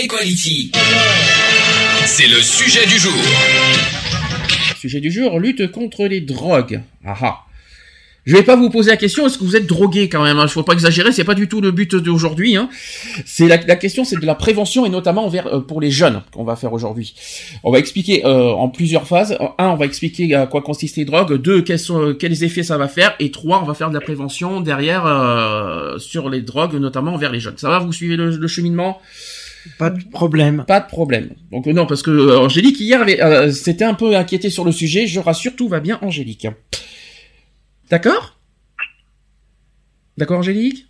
Equality. C'est le sujet du jour. Sujet du jour, lutte contre les drogues. Ah ah. Je vais pas vous poser la question, est-ce que vous êtes drogué quand même Il hein? Faut pas exagérer, c'est pas du tout le but d'aujourd'hui. Hein. C'est la, question, c'est de la prévention et notamment envers, euh, pour les jeunes qu'on va faire aujourd'hui. On va expliquer euh, en plusieurs phases. Un, on va expliquer à quoi consistent les drogues. Deux, quels, quels effets ça va faire. Et trois, on va faire de la prévention derrière euh, sur les drogues, notamment envers les jeunes. Ça va Vous suivez le cheminement? Pas de problème. Pas de problème. Donc non, parce que euh, Angélique hier avait, euh, s'était un peu inquiétée sur le sujet. Je rassure, tout va bien, Angélique. D'accord? D'accord, Angélique?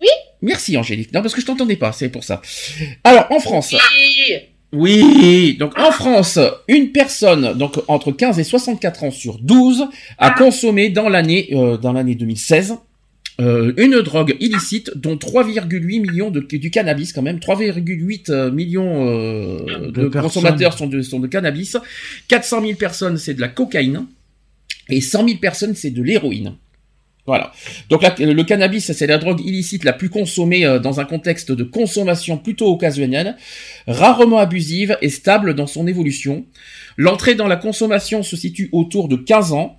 Oui. Merci, Angélique. Non, parce que je t'entendais pas, c'est pour ça. Alors, en France. Oui. Oui, donc en France, une personne donc entre 15 et 64 ans sur 12 a consommé dans l'année euh, dans l'année 2016 euh, une drogue illicite dont 3,8 millions de du cannabis quand même. 3,8 millions euh, de, De consommateurs sont de, sont de cannabis. 400 000 personnes c'est de la cocaïne. Et 100 000 personnes c'est de l'héroïne. Voilà. Donc la- le cannabis, c'est la drogue illicite la plus consommée euh, dans un contexte de consommation plutôt occasionnelle, rarement abusive et stable dans son évolution. L'entrée dans la consommation se situe autour de 15 ans,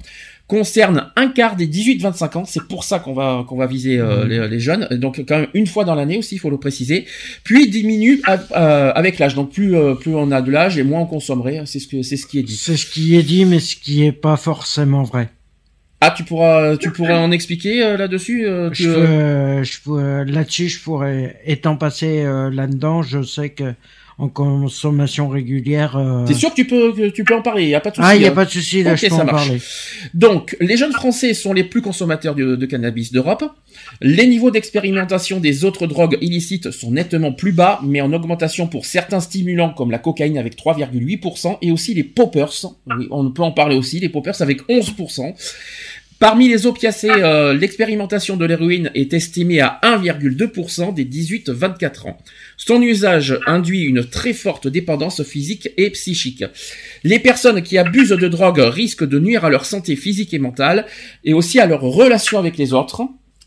concerne un quart des 18-25 ans, c'est pour ça qu'on va qu'on va viser euh, les, les jeunes, donc quand même une fois dans l'année aussi, il faut le préciser, puis diminue à- euh, avec l'âge, donc plus euh, plus on a de l'âge et moins on consommerait, c'est ce que c'est ce qui est dit. C'est ce qui est dit, mais ce qui est pas forcément vrai. Ah, tu pourras tu pourras en expliquer euh, là-dessus euh, tu, Je, euh, je peux- là-dessus, je pourrais, étant passé euh, là-dedans, je sais que en consommation régulière. euh, T'es sûr que tu peux que tu peux en parler, y a pas de souci. Ah, il y a hein. pas de souci, là, Ok, je peux ça en marche. parler. Donc, les jeunes Français sont les plus consommateurs de, de cannabis d'Europe. Les niveaux d'expérimentation des autres drogues illicites sont nettement plus bas, mais en augmentation pour certains stimulants comme la cocaïne avec 3,8% et aussi les poppers. Oui, on peut en parler aussi, les poppers avec 11%. Parmi les opiacés, euh, l'expérimentation de l'héroïne est estimée à 1,2% des 18-24 ans. Son usage induit une très forte dépendance physique et psychique. Les personnes qui abusent de drogue risquent de nuire à leur santé physique et mentale, et aussi à leur relation avec les autres,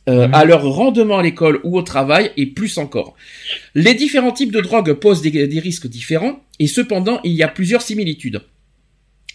euh, à leur rendement à l'école ou au travail, et plus encore. Les différents types de drogues posent des, des risques différents, et cependant, il y a plusieurs similitudes.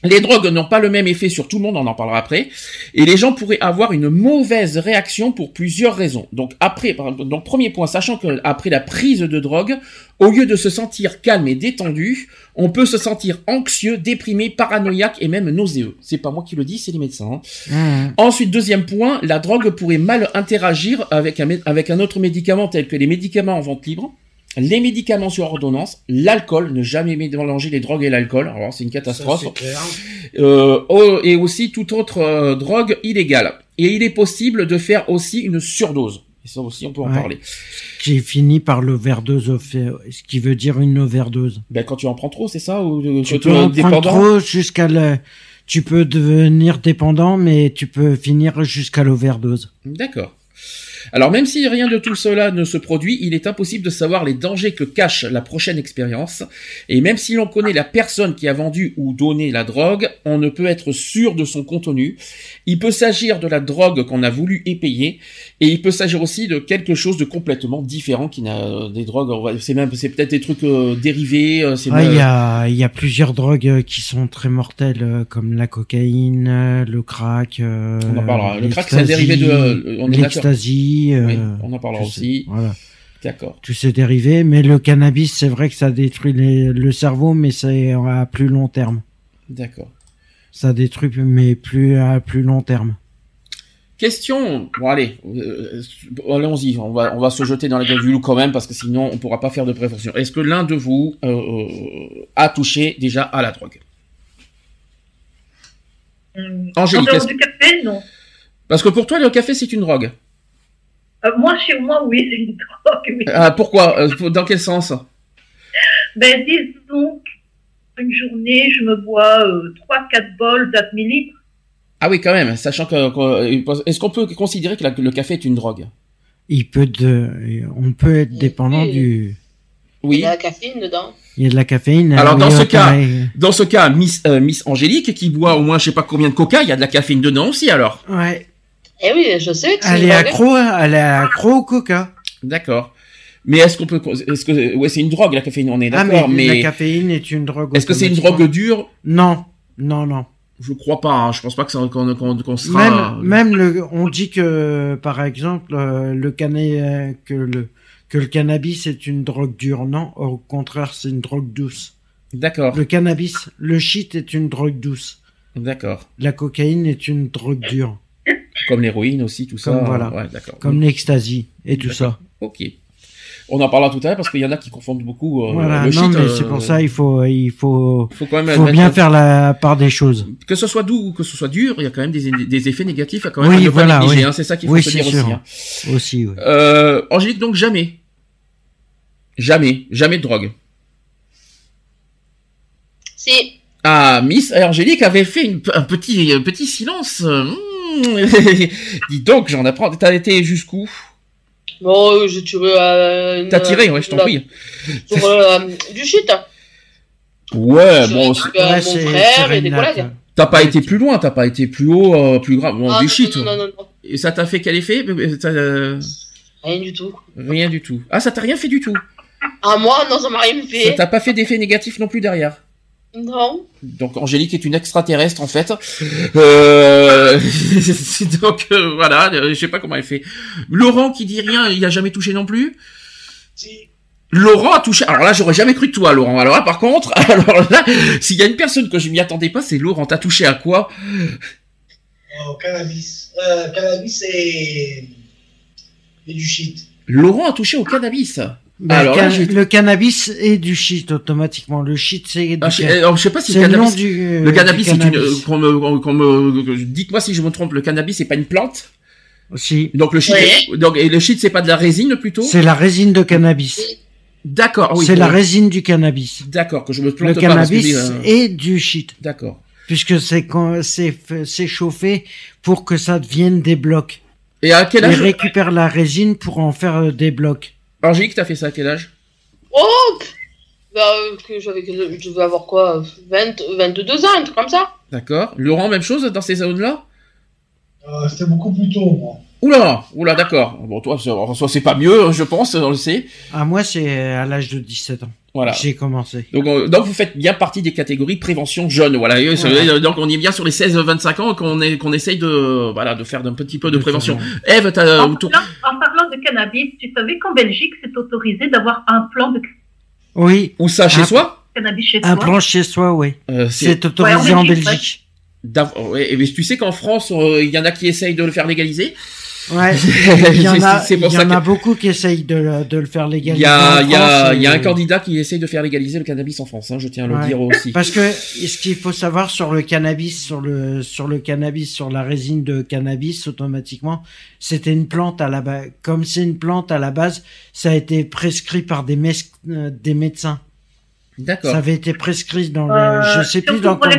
Les drogues n'ont pas le même effet sur tout le monde, on en parlera après, et les gens pourraient avoir une mauvaise réaction pour plusieurs raisons. Donc après, donc premier point, sachant que après la prise de drogue, au lieu de se sentir calme et détendu, on peut se sentir anxieux, déprimé, paranoïaque et même nauséeux. C'est pas moi qui le dis, c'est les médecins. hein. Mmh. Ensuite, deuxième point, la drogue pourrait mal interagir avec un, avec un autre médicament tel que les médicaments en vente libre, les médicaments sur ordonnance, l'alcool, ne jamais mélanger les drogues et l'alcool, alors c'est une catastrophe, euh, oh, et aussi toute autre euh, drogue illégale. Et il est possible de faire aussi une surdose. Et ça aussi, on peut en Ouais. parler. Qui finit par l'overdose, ce qui veut dire une overdose. Ben, quand tu en prends trop, c'est ça ou euh, Tu peux en prendre trop jusqu'à le, tu peux devenir dépendant, mais tu peux finir jusqu'à l'overdose. D'accord. Alors même si rien de tout cela ne se produit, il est impossible de savoir les dangers que cache la prochaine expérience. Et même si l'on connaît la personne qui a vendu ou donné la drogue, on ne peut être sûr de son contenu. Il peut s'agir de la drogue qu'on a voulu épayer, et il peut s'agir aussi de quelque chose de complètement différent qui n'a euh, des drogues. C'est même, c'est peut-être des trucs euh, dérivés. euh, Ah, il même- y a, il y a plusieurs drogues qui sont très mortelles, comme la cocaïne, le crack. euh, On en parlera. Le crack, c'est un dérivé de- euh, on est euh, Oui, on en parlera sais, aussi. Voilà. D'accord. Tous ces dérivés, mais le cannabis, c'est vrai que ça détruit les- le cerveau, mais c'est à plus long terme. D'accord. Ça détruit, mais plus à plus long terme. Question. Bon allez, euh, allons-y. On va on va se jeter dans la gueule du loup quand même parce que sinon on pourra pas faire de prévention. Est-ce que l'un de vous euh, a touché déjà à la drogue? Hum, Angélique, en dehors est-ce- du café, non. Parce que pour toi le café c'est une drogue. Euh, moi, chez moi, oui, c'est une drogue. oui. Ah, pourquoi? Euh, Dans quel sens? Ben, disons une journée, je me bois euh, 3-4 bols d'un demi-litre. Ah oui, quand même, sachant que, que- est-ce qu'on peut considérer que la- le café est une drogue? Il peut de, on peut être dépendant Oui. du. Il Oui. y a la caféine dedans. Il y a de la caféine. Alors, oui, dans ce cas- pareil. Dans ce cas, Miss, euh, Miss Angélique, qui boit au moins je sais pas combien de coca, il y a de la caféine dedans aussi alors. Ouais. Eh oui, je sais que c'est Elle une est drogue. accro, elle est accro au coca. D'accord. Mais est-ce qu'on peut, est-ce que, ouais, c'est une drogue la caféine, on est Ah, mais, d'accord, la mais, caféine est une drogue. est-ce que c'est une drogue dure? Non, non, non. Je crois pas. Hein. Je pense pas que ça qu'on qu'on qu'on sera. Même, même le, on dit que, par exemple, euh, le cannabis, que le, que le cannabis est une drogue dure. Non, au contraire, c'est une drogue douce. D'accord. Le cannabis, le shit est une drogue douce. D'accord. La cocaïne est une drogue dure, Comme l'héroïne aussi, tout ça. Comme voilà. Ouais, d'accord. comme l'ecstasy et tout ça. Ok. On en parlera tout à l'heure parce qu'il y en a qui confondent beaucoup euh, voilà, le non, shit. mais euh, c'est pour ça, il faut, il faut, faut quand même faut bien faire la part des choses. que ce soit doux ou que ce soit dur, il y a quand même des, des effets négatifs à quand même Oui, à voilà, oui. hein, c'est ça qu'il faut Oui, se c'est dire sûr. aussi. hein. Aussi, oui. Euh, Angélique, donc jamais. Jamais, jamais de drogue. Si. Ah, Miss Angélique avait fait une- un petit, un petit silence. Hmm. Dis donc, j'en apprends. T'as été jusqu'où? Bon, euh, j'ai tiré. Euh, une- T'as tiré, ouais, je t'en la- prie. Sur euh, du shit. Ouais, J'ai bon, c'est- à Ouais, mon c'est- frère c'est et des collègues. t'as pas été plus loin, t'as pas été plus haut, euh, plus grave. Bon, Ah, du non, shit. Non, non, non, non. Et ça t'a fait quel effet? Euh, t'as, euh, Rien du tout. Rien du tout. Ah, ça t'a rien fait du tout? À moi, non, ça m'a rien Ça fait. t'a pas fait d'effet négatif non plus derrière? Non. Donc Angélique est une extraterrestre en fait. Euh... Donc euh, voilà, euh, je sais pas comment elle fait. Laurent qui dit rien, il a jamais touché non plus. Si. Laurent a touché. Alors là, j'aurais jamais cru de toi, Laurent. Alors là, par contre, alors là, s'il y a une personne que je m'y attendais pas, c'est Laurent. T'as touché à quoi Oh, cannabis. Euh, cannabis et... et du shit. Laurent a touché au cannabis. Ben, Alors le, là, le cannabis est du shit automatiquement. Le shit, c'est du Ah, je, ca- alors, je sais pas si le le nom cannabis. du. euh, Le cannabis, c'est une. cannabis. euh, qu'on me- qu'on me- Dites-moi si je me trompe. Le cannabis, c'est pas une plante? Si. Donc le shit. Donc et le shit, c'est pas de la résine plutôt? C'est la résine de cannabis. D'accord. oui, c'est la résine du cannabis. D'accord, que je me plante Le pas parce que cannabis euh, est du shit. D'accord. Puisque c'est quand c'est c'est chauffé pour que ça devienne des blocs. Et à quel Il âge? récupère la résine pour en faire euh, des blocs. Angélique, t'as fait ça à quel âge? Oh. Bah, euh, que j'avais, que je devais avoir quoi 20, 22 ans, un truc comme ça. D'accord. Laurent, même chose dans ces zones-là? Euh, C'était beaucoup plus tôt, moi. Oula, oula, d'accord. Bon, toi, c'est- en soi, c'est pas mieux, je pense, on le sait. Ah, moi, c'est à l'âge de 17 ans. Voilà. J'ai commencé. Donc, euh, donc, vous faites bien partie des catégories prévention jeune, voilà. Donc, on est bien sur les 16-25 ans qu'on est, qu'on essaye de, voilà, de faire un petit peu de De prévention. Eve, t'as, En autour- parlant, en parlant de cannabis, tu savais qu'en Belgique, c'est autorisé d'avoir un plan de Oui, où ça, chez Un- soi? cannabis chez un plan chez soi, oui. Euh, c'est, autorisé Ouais, en en Belgique, Belgique. d'av- ouais, mais tu sais qu'en France, euh, il y en a qui essayent de le faire légaliser. Ouais. Il y en a, C'est il y ça en que- a beaucoup qui essayent de, le- de le faire Il légaliser. y a, en il y a, France, il y a un et- candidat qui essaye de faire légaliser le cannabis en France, hein, je tiens à le Ouais. dire aussi. Parce que ce qu'il faut savoir sur le cannabis, sur le sur le cannabis, sur la résine de cannabis, automatiquement, c'était une plante à la base. Comme c'est une plante à la base, ça a été prescrit par des mes- euh, des médecins. D'accord. Ça avait été prescrit dans le, Euh, je sais plus dans pour les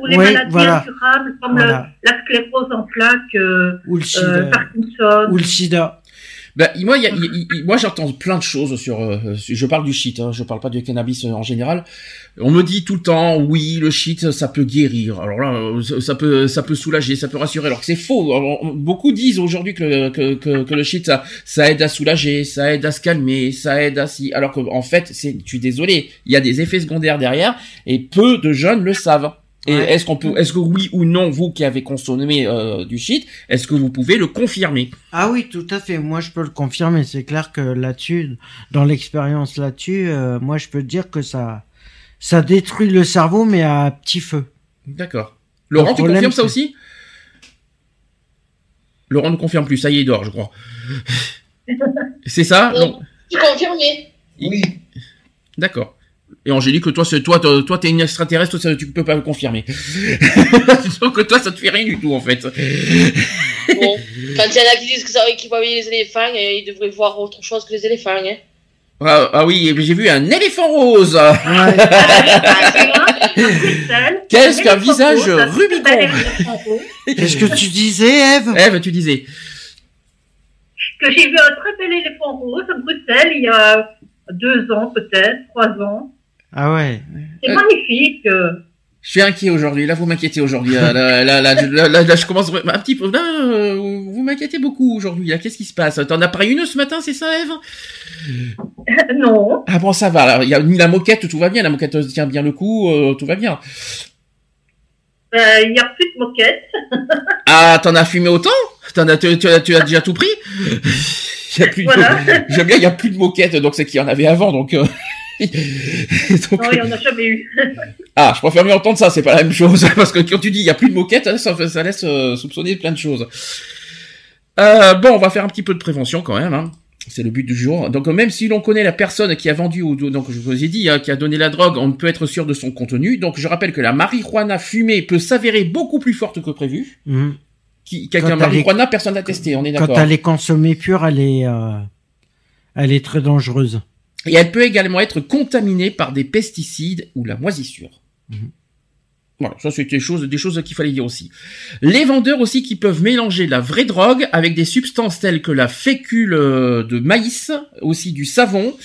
ou les Oui, maladies voilà. incurables comme le- Voilà. la sclérose en plaques, euh, ou le euh, Parkinson. ou le sida. Ben, moi, y a- moi, j'entends plein de choses sur. euh, je parle du shit, hein, je parle pas du cannabis euh, en général. On me dit tout le temps, oui, le shit, ça peut guérir. Alors là, euh, ça- peut, ça peut soulager, ça peut rassurer. Alors que c'est faux. Alors, beaucoup disent aujourd'hui que, le- que, que, que le shit, ça, ça aide à soulager, ça aide à se calmer, ça aide à si. Alors qu'en fait, c'est, je suis désolé, il y a des effets secondaires derrière et peu de jeunes le savent. Et Ouais. est-ce qu'on peut, est-ce que oui ou non, vous qui avez consommé euh, du shit, est-ce que vous pouvez le confirmer? Ah oui, tout à fait. Moi, je peux le confirmer. C'est clair que là-dessus, dans l'expérience là-dessus, euh, moi, je peux te dire que ça, ça détruit le cerveau, mais à petit feu. D'accord. Laurent, Le tu confirmes ça aussi? Laurent ne confirme plus, ça y est, il dort, je crois. c'est ça? Oui. Non. Tu confirmé Oui. D'accord. Et Angélique, toi, c'est toi, toi, t'es une extraterrestre, ça, tu peux pas le confirmer. Donc toi, ça te fait rien du tout, en fait. Bon. Quand il y en a qui disent que ça, qu'ils voient les éléphants, ils devraient voir autre chose que les éléphants. Hein. Ah, ah oui, j'ai vu un éléphant rose. Ouais. Ah, Qu'est-ce qu'un visage Rubicon Qu'est-ce que tu disais, Eve? Eve, tu disais. Que j'ai vu un très bel éléphant rose à Bruxelles il y a deux ans peut-être, trois ans. Ah ouais. C'est Euh. magnifique. euh. Je suis inquiet aujourd'hui. Là, vous m'inquiétez aujourd'hui. Là, là, là, là, là, là, là, je commence un petit peu. Là, euh, vous m'inquiétez beaucoup aujourd'hui. Là, qu'est-ce qui se passe? T'en as pris une ce matin, c'est ça, Eve? Non, Ah bon, ça va. Alors, Il y a ni la moquette, tout va bien. La moquette tient bien le coup, euh, tout va bien. euh, il n'y a plus de moquette. Ah, t'en as fumé autant? T'en as, tu, tu as, tu as déjà tout pris? Il y a plus de- Voilà. J'aime bien, il y a plus de moquette, donc c'est qu'il y en avait avant, donc. euh, donc, Non, il n'y en a jamais eu. Ah, je préfère mieux entendre ça, c'est pas la même chose, parce que quand tu dis il y a plus de moquette, ça, ça laisse euh, soupçonner plein de choses. Euh, bon, on va faire un petit peu de prévention quand même. Hein. C'est le but du jour. Donc même si l'on connaît la personne qui a vendu ou donc je vous ai dit hein, qui a donné la drogue, on ne peut être sûr de son contenu. Donc je rappelle que la marijuana fumée peut s'avérer beaucoup plus forte que prévu. Mhm. Qui, elle est- marijuana, personne n'a testé, on est Quand elle est consommée pure, elle est, euh, elle est très dangereuse. Et elle peut également être contaminée par des pesticides ou la moisissure. Mhm. Voilà, ça c'est des choses, des choses qu'il fallait dire aussi. Les vendeurs aussi qui peuvent mélanger la vraie drogue avec des substances telles que la fécule euh, de maïs, aussi du savon,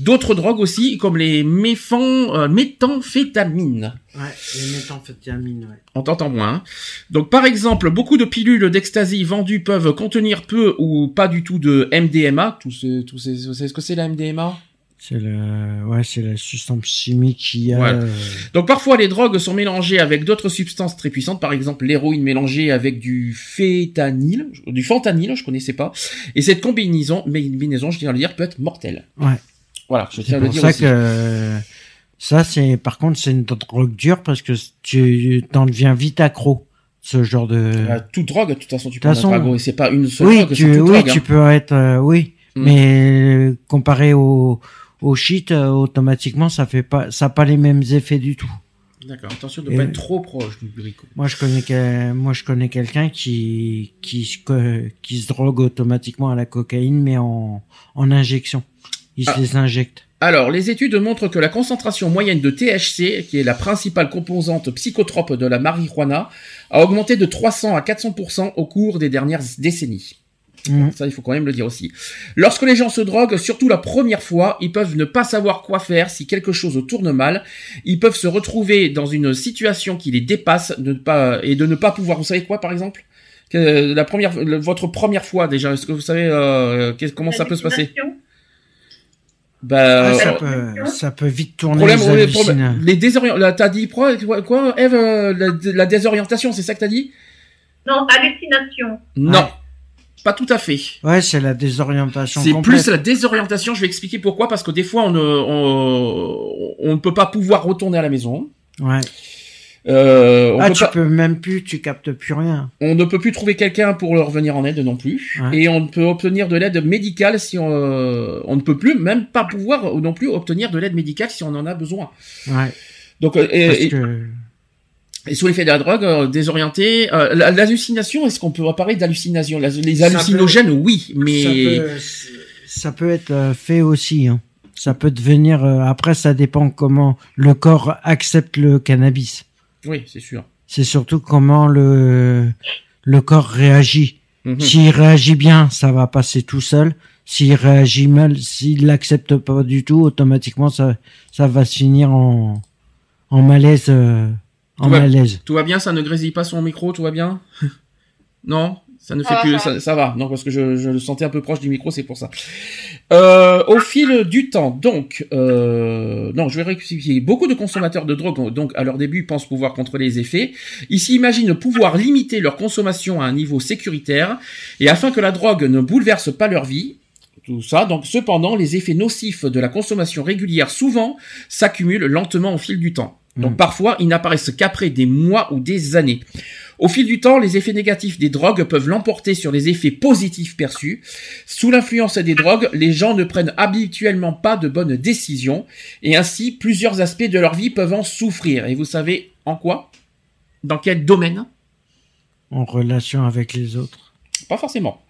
d'autres drogues aussi comme les méfan, euh, méthamphétamines. Ouais, les méthamphétamines, ouais. On t'entend moins. hein. Donc par exemple, beaucoup de pilules d'ecstasy vendues peuvent contenir peu ou pas du tout de MDMA. Tout ce, tout ces, vous savez ce que c'est la MDMA C'est le, ouais, c'est la substance chimique qui a. Euh, Donc parfois les drogues sont mélangées avec d'autres substances très puissantes, par exemple l'héroïne mélangée avec du fétanil, du fentanyl, je connaissais pas. Et cette combinaison, mais une combinaison, je tiens à le dire, peut être mortelle. Ouais. Voilà, je C'est tiens à le pour dire ça aussi. que ça, c'est par contre, c'est une drogue dure parce que tu t'en deviens vite accro. Ce genre de. Euh, toute drogue, de toute façon, tu peux façon, être et c'est pas une seule oui, drogue, tu, oui, drogue. tu hein. peux être, euh, oui, Mm. mais euh, comparé au au shit, euh, automatiquement, ça fait pas, ça a pas les mêmes effets du tout. D'accord, attention de Et- pas être trop proche du bricot. Moi, je connais que, moi, je connais quelqu'un qui qui qui se drogue automatiquement à la cocaïne, mais en en injection. Il Ah. se les injecte. Alors, les études montrent que la concentration moyenne de THC, qui est la principale composante psychotrope de la marijuana, a augmenté de 300 à 400% au cours des dernières décennies. Mhm. Ça, il faut quand même le dire aussi. Lorsque les gens se droguent, surtout la première fois, ils peuvent ne pas savoir quoi faire si quelque chose tourne mal. Ils peuvent se retrouver dans une situation qui les dépasse de ne pas, et de ne pas pouvoir. Vous savez quoi, par exemple? Que la première, le- votre première fois déjà. Est-ce que vous savez euh, comment ça peut se passer? Bah, Ah, ça euh, peut, ça peut vite tourner problème, les problème- les désorientations. T'as dit quoi, quoi, quoi, Eve, euh, la, la désorientation, c'est ça que t'as dit? Non, hallucination. Non, Ouais. Pas tout à fait. Ouais, c'est la désorientation C'est plus la désorientation. Je vais expliquer pourquoi. Parce que des fois, on ne, on, on ne peut pas pouvoir retourner à la maison. Ouais. Euh, on, Ah, peut tu pas- peux même plus, tu captes plus rien. on ne peut plus trouver quelqu'un pour leur venir en aide non plus. Ouais. Et on peut obtenir de l'aide médicale si on, on ne peut plus, même pas pouvoir non plus obtenir de l'aide médicale si on en a besoin. Ouais. Donc, euh, et- Parce et- que, Et sous l'effet de la drogue, euh, désorienté, euh, l'hallucination, est-ce qu'on peut parler d'hallucination? Les hallucinogènes, oui, mais ça peut, ça peut être euh, fait aussi. Hein. Ça peut devenir. euh, après, ça dépend comment le corps accepte le cannabis. oui, c'est sûr. C'est surtout comment le le corps réagit. Mhm. S'il réagit bien, ça va passer tout seul. S'il réagit mal, s'il l'accepte pas du tout, automatiquement ça ça va se finir en en malaise euh, en Ouais. malaise. Tout va bien, ça ne grésille pas son micro, tout va bien Non ça ne fait va, plus, ça va. Non, parce que je, je le sentais un peu proche du micro, c'est pour ça. Euh, au fil du temps, donc, euh, non, je vais rectifier. Beaucoup de consommateurs de drogue, donc, à leur début, pensent pouvoir contrôler les effets. Ils s'imaginent pouvoir limiter leur consommation à un niveau sécuritaire, et afin que la drogue ne bouleverse pas leur vie, tout ça. Donc, cependant, les effets nocifs de la consommation régulière souvent s'accumulent lentement au fil du temps. Donc, Mm. parfois, ils n'apparaissent qu'après des mois ou des années. Au fil du temps, les effets négatifs des drogues peuvent l'emporter sur les effets positifs perçus. Sous l'influence des drogues, les gens ne prennent habituellement pas de bonnes décisions, et ainsi, plusieurs aspects de leur vie peuvent en souffrir. Et vous savez en quoi? Dans quel domaine? En relation avec les autres. Pas forcément.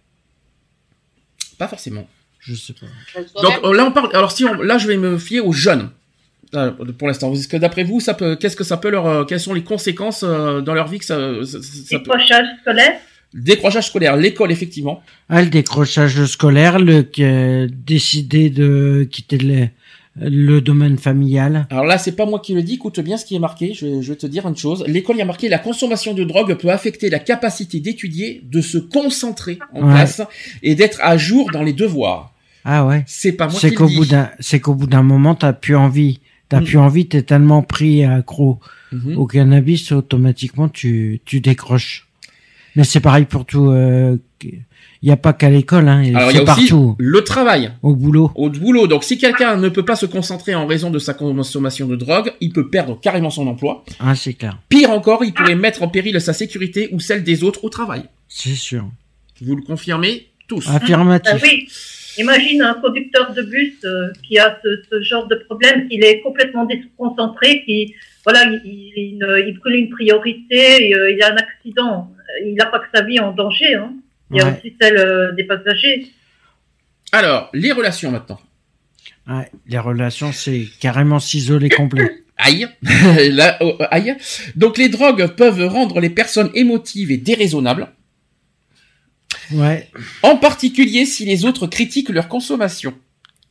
Pas forcément. Je sais pas. Donc euh, là on parle. Alors si on, là je vais me fier aux jeunes. Euh, pour l'instant, est-ce que d'après vous, ça peut, qu'est-ce que ça peut leur, euh, quelles sont les conséquences euh, dans leur vie que ça, ça, ça peut... Décrochage scolaire. Décrochage scolaire, l'école effectivement. Ah, le décrochage scolaire, le que- décider de quitter le, le domaine familial. Alors là, c'est pas moi qui le dis. Écoute bien ce qui est marqué. Je vais, je vais te dire une chose. L'école il y a marqué la consommation de drogue peut affecter la capacité d'étudier, de se concentrer en Ouais. classe et d'être à jour dans les devoirs. Ah ouais. C'est pas moi qui C'est le qu'au dis. bout d'un, c'est qu'au bout d'un moment, t'as plus envie. T'as Mm. plus envie, t'es tellement pris accro Mhm. au cannabis, automatiquement, tu, tu décroches. Mais c'est pareil pour tout, euh, il y a pas qu'à l'école, hein. Alors il y a aussi partout. le travail. Au boulot. Au boulot. Donc si quelqu'un ne peut pas se concentrer en raison de sa consommation de drogue, il peut perdre carrément son emploi. Ah, c'est clair. Pire encore, il pourrait mettre en péril sa sécurité ou celle des autres au travail. C'est sûr. Vous le confirmez tous. Affirmatif. Ah oui. Imagine un conducteur de bus euh, qui a ce, ce genre de problème, qu'il est complètement déconcentré, qui voilà, il, il, il, ne- il brûle une priorité, et, euh, il a un accident, il n'a pas que sa vie en danger. Hein. Il y a Ouais. aussi celle euh, des passagers. Alors, les relations maintenant. Ouais, les relations, c'est carrément s'isoler complet. Aïe. Là, oh, aïe. Donc les drogues peuvent rendre les personnes émotives et déraisonnables, Ouais, en particulier si les autres critiquent leur consommation.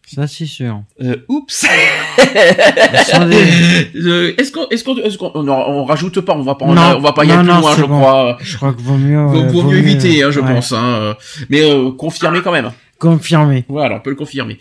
ça c'est sûr. Euh, oups. Euh, est-ce qu'on, est-ce qu'on, est-ce qu'on, non, on rajoute pas, on va pas, on, Non, on va pas y non, aller plus non, loin, je bon. crois. Je crois que vaut mieux. Vaut, euh, vaut mieux éviter, hein, je ouais. pense. Hein. Mais euh, confirmer quand même. Confirmé. Voilà, on peut le confirmer.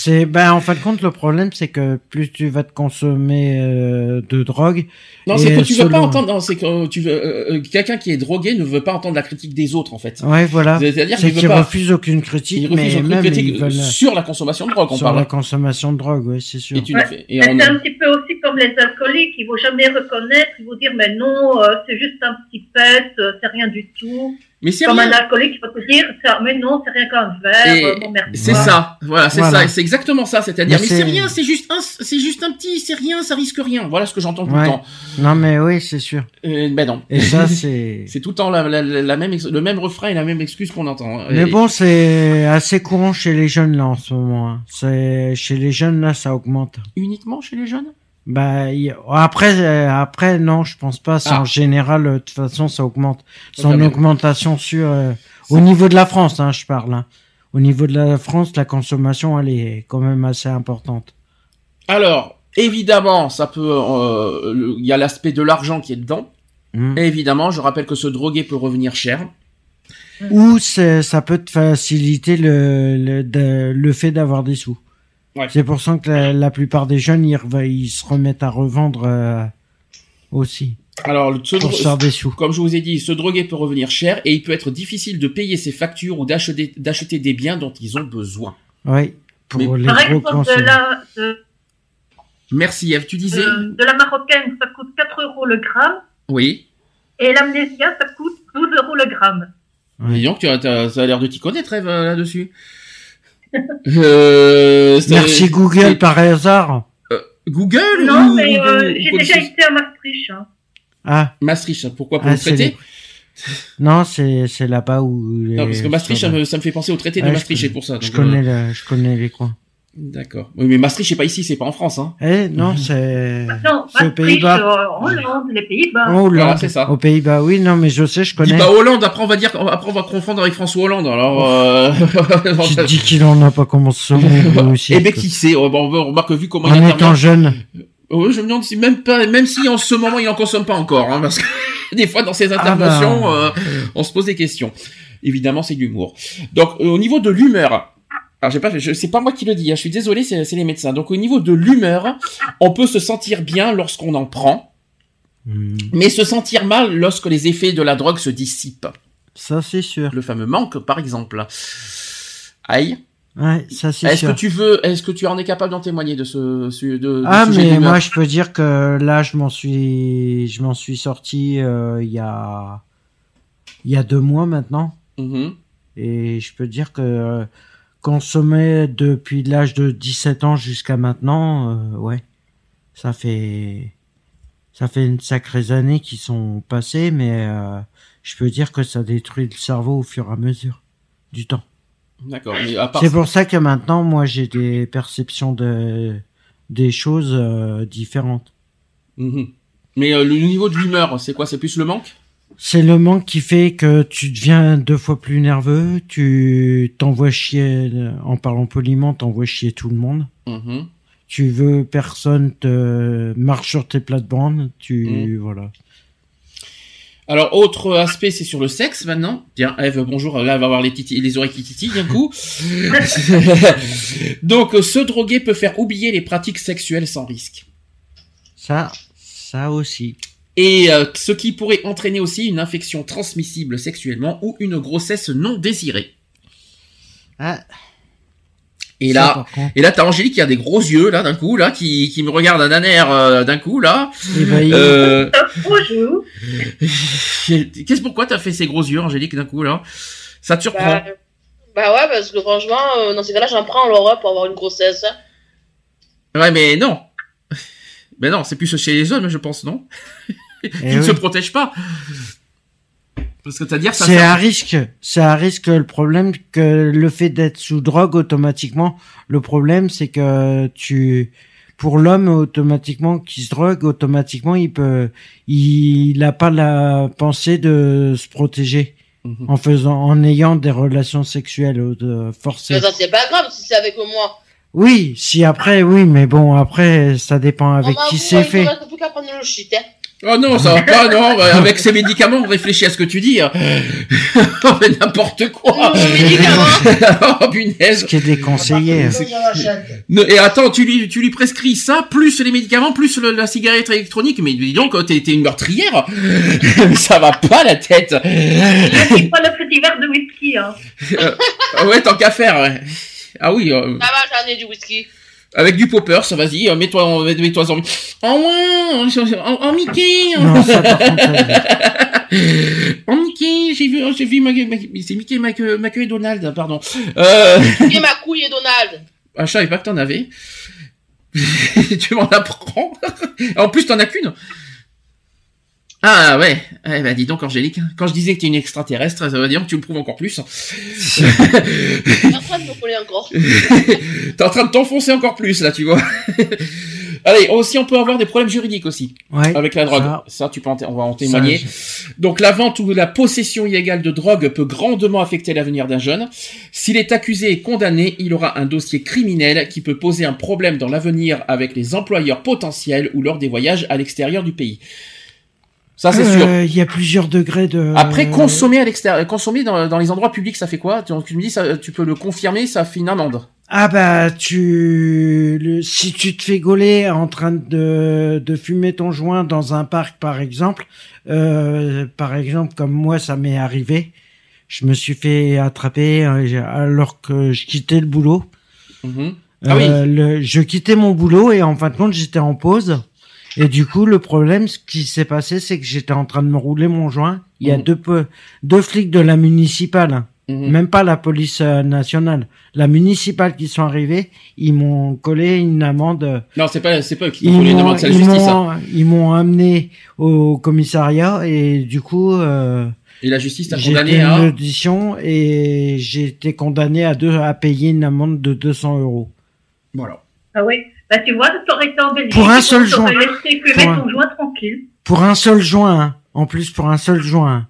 C'est ben en fin de compte le problème c'est que plus tu vas te consommer euh, de drogue. Non, c'est que tu veux pas entendre. Non, c'est que tu veux. euh, euh, quelqu'un qui est drogué ne veut pas entendre la critique des autres, en fait. Ouais voilà. C'est-à-dire C'est qu'il veut qu'ils pas. refusent aucune critique, Il refuse mais aucune même critique ils veulent sur la consommation de drogue, on sur parle. la consommation de drogue, oui c'est sûr. Et tu Ouais. l'as fait. Et Mais on- c'est un petit peu aussi comme les alcooliques, ils vont jamais reconnaître, ils vont dire mais non, euh, c'est juste un petit pet, euh, c'est rien du tout. Mais c'est Comme rien. un alcoolique, il va te dire ça, mais non, c'est rien qu'un verre, euh, mon merde. C'est Voilà. ça, voilà, c'est Voilà. ça, c'est exactement ça. C'est-à-dire, Mais mais c'est rien, c'est juste un, c'est juste un petit, c'est rien, ça risque rien. Voilà ce que j'entends tout Ouais. le temps. Non mais oui c'est sûr. Euh, ben non. Et ça c'est. C'est tout le temps la, la, la- la même, ex- le même refrain et la même excuse qu'on entend. Mais Et- bon, c'est assez courant chez les jeunes là en ce moment. hein. C'est chez les jeunes là, ça augmente. Uniquement chez les jeunes? Bah y- après, euh, après non, je pense pas. C'est Ah. en général, euh, de toute façon, ça augmente. C'est en va. augmentation sur euh, au niveau de la France, hein, je parle. hein. Au niveau de la France, la consommation, elle est quand même assez importante. Alors, évidemment, ça peut, euh, il y a l'aspect de l'argent qui est dedans. Et évidemment, je rappelle que ce drogué peut revenir cher. Ou ça peut te faciliter le le, de- le fait d'avoir des sous. Ouais. C'est pour ça que la, la plupart des jeunes, ils, ils se remettent à revendre euh, aussi Alors, le- se des sous. comme je vous ai dit, ce drogué peut revenir cher et il peut être difficile de payer ses factures ou d'acheter, d'acheter des biens dont ils ont besoin. Oui, pour Mais- les Par gros exemple, de consommateurs. la, de, Merci Eve, tu disais de, de la marocaine, ça coûte 4 euros le gramme, Oui. et l'amnésia, ça coûte 12 euros le gramme. Dis donc, tu as, ça a l'air de t'y connaître, Eve, euh, là-dessus. Euh, Merci Google par hasard. Google Non, ou- mais euh, j'ai déjà été à Maastricht. Hein. Ah, Maastricht, pourquoi pour ah le traité les- non, c'est c'est là-bas où. les- Non, parce que Maastricht, ça me, ça me fait penser au traité Ouais, de Maastricht, connais. c'est pour ça. Je connais euh, le, je connais les coins. D'accord. Oui, mais Maastricht, c'est pas ici, c'est pas en France, hein. Eh non, c'est Non, c'est aux Maastricht, Pays-Bas. euh, Hollande, les Pays-Bas. En Hollande. Voilà, c'est ça. Aux Pays-Bas, oui, non, mais je sais, je Dis connais. pas Hollande, après on va dire, après on va confondre avec François Hollande, alors, euh... Tu te dis qu'il en a pas commencé aussi. Eh ben, qui sait, oh, bon, on remarque vu comment il En intervient. étant jeune. Oh, je me demande si même pas, même si en ce moment il en consomme pas encore, hein, parce que des fois dans ses interventions, bah. euh, on se pose des questions. Évidemment, c'est de l'humour. Donc, euh, au niveau de l'humeur, alors j'ai pas, c'est pas moi qui le dis, hein, je suis désolé, c'est, les médecins. Donc, au niveau de l'humeur, on peut se sentir bien lorsqu'on en prend, Hmm, mais se sentir mal lorsque les effets de la drogue se dissipent. Ça, c'est sûr. Le fameux manque, par exemple. Aïe. Ouais, ça, c'est Est-ce que tu veux, est-ce que tu en es capable d'en témoigner de ce, de, de Ah sujet mais moi je peux dire que là je m'en suis je m'en suis sorti euh, il y a il y a deux mois maintenant Mhm. et je peux dire que consommer depuis l'âge de 17 ans jusqu'à maintenant euh, ouais ça fait ça fait une sacrée années qui sont passées mais euh, je peux dire que ça détruit le cerveau au fur et à mesure du temps D'accord. C'est pour ça que maintenant, moi, j'ai des perceptions de des choses euh, différentes. Mhm. Mais euh, le niveau de l'humeur, c'est quoi? C'est plus le manque? C'est le manque qui fait que tu deviens deux fois plus nerveux, tu t'envoies chier, euh, en parlant poliment, t'envoies chier tout le monde. Mhm. Tu veux personne te marche sur tes plates-bandes, tu voilà. Alors, autre aspect, c'est sur le sexe maintenant. Tiens, Eve, bonjour. Là, elle va avoir les, titi- les oreilles qui titillent d'un coup. Donc, euh, se droguer peut faire oublier les pratiques sexuelles sans risque. Ça, ça aussi. Et euh, ce qui pourrait entraîner aussi une infection transmissible sexuellement ou une grossesse non désirée. Ah, Et là, et là, t'as Angélique qui a des gros yeux là d'un coup là, qui, qui me regarde d'un air euh, d'un coup là. Eh ben, il- Euh, Bonjour. Qu'est-ce pourquoi t'as fait ces gros yeux, Angélique, d'un coup là? Ça te surprend Bah, bah ouais, parce que franchement, euh, dans ces cas-là, j'en prends Laura pour avoir une grossesse. hein. Ouais, mais non. Mais non, c'est plus chez les hommes, je pense, non? Qui ne oui. se protègent pas. Parce que c'est-à-dire ça. C'est ça- à risque. C'est à risque le problème que le fait d'être sous drogue automatiquement. Le problème, c'est que tu, pour l'homme automatiquement qui se drogue, automatiquement il peut, il n'a pas la pensée de se protéger Mhm. en faisant, en ayant des relations sexuelles euh, forcées. Mais ça, c'est pas grave si c'est avec moi. Oui, si après, oui, mais bon, après, ça dépend avec On qui c'est fait. faudrait plus qu'à prendre le shit, hein. Oh non, ça va pas, non. bah, Avec ces médicaments, on réfléchit à ce que tu dis. hein. On fait n'importe quoi. Médicaments. oh punaise. Ce qui est déconseillé. Ne- Et attends, tu lui, tu lui prescris ça, plus les médicaments, plus le- la cigarette électronique. Mais dis donc, t'es t'es une meurtrière. ça va pas la tête. Il pas le petit verre de whisky. Hein. Ah ouais, tant qu'à faire. Ah oui, euh, Ça va, j'en ai du whisky. Avec du popper, ça vas-y, euh, mets-toi en, mets-toi en, en, en, en, en Mickey. Non, ça par contre, euh, En Mickey, j'ai vu, j'ai vu, c'est Mickey, Mac, Mac et Donald, pardon. Euh, Et ma couille et Donald. ah, je savais pas que t'en avais. tu m'en apprends. en plus, t'en as qu'une. Ah ouais, eh ben dis donc Angélique, quand je disais que t'es une extraterrestre, ça veut dire que tu le prouves encore plus. T'es en train de me coller encore. T'es en train de t'enfoncer encore plus là, tu vois. Allez, aussi on peut avoir des problèmes juridiques aussi ouais. avec la drogue. Ça- Ça, tu peux on va en témoigner. Ça, Donc la vente ou la possession illégale de drogue peut grandement affecter l'avenir d'un jeune. S'il est accusé et condamné, il aura un dossier criminel qui peut poser un problème dans l'avenir avec les employeurs potentiels ou lors des voyages à l'extérieur du pays. Ça c'est sûr. Euh, Il y a plusieurs degrés de. Après consommer à l'extérieur, consommer dans, dans les endroits publics, ça fait quoi? Tu, tu me dis, ça, tu peux le confirmer, ça fait une amende. Ah bah tu le, si tu te fais gauler en train de de fumer ton joint dans un parc par exemple, euh, par exemple comme moi ça m'est arrivé, je me suis fait attraper euh, alors que je quittais le boulot. Mhm. Ah oui. Euh, le- je quittais mon boulot et en fin de compte j'étais en pause. Et du coup, le problème, ce qui s'est passé, c'est que j'étais en train de me rouler mon joint. Il y a Mhm. deux, deux flics de la municipale, Mhm. même pas la police euh, nationale, la municipale qui sont arrivés. Ils m'ont collé une amende. euh, Non, c'est pas, c'est pas eux qui Ils les m'ont, demandes, c'est la justice. hein. m'ont, ils m'ont amené au commissariat et du coup, euh, Et la justice t'a condamné une à. audition et j'ai été condamné à deux, à payer une amende de 200 euros. Voilà. Ah oui. Bah tu vois, t'aurais été en Belgique. Pour un seul joint. Pour un- ton joint tranquille. Pour un seul joint, hein. en plus pour un seul joint.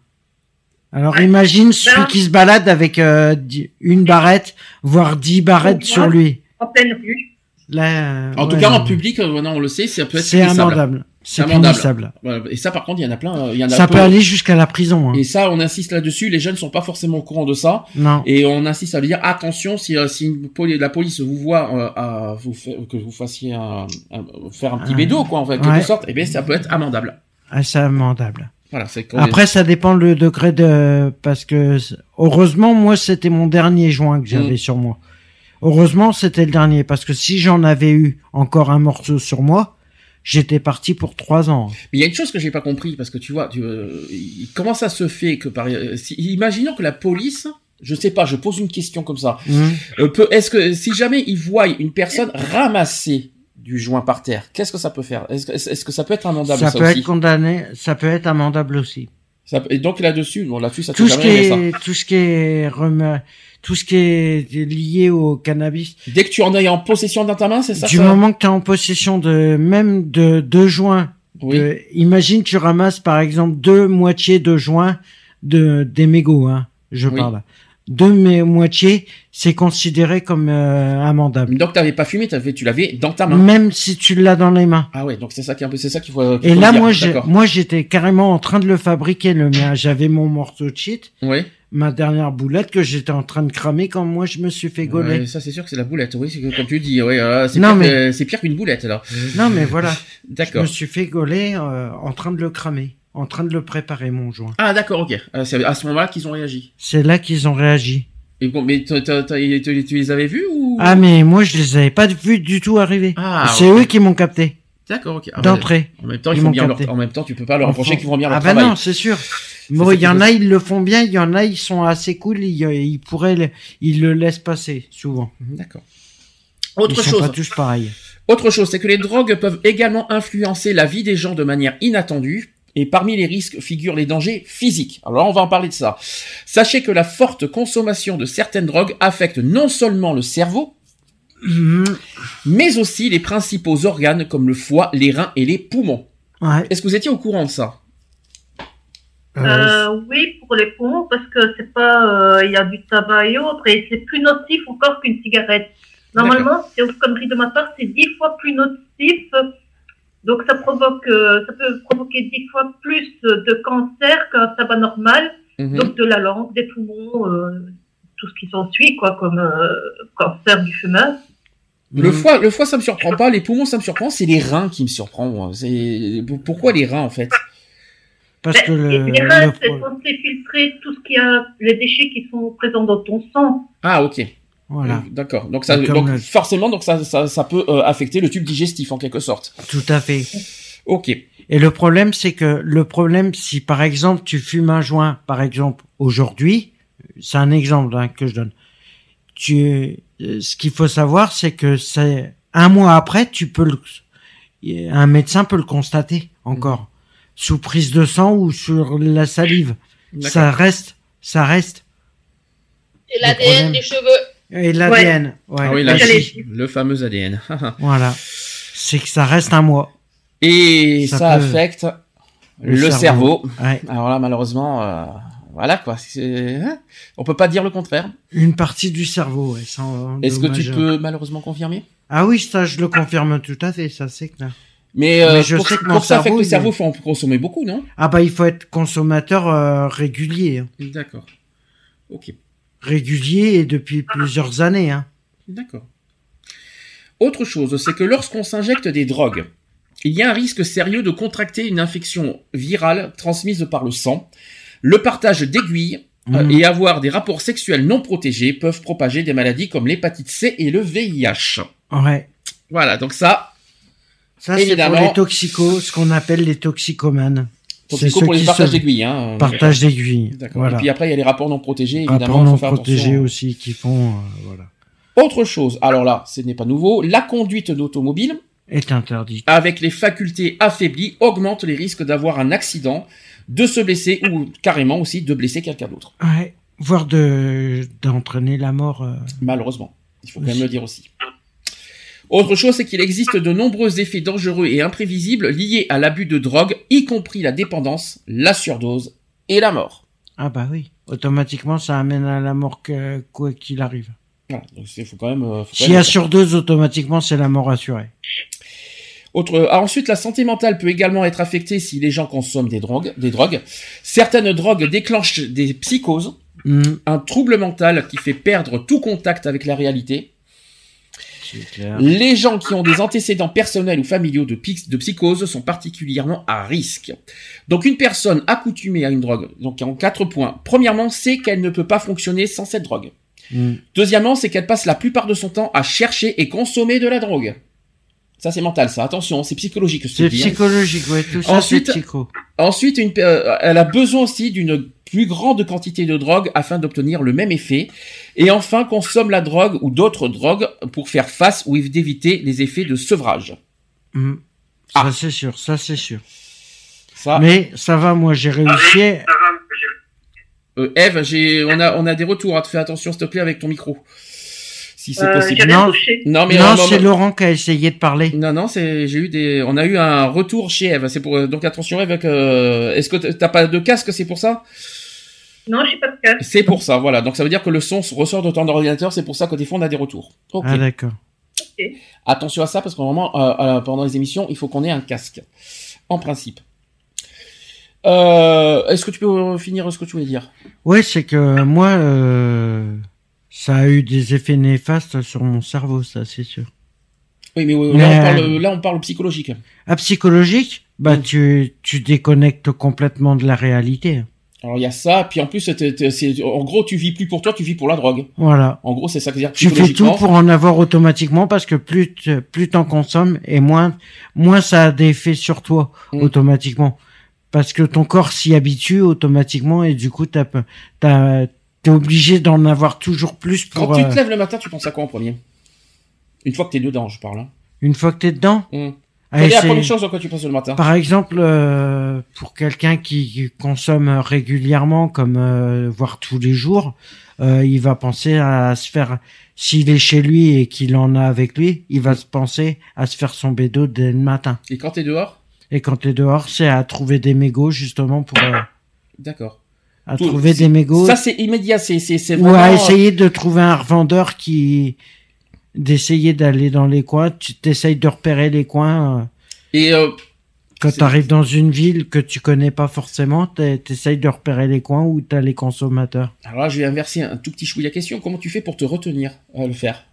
Alors Ouais. imagine celui Ben- qui se balade avec euh, une barrette, voire dix barrettes sur lui. En pleine rue. Là, En tout cas, en public, euh, maintenant on le sait, ça peut être c'est amendable. C'est amendable. punissable. Et ça, par contre, il y en a plein. euh, y en a Ça peu. peut aller jusqu'à la prison. Hein. Et ça, on insiste là-dessus. Les jeunes sont pas forcément au courant de ça, Non. et on insiste à dire attention si, euh, si une la police vous voit euh, à vous fa- que vous fassiez un, un- faire un petit bédo, quoi, en quelque Ouais. sorte. Et bien, ça peut être amendable. Ah, c'est amendable. Voilà. Après, ça dépend le degré de parce que heureusement moi c'était mon dernier joint que j'avais Mm. sur moi. Heureusement c'était le dernier parce que si j'en avais eu encore un morceau sur moi, j'étais parti pour trois ans. Mais il y a une chose que j'ai pas compris parce que tu vois, tu, euh, comment ça se fait que par, euh, si, imaginons que la police, je sais pas, je pose une question comme ça, Mm. euh, peut, est-ce que si jamais ils voient une personne ramasser du joint par terre, qu'est-ce que ça peut faire? Est-ce que, est-ce que ça peut être amendable Ça ça, peut aussi? être condamné, ça peut être amendable aussi. Ça- et donc là-dessus, bon là-dessus, ça Tout ce qui aimé ça. est, tout ce qui est tout ce qui est lié au cannabis. Dès que tu en es en possession dans ta main, c'est ça du ça moment que tu es en possession de même de deux joints, Oui. de- imagine tu ramasses par exemple deux moitiés de joints de des mégots, hein, je Oui. parle. Deux mé- moitiés, c'est considéré comme euh, amendable. Donc t'avais pas fumé, t'avais, tu l'avais dans ta main. Même si tu l'as dans les mains. Ah ouais, donc c'est ça qui est un peu, c'est ça qu'il faut. qu'il Et faut là, dire. moi, moi, j'étais carrément en train de le fabriquer, le mien. J'avais mon morceau de shit, Oui. Ma dernière boulette que j'étais en train de cramer quand moi je me suis fait gauler. Ouais, ça c'est sûr que c'est la boulette. Oui, c'est que- comme tu dis. Ouais, euh, c'est pire, mais- qu'une boulette alors. Non, mais voilà. Je D'accord. me suis fait gauler euh, en train de le cramer, en train de le préparer, mon joint. Ah d'accord, ok. Euh, c'est à ce moment-là qu'ils ont réagi. C'est là qu'ils ont réagi. Et bon, mais t'as- t'as- t'as- tu, tu les avais vus ou? Ah, mais moi, je les avais pas vus du tout arriver. Ah, c'est eux qui m'ont capté, D'accord, ok. Ah, ouais. d'entrée. En même temps, Ils ils font bien leur... En même temps, tu peux pas leur reprocher font- qu'ils font bien leur Ah, bah travail. non, c'est sûr. Bon, ça il y en a, ils le font bien, il y en a, ils sont assez cool, ils, ils pourraient, le- ils le laissent passer, souvent. D'accord. Autre ils sont chose. pas tous pareils. Autre chose, c'est que les drogues peuvent également influencer la vie des gens de manière inattendue. Et parmi les risques figurent les dangers physiques. Alors on va en parler de ça. Sachez que la forte consommation de certaines drogues affecte non seulement le cerveau, Mhm. mais aussi les principaux organes comme le foie, les reins et les poumons. Ouais. Est-ce que vous étiez au courant de ça? Euh, oui, pour les poumons, parce que c'est pas, euh, il y a du tabac et autres, et c'est plus nocif encore qu'une cigarette. Normalement, c'est aux conneries de ma part, c'est dix fois plus nocif. Donc ça provoque, euh, ça peut provoquer dix fois plus de cancer qu'un tabac normal. Mhm. Donc de la langue, des poumons, euh, tout ce qui s'ensuit, quoi, comme euh, cancer du fumeur. Le mhm. foie, le foie, ça me surprend pas. Les poumons, ça me surprend. C'est les reins qui me surprend. moi. C'est pourquoi les reins en fait? Parce que Ben, le, les reins, le c'est censé filtrer tout ce qui a, les déchets qui sont présents dans ton sang. Ah ok. voilà, D'accord. Donc ça, donc le- forcément, donc ça, ça, ça peut euh, affecter le tube digestif en quelque sorte. tout à fait. Ok. Et le problème, c'est que le problème, si par exemple tu fumes un joint, par exemple aujourd'hui, c'est un exemple hein, que je donne. Tu, ce qu'il faut savoir, c'est que c'est un mois après, tu peux le, un médecin peut le constater encore sous prise de sang ou sur la salive. Ça reste, ça reste. Et l'ADN des cheveux. Et l'ADN, ouais. Ah oui, là, le fameux ADN. voilà. C'est que ça reste un mois. Et ça, Ça peut- affecte le, le cerveau. cerveau. Ouais. Alors là, malheureusement, euh, voilà quoi. hein On peut pas dire le contraire. Une partie du cerveau, ouais. Est-ce que tu peux malheureusement confirmer? Ah oui, ça, je le confirme tout à fait, ça c'est clair. Mais, euh, Mais je pour, sais que pour ça le il cerveau, est- faut en consommer beaucoup, non? Ah bah il faut être consommateur euh, régulier, hein. D'accord. Ok. régulier et depuis plusieurs années. Hein. D'accord. Autre chose, c'est que lorsqu'on s'injecte des drogues, il y a un risque sérieux de contracter une infection virale transmise par le sang. Le partage d'aiguilles euh, Mhm. et avoir des rapports sexuels non protégés peuvent propager des maladies comme l'hépatite C et le VIH. Ouais. Voilà, donc ça, Ça c'est pour les toxicos, ce qu'on appelle les toxicomanes. Toxico pour les partages d'aiguilles. Hein. partagent d'aiguilles. D'accord. Voilà. Et puis après, il y a les rapports non protégés, évidemment. Rapports faut non faire protégés attention. aussi qui font, euh, voilà, Autre chose, alors là, ce n'est pas nouveau, la conduite d'automobile, est interdit. avec les facultés affaiblies, augmente les risques d'avoir un accident, de se blesser ou carrément aussi de blesser quelqu'un d'autre. Ouais. Voire de d'entraîner la mort. euh, Malheureusement. Il faut quand même le dire aussi. Autre chose, c'est qu'il existe de nombreux effets dangereux et imprévisibles liés à l'abus de drogue, y compris la dépendance, la surdose et la mort. Ah bah oui. Automatiquement, ça amène à la mort que- quoi qu'il arrive. Voilà, donc il faut quand même. euh, S'il y a surdose, automatiquement, c'est la mort assurée. Autre, ah, ensuite, la santé mentale peut également être affectée si les gens consomment des drogues. Des drogues. Certaines drogues déclenchent des psychoses, Mhm. un trouble mental qui fait perdre tout contact avec la réalité. Clair. Les gens qui ont des antécédents personnels ou familiaux de, psychose sont particulièrement à risque. Donc une personne accoutumée à une drogue, donc en quatre points. Premièrement, c'est qu'elle ne peut pas fonctionner sans cette drogue. Mhm. Deuxièmement, c'est qu'elle passe la plupart de son temps à chercher et consommer de la drogue. Ça c'est mental, ça. Attention, c'est psychologique. ce que C'est hein. psychologique, ouais, tout ça Ensuite- c'est psycho. Ensuite, une, euh, elle a besoin aussi d'une plus grande quantité de drogue afin d'obtenir le même effet. Et enfin, consomme la drogue ou d'autres drogues pour faire face ou d'éviter les effets de sevrage. Mhm. Ça Ah. c'est sûr, ça c'est sûr. Ça, Mais ça va, moi j'ai réussi Euh, Eve, j'ai, on a, on a des retours. hein. Fais attention, s'il te plaît, avec ton micro. Si c'est Euh, possible. J'ai Non. Non, mais non, euh, c'est Laurent qui a essayé de parler. non, non, c'est, j'ai eu des, on a eu un retour chez Eve. C'est pour, euh, donc attention, Eve, que, est-ce que t'as pas de casque, c'est pour ça? Non, je sais pas de casque. C'est pour ça, voilà. Donc ça veut dire que le son ressort de ton ordinateur, c'est pour ça que des fois on a des retours. Ah d'accord. Attention à ça parce qu'au moment, euh, euh, pendant les émissions, il faut qu'on ait un casque. En principe. Euh, Est-ce que tu peux finir ce que tu voulais dire? Ouais, c'est que moi, euh, ça a eu des effets néfastes sur mon cerveau, ça, c'est sûr. Oui, mais, oui, Mais, là, on euh, parle, là on parle psychologique. À psychologique, bah Mm. tu tu déconnectes complètement de la réalité. Alors il y a ça, puis en plus, c'est- en gros, tu vis plus pour toi, tu vis pour la drogue. Voilà. En gros, c'est ça que dire Tu fais tout pour en avoir automatiquement parce que plus tu- plus t'en consommes et moins moins ça a d'effet sur toi Mm. automatiquement parce que ton corps s'y habitue automatiquement et du coup t'as t'es obligé d'en avoir toujours plus Quand pour tu euh, te lèves le matin, tu penses à quoi en premier? Une fois que t'es dedans, je parle. Hein. une fois que t'es dedans? Hum. à Quelle est la première chose à quoi tu penses le matin? Par exemple, euh, pour quelqu'un qui qui consomme régulièrement, comme euh, voire tous les jours, euh, il va penser à se faire. S'il est chez lui et qu'il en a avec lui, il va se penser à se faire son bédo dès le matin. Et quand t'es dehors? Et quand t'es dehors, c'est à trouver des mégots justement pour euh, D'accord. À Tout- trouver des mégots Ça, c'est immédiat, c'est c'est c'est ou vraiment... à essayer de trouver un revendeur qui d'essayer d'aller dans les coins. Tu t'essayes de repérer les coins. euh, Et euh, Quand tu arrives dans une ville que tu connais pas forcément, t'es- t'essayes de repérer les coins où t'as les consommateurs. alors là, je vais inverser un tout petit chouïa la question. Comment tu fais pour te retenir à le faire?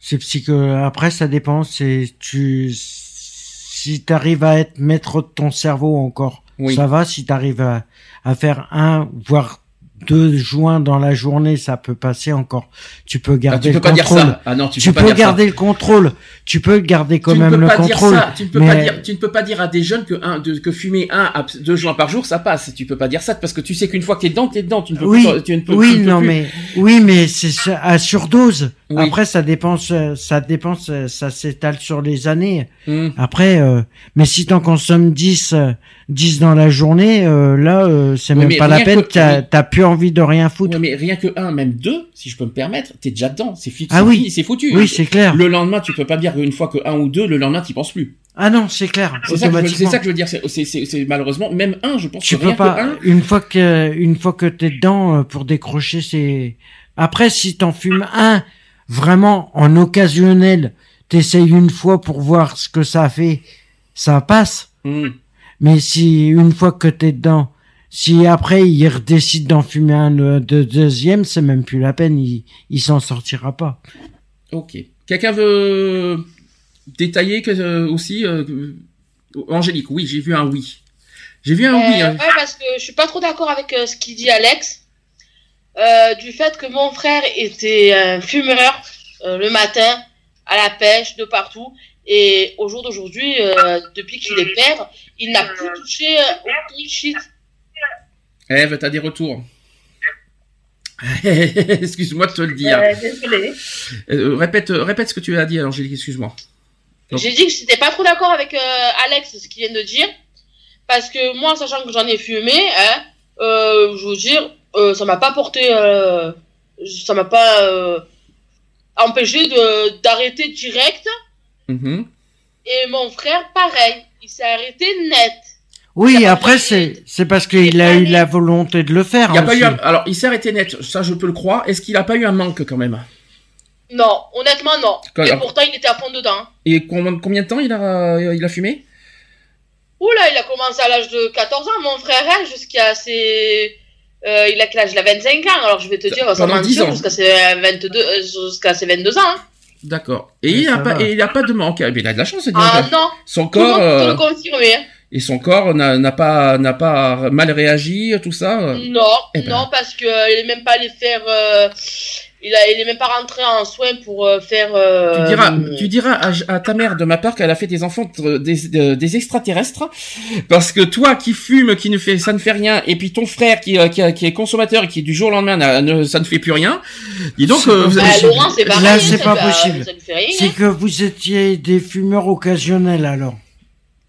C'est psycho. Après, ça dépend. C'est tu si t'arrives à être maître de ton cerveau encore, Oui. ça va. Si t'arrives à à faire un voire deux joints dans la journée, ça peut passer encore. Tu peux Ah, garder tu peux le pas dire contrôle. ça. Ah non, tu, Tu, peux pas peux dire garder le contrôle. Tu peux garder quand. Tu même peux le contrôle. dire ça. Tu ne peux mais- pas dire. Tu ne peux pas dire à des jeunes que un, de, que fumer un à deux joints par jour, ça passe. Tu peux pas dire ça parce que tu sais qu'une fois que t'es dedans, t'es dedans. Tu ne peux Oui, plus. Tu ne peux, oui, tu ne peux non, plus. mais oui, mais c'est à surdose. Oui. Après, ça dépense, ça dépense, ça s'étale sur les années. Hum. Après, euh, mais si t'en consommes 10, euh, 10 dans la journée, euh, là, euh, c'est Oui, même pas la peine. T'as plus envie de rien foutre. Mais rien que un, même deux, si je peux me permettre, t'es déjà dedans. C'est fi- Ah oui. c'est foutu. Oui, c'est clair. Le lendemain, tu peux pas dire une fois que un ou deux, le lendemain, t'y penses plus. Ah non, c'est clair. C'est ça, que je veux- c'est Automatiquement. ça que je veux dire. C'est, malheureusement, même un, je pense tu que peux rien pas. que un, Une fois que, une fois que t'es dedans euh, pour décrocher, c'est. Après, si t'en fumes un, vraiment en occasionnel, t'essayes une fois pour voir ce que ça fait, ça passe. Hum. Mais si une fois que t'es dedans, si après il décide d'en fumer un de deuxième, c'est même plus la peine, il, il s'en sortira pas. Ok. Quelqu'un veut détailler que, euh, aussi euh, euh, Angélique, oui, j'ai vu un oui. J'ai vu un oui. Hein. ouais, parce que je suis pas trop d'accord avec euh, ce qu'il dit Alex. Euh, du fait que mon frère était un fumeur euh, le matin, à la pêche, de partout. Et au jour d'aujourd'hui, euh, depuis qu'il est père, il n'a plus touché aucun shit. Eve, t'as des retours. Excuse-moi de te le dire. Euh, désolé. Euh, répète, répète ce que tu as dit, Angélique, excuse-moi. J'ai dit que j'étais pas trop d'accord avec euh, Alex, ce qu'il vient de dire. Parce que moi, sachant que j'en ai fumé, hein, je veux dire, ça m'a pas porté, ça m'a pas empêché de d'arrêter direct. Mhm. Et mon frère, pareil, il s'est arrêté net. Oui, après c'est c'est parce qu'il a eu la volonté de le faire. Il y a pas aussi. eu un- Alors, il s'est arrêté net, ça je peux le croire. Est-ce qu'il a pas eu un manque quand même? Non, honnêtement, non. Quand- Et pourtant, il était à fond dedans. Et combien, combien de temps il a, euh, il a fumé? Oula, il a commencé à l'âge de 14 ans, mon frère, hein, jusqu'à ses... Euh, il a quel âge? Il a 25 ans, alors je vais te dire, ça Pendant 10 mentir, ans. jusqu'à ses, 22, euh, jusqu'à ses 22 ans. hein. D'accord. Et Mais il a ça pas, pas de manque. Eh il a de la chance, c'est Ah non, Son tout le corps monde peut euh, le confirmer. et son corps n'a n'a pas n'a pas mal réagi, tout ça. Non, Eh ben. non, parce que euh, il est même pas allé faire... euh, il, a, il est même pas rentré en soins pour euh, faire... euh, Tu diras, tu diras à, à ta mère de ma part qu'elle a fait des enfants euh, des, de- des extraterrestres, parce que toi qui fumes, qui ne fait, ça ne fait rien, et puis ton frère qui, euh, qui, qui est consommateur et qui du jour au lendemain, ne, ça ne fait plus rien. Dis donc, C'est euh, vous Bah, avez-. Laurent, c'est pareil. Là, c'est ça pas possible. Ça lui fait rien. C'est hein. que vous étiez des fumeurs occasionnels alors.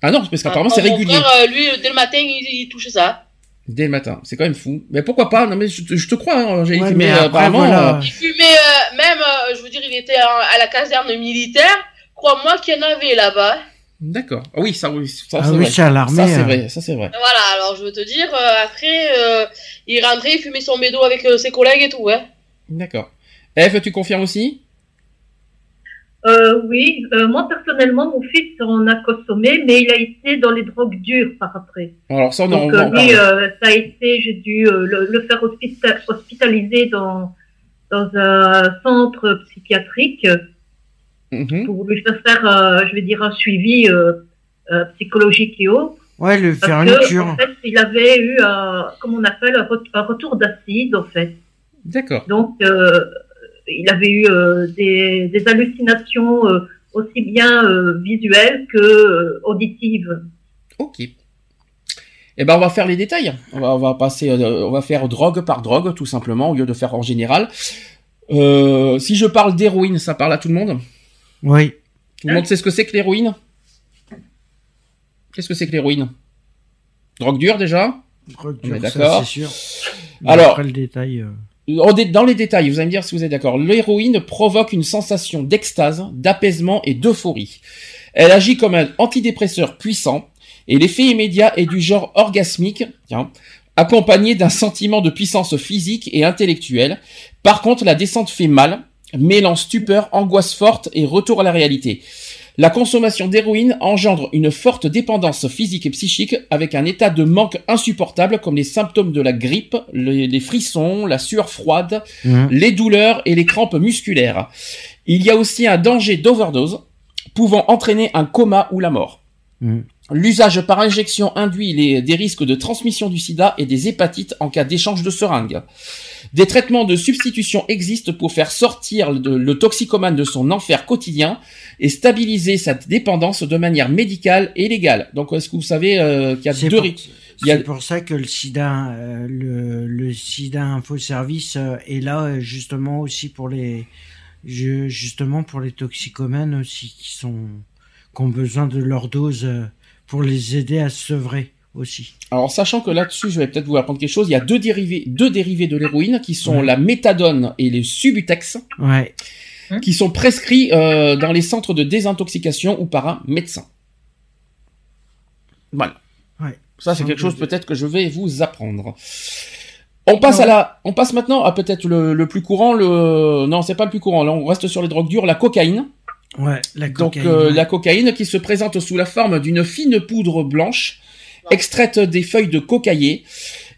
ah non, parce qu'apparemment c'est Ah, mon régulier. frère, euh, lui, dès le matin, il, il touchait ça. Dès le matin, c'est quand même fou. Mais pourquoi pas? Non mais je, te- je te crois, hein, Angélique, Ouais, mais, mais euh, après, apparemment, voilà. euh, Il fumait euh, même, euh, je veux dire, il était à la caserne militaire. Crois-moi qu'il y en avait là-bas. d'accord. Ah oui, ça, oui, ça Ah c'est oui, vrai. c'est à l'armée. Ça c'est vrai, ça c'est vrai. Voilà, alors je veux te dire, euh, après, euh, il rentrait, il fumait son bédo avec euh, ses collègues et tout, hein. D'accord. Eve, tu confirmes aussi? Euh, oui, euh, moi personnellement, mon fils en a consommé, mais il a été dans les drogues dures par après. Alors ça, on en Donc en euh, lui, parler. euh, ça a été, j'ai dû euh, le, le faire hospita- hospitaliser dans dans un centre psychiatrique Mhm. pour lui faire faire, euh, je vais dire, un suivi euh, euh, psychologique et autres. Ouais, le faire une cure. en fait, il avait eu, un, comme on appelle, un, ret- un retour d'acide, en fait. D'accord. Donc, euh, il avait eu euh, des, des hallucinations euh, aussi bien euh, visuelles que euh, auditives. Ok. Eh ben, on va faire les détails. On va, on va passer, euh, on va faire drogue par drogue, tout simplement, au lieu de faire en général. Euh, si je parle d'héroïne, ça parle à tout le monde? Oui. Tout le monde sait ce que c'est que l'héroïne? Qu'est-ce que c'est que l'héroïne? Drogue dure déjà? Drogue dure, d'accord. c'est sûr. Mais Alors- Après le détail. euh, Dans les détails, vous allez me dire si vous êtes d'accord. L'héroïne provoque une sensation d'extase, d'apaisement et d'euphorie. Elle agit comme un antidépresseur puissant et l'effet immédiat est du genre orgasmique, accompagné d'un sentiment de puissance physique et intellectuelle. Par contre, la descente fait mal, mêlant stupeur, angoisse forte et retour à la réalité. La consommation d'héroïne engendre une forte dépendance physique et psychique avec un état de manque insupportable comme les symptômes de la grippe, les, les frissons, la sueur froide, hum. les douleurs et les crampes musculaires. Il y a aussi un danger d'overdose pouvant entraîner un coma ou la mort. Mhm. L'usage par injection induit les- des risques de transmission du sida et des hépatites en cas d'échange de seringues. Des traitements de substitution existent pour faire sortir le, le toxicomane de son enfer quotidien et stabiliser sa dépendance de manière médicale et légale. Donc, est-ce que vous savez euh, qu'il y a deux pour, ri- il y a- c'est pour ça que le SIDA, euh, le, le SIDA Info Service euh, est là euh, justement aussi pour les, justement pour les toxicomanes aussi qui sont, qui ont besoin de leur dose euh, pour les aider à se sevrer aussi. Alors, sachant que là-dessus, je vais peut-être vous apprendre quelque chose, il y a deux dérivés, deux dérivés de l'héroïne qui sont Ouais. la méthadone et le subutex, Ouais. qui sont prescrits euh, dans les centres de désintoxication ou par un médecin. Voilà. Ouais. Ça, c'est quelque chose peut-être que je vais vous apprendre. On passe à la, on passe maintenant à peut-être le, le plus courant, le, non, c'est pas le plus courant. Là, on reste sur les drogues dures, la cocaïne. Ouais. La Donc cocaïne. euh, la cocaïne qui se présente sous la forme d'une fine poudre blanche extraite des feuilles de cocaïer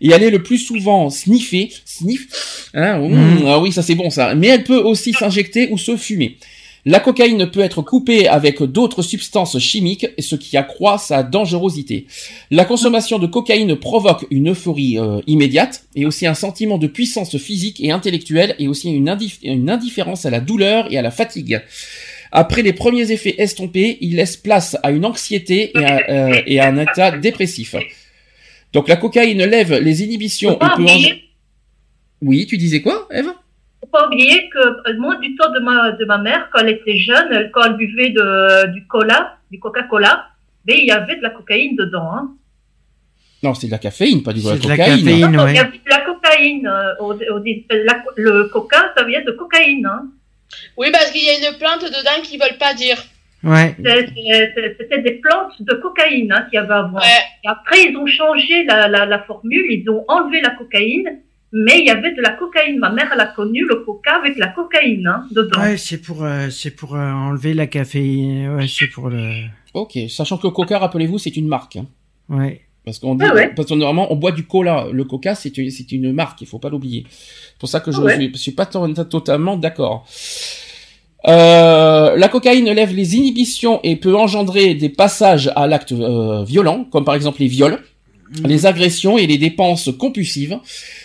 et elle est le plus souvent sniffée, sniff, hein, Mhm. ah oui ça c'est bon ça, mais elle peut aussi s'injecter ou se fumer. La cocaïne peut être coupée avec d'autres substances chimiques, ce qui accroît sa dangerosité. La consommation de cocaïne provoque une euphorie euh, immédiate et aussi un sentiment de puissance physique et intellectuelle et aussi une, indif- une indifférence à la douleur et à la fatigue. Après les premiers effets estompés, il laisse place à une anxiété et à, euh, et à un état dépressif. Donc la cocaïne lève les inhibitions Faut pas et peut... oublier, en- Oui, tu disais quoi, Eve? Faut pas oublier que euh, moi, du temps de ma, de ma mère, quand elle était jeune, quand elle buvait de, du cola, du Coca-Cola, mais il y avait de la cocaïne dedans. Hein. Non, c'est de la caféine, pas du C'est de la cocaïne. caféine. Non, ouais. Il y avait de la cocaïne. euh, au, au- la- le coca, ça vient de cocaïne. Hein. Oui, parce qu'il y a une plante dedans qu'ils veulent pas dire. Ouais. C'était des plantes de cocaïne hein, qu'il y avait avant. Ouais. Et après, ils ont changé la, la, la formule, ils ont enlevé la cocaïne, mais il y avait de la cocaïne. Ma mère, elle a connu le coca avec la cocaïne hein, dedans. Ouais, c'est pour, euh, c'est pour euh, enlever la caféine. Ouais, c'est pour le. Ok, sachant que Coca, rappelez-vous, c'est une marque. hein. Ouais. Parce qu'on dit, Ah ouais. parce que normalement, on boit du cola. Le Coca, c'est une, c'est une marque, il faut pas l'oublier. C'est pour ça que je Ah ouais. suis, pas to- totalement d'accord. Euh, la cocaïne lève les inhibitions et peut engendrer des passages à l'acte euh, violent, comme par exemple les viols, les agressions et les dépenses compulsives,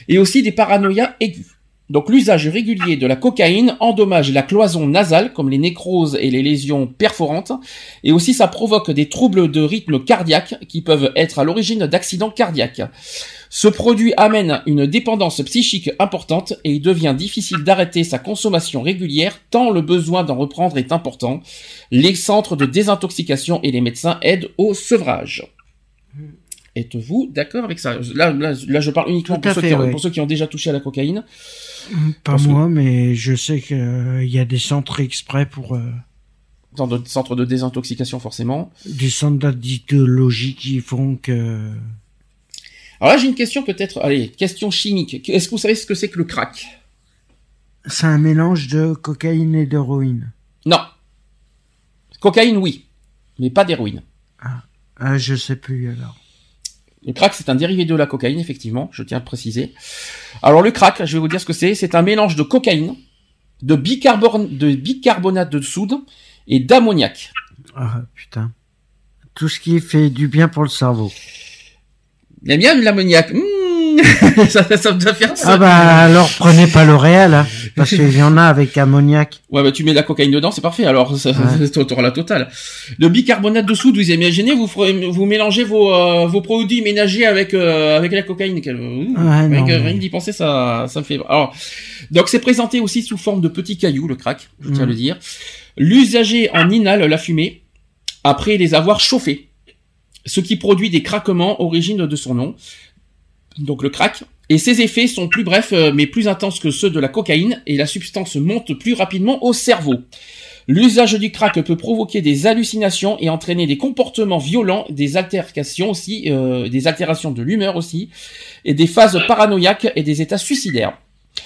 et aussi des paranoïas aigus. Donc l'usage régulier de la cocaïne endommage la cloison nasale, comme les nécroses et les lésions perforantes, et aussi ça provoque des troubles de rythme cardiaque qui peuvent être à l'origine d'accidents cardiaques. Ce produit amène une dépendance psychique importante et il devient difficile d'arrêter sa consommation régulière tant le besoin d'en reprendre est important. Les centres de désintoxication et les médecins aident au sevrage. Êtes-vous d'accord avec ça? Là, là, là, je parle uniquement pour ceux, fait, qui ont, oui. pour ceux qui ont déjà touché à la cocaïne. Pas Parce que- moi, mais je sais qu'il y a des centres exprès pour euh, Dans d'autres centres de désintoxication, forcément. des centres d'addictologie qui font que Alors là, j'ai une question peut-être. Allez, question chimique. Est-ce que vous savez ce que c'est que le crack? C'est un mélange de cocaïne et d'héroïne. Non. Cocaïne, oui. Mais pas d'héroïne. Ah, je sais plus alors. Le crack, c'est un dérivé de la cocaïne, effectivement, je tiens à le préciser. Alors le crack, je vais vous dire ce que c'est. C'est un mélange de cocaïne, de, bicarbon- de bicarbonate de soude et d'ammoniac. Ah putain. Tout ce qui fait du bien pour le cerveau. Il y a bien de l'ammoniac. Mmh, ça, ça doit faire ça. Ah bah alors prenez pas L'Oréal, hein, parce qu'il y en a avec ammoniac. Ouais, bah tu mets de la cocaïne dedans, c'est parfait. Alors, ça, Ouais. t'auras la totale. Le bicarbonate de soude, vous imaginez, vous vous mélangez vos euh, vos produits ménagers avec euh, avec la cocaïne. Rien non, mais- d'y penser, ça ça me fait. Alors, donc c'est présenté aussi sous forme de petits cailloux, le crack, je tiens à Mm. le dire. L'usager en inhale la fumée après les avoir chauffés, ce qui produit des craquements, origine de son nom. Donc le crack. Et ses effets sont plus brefs euh, mais plus intenses que ceux de la cocaïne et la substance monte plus rapidement au cerveau. L'usage du crack peut provoquer des hallucinations et entraîner des comportements violents, des altérations aussi, euh, des altérations de l'humeur aussi, et des phases paranoïaques et des états suicidaires.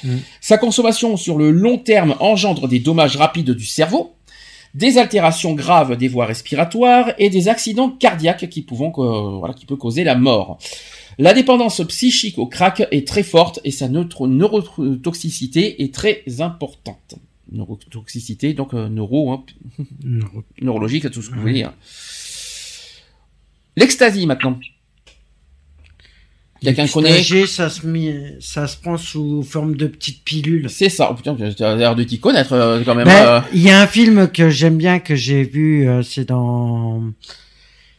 Mm. Sa consommation sur le long terme engendre des dommages rapides du cerveau, des altérations graves des voies respiratoires et des accidents cardiaques qui, pouvant, euh, voilà, qui peut causer la mort. La dépendance psychique au crack est très forte et sa neurotoxicité est très importante. Neurotoxicité, donc euh, neuro, hein, neurologique, tout ce que vous voulez dire. L'ecstasy maintenant. Quelqu'un connaît ça se mit, ça se prend sous forme de petites pilules. C'est ça. Oh putain, tu as l'air de t'y connaître euh, quand même. Ben, euh. Il y a un film que j'aime bien que j'ai vu, euh, c'est dans,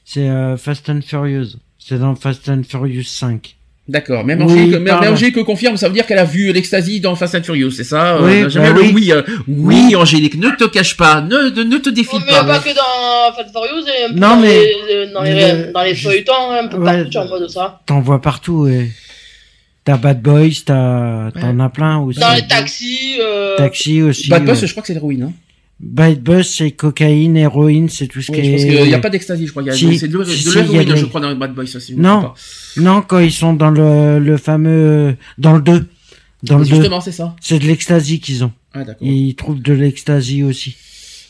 c'est euh, Fast and Furious. C'est dans Fast and Furious 5. D'accord. Même Oui, Angélique, confirme, ça veut dire qu'elle a vu l'ecstasy dans Fast and Furious, c'est ça Oui, euh, bah le oui. oui. euh, oui, Angélique, ne te cache pas, ne, ne, ne te Oh, défile mais pas. pas que dans Fast Furious, et un peu Non, dans, mais- les, dans, les, dans feuilletons, un peu Ouais, partout, tu en vois de ça. T'en vois partout, et t'as Bad Boys, t'as, t'en as plein aussi. Dans les taxis, euh, Taxi aussi. Bad ouais. je crois que c'est l'héroïne. Hein. Bad Boss, c'est cocaïne, héroïne, c'est tout ce Oui, qui je pense est. qu'il n'y a pas d'ecstasy, je crois. Il y a Si, c'est de, si, de si, il y a l'héroïne, je crois, dans Bad Boys. Ça, si Non. Non, quand ils sont dans le, le fameux, dans le 2. Dans le 2. Justement, c'est ça. C'est de l'ecstasy qu'ils ont. Ah, d'accord. Ils trouvent de l'ecstasy aussi.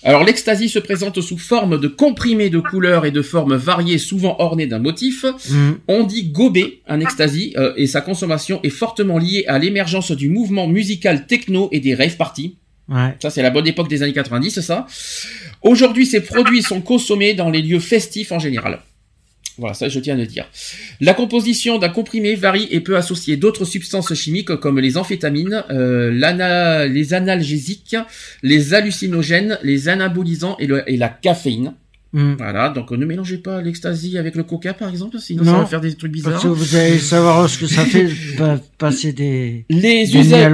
Alors l'ecstasy se présente sous forme de comprimés de couleurs et de formes variées, souvent ornées d'un motif. Mm. On dit gober un ecstasy euh, et sa consommation est fortement liée à l'émergence du mouvement musical techno et des rave parties. Ça c'est la bonne époque des années 90, ça. Aujourd'hui, ces produits sont consommés dans les lieux festifs en général. Voilà, ça je tiens à le dire. La composition d'un comprimé varie et peut associer d'autres substances chimiques comme les amphétamines, euh, les analgésiques, les hallucinogènes, les anabolisants et la caféine. Mm. Voilà, donc euh, ne mélangez pas l'ecstasy avec le coca par exemple, sinon Non, ça va faire des trucs Parce que bizarres. vous allez savoir ce que ça fait de pa- passer des, usa-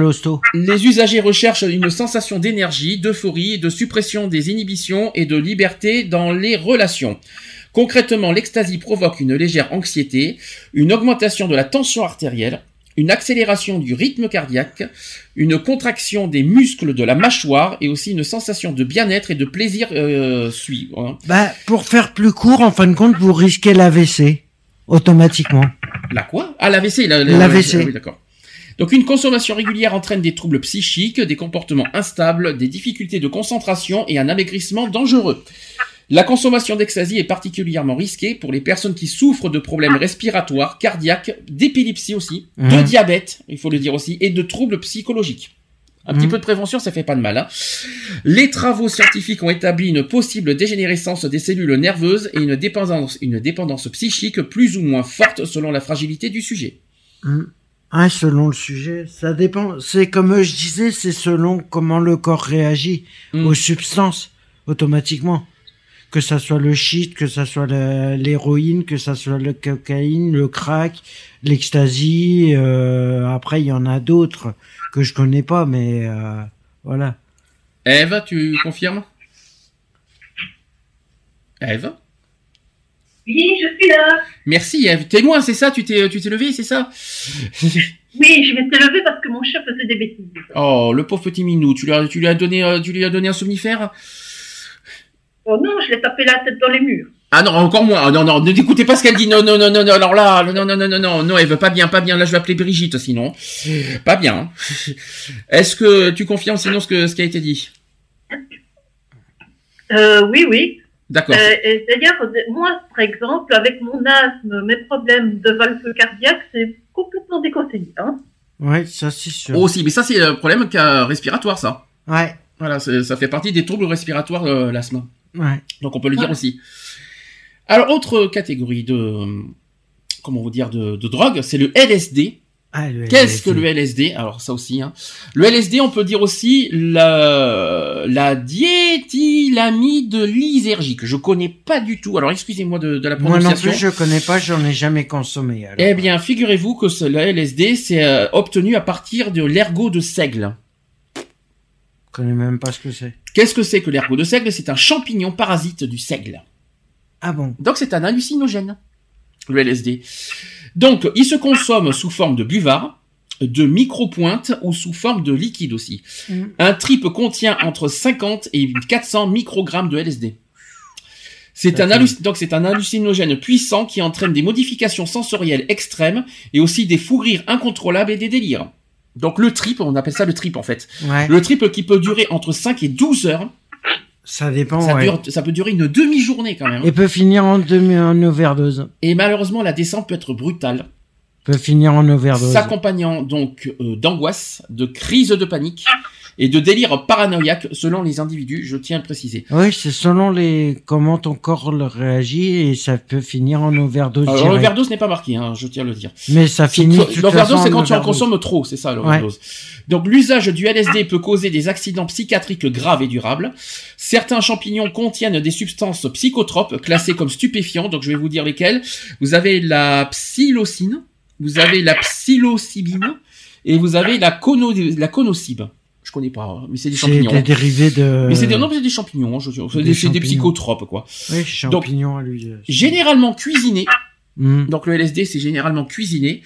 les usagers recherchent une sensation d'énergie, d'euphorie, de suppression des inhibitions et de liberté dans les relations. Concrètement, l'ecstasy provoque une légère anxiété, une augmentation de la tension artérielle, une accélération du rythme cardiaque, une contraction des muscles de la mâchoire et aussi une sensation de bien-être et de plaisir euh, suit. hein. Bah, pour faire plus court, en fin de compte, vous risquez l'AVC. Automatiquement. La quoi? Ah, l'AVC. La, L'AVC. Ah oui, d'accord. Donc une consommation régulière entraîne des troubles psychiques, des comportements instables, des difficultés de concentration et un amaigrissement dangereux. La consommation d'ecstasy est particulièrement risquée pour les personnes qui souffrent de problèmes respiratoires, cardiaques, d'épilepsie aussi, de Mhm. diabète, il faut le dire aussi, et de troubles psychologiques. Un petit Mhm. peu de prévention, ça fait pas de mal. Hein. Les travaux scientifiques ont établi une possible dégénérescence des cellules nerveuses et une dépendance, une dépendance psychique plus ou moins forte selon la fragilité du sujet. Mm. Ah, selon le sujet, ça dépend. C'est comme je disais, c'est selon comment le corps réagit Mm. aux substances automatiquement. Que ça soit le shit, que ça soit l'héroïne, que ça soit le cocaïne, le crack, l'ecstasy. euh, après, il y en a d'autres que je connais pas, mais euh, voilà. Eve, tu confirmes? Eve Oui, je suis là. Merci. Eve. T'es loin, c'est ça? Tu t'es, tu t'es levé, c'est ça? Oui, je m'étais levée parce que mon chat faisait des bêtises. Oh, le pauvre petit minou. Tu lui as, tu lui as donné, euh, tu lui as donné un somnifère? Oh non, je l'ai tapé la tête dans les murs. Ah non, encore moins. Ah Non, non, ne n'écoutez pas ce qu'elle dit. Non, non, non, non, non. Alors là, non, non, non, non, non, non, elle veut pas bien, pas bien. Là, je vais appeler Brigitte, sinon. Pas bien. Est-ce que tu confirmes sinon ce que, ce qui a été dit? Euh, oui, oui. D'accord. Euh, C'est-à-dire, moi, par exemple, avec mon asthme, mes problèmes de valve cardiaque, c'est complètement déconseillé. Hein. Ouais, ça c'est sûr. Aussi, mais ça, c'est un problème respiratoire, ça. Ouais, Voilà, ça fait partie des troubles respiratoires, euh, l'asthme. Ouais. Donc on peut le dire aussi. Alors autre catégorie de comment vous dire de, de drogue, c'est le LSD. Ah, le Qu'est-ce que LSD. le LSD Alors ça aussi. Hein. Le LSD, on peut dire aussi la la diéthylamide lysergique. Je connais pas du tout. Alors excusez-moi de, de la Moi non prononciation. plus, je connais pas, j'en ai jamais consommé. alors. Eh bien, figurez-vous que ce- le LSD, c'est euh, obtenu à partir de l'ergot de seigle. Je connais même pas ce que c'est. Qu'est-ce que c'est que l'ergot de seigle? C'est un champignon parasite du seigle. Ah bon Donc c'est un hallucinogène, le LSD. Donc il se consomme sous forme de buvard, de micro-pointe ou sous forme de liquide aussi. Mm. Un trip contient entre 50 et 400 microgrammes de LSD. C'est un, donc c'est un hallucinogène puissant qui entraîne des modifications sensorielles extrêmes et aussi des fous rires incontrôlables et des délires. Donc le trip, on appelle ça le trip en fait. Ouais, Le trip qui peut durer entre 5 et 12 heures, ça dépend, ça, ouais. dure- ça peut durer une demi-journée quand même. Et peut finir en demi en overdose. Et malheureusement, la descente peut être brutale, Peut finir en overdose. s'accompagnant donc euh, d'angoisse, de crises de panique et de délires paranoïaques selon les individus, je tiens à le préciser. Oui, c'est selon les comment ton corps le réagit et ça peut finir en overdose. Alors l'overdose n'est pas marqué, hein, je tiens à le dire. Mais ça finit. L'overdose, c'est quand tu en consommes trop, c'est ça l'overdose. Donc l'usage du LSD peut causer des accidents psychiatriques graves et durables. Certains champignons contiennent des substances psychotropes classées comme stupéfiants, donc je vais vous dire lesquelles. Vous avez la psilocine, vous avez la psilocybine et vous avez la, cono la conocybe. Je connais pas, hein, mais c'est des C'est champignons. des dérivés de. Mais c'est des, non, mais c'est des champignons, je- c'est Des des, c'est psychotropes, quoi. Oui, champignons à lui. euh, Généralement cuisinés, Hmm. donc le LSD c'est généralement cuisiné.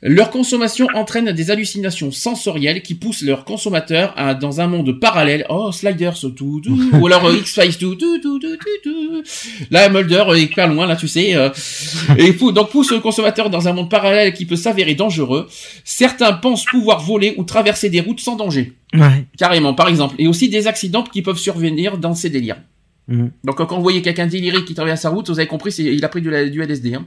Leur consommation entraîne des hallucinations sensorielles qui poussent leurs consommateurs à dans un monde parallèle. Oh Sliders tout, tout ou alors euh, X-Files tout, tout, tout, tout, tout. Là Mulder euh, est pas loin là tu sais. euh, et donc pousse le consommateur dans un monde parallèle qui peut s'avérer dangereux. Certains pensent pouvoir voler ou traverser des routes sans danger. Ouais. Carrément par exemple. Et aussi des accidents qui peuvent survenir dans ces délires. Hmm. Donc quand vous voyez quelqu'un déliré qui traverse sa route, vous avez compris, il a pris du, du LSD. Hein.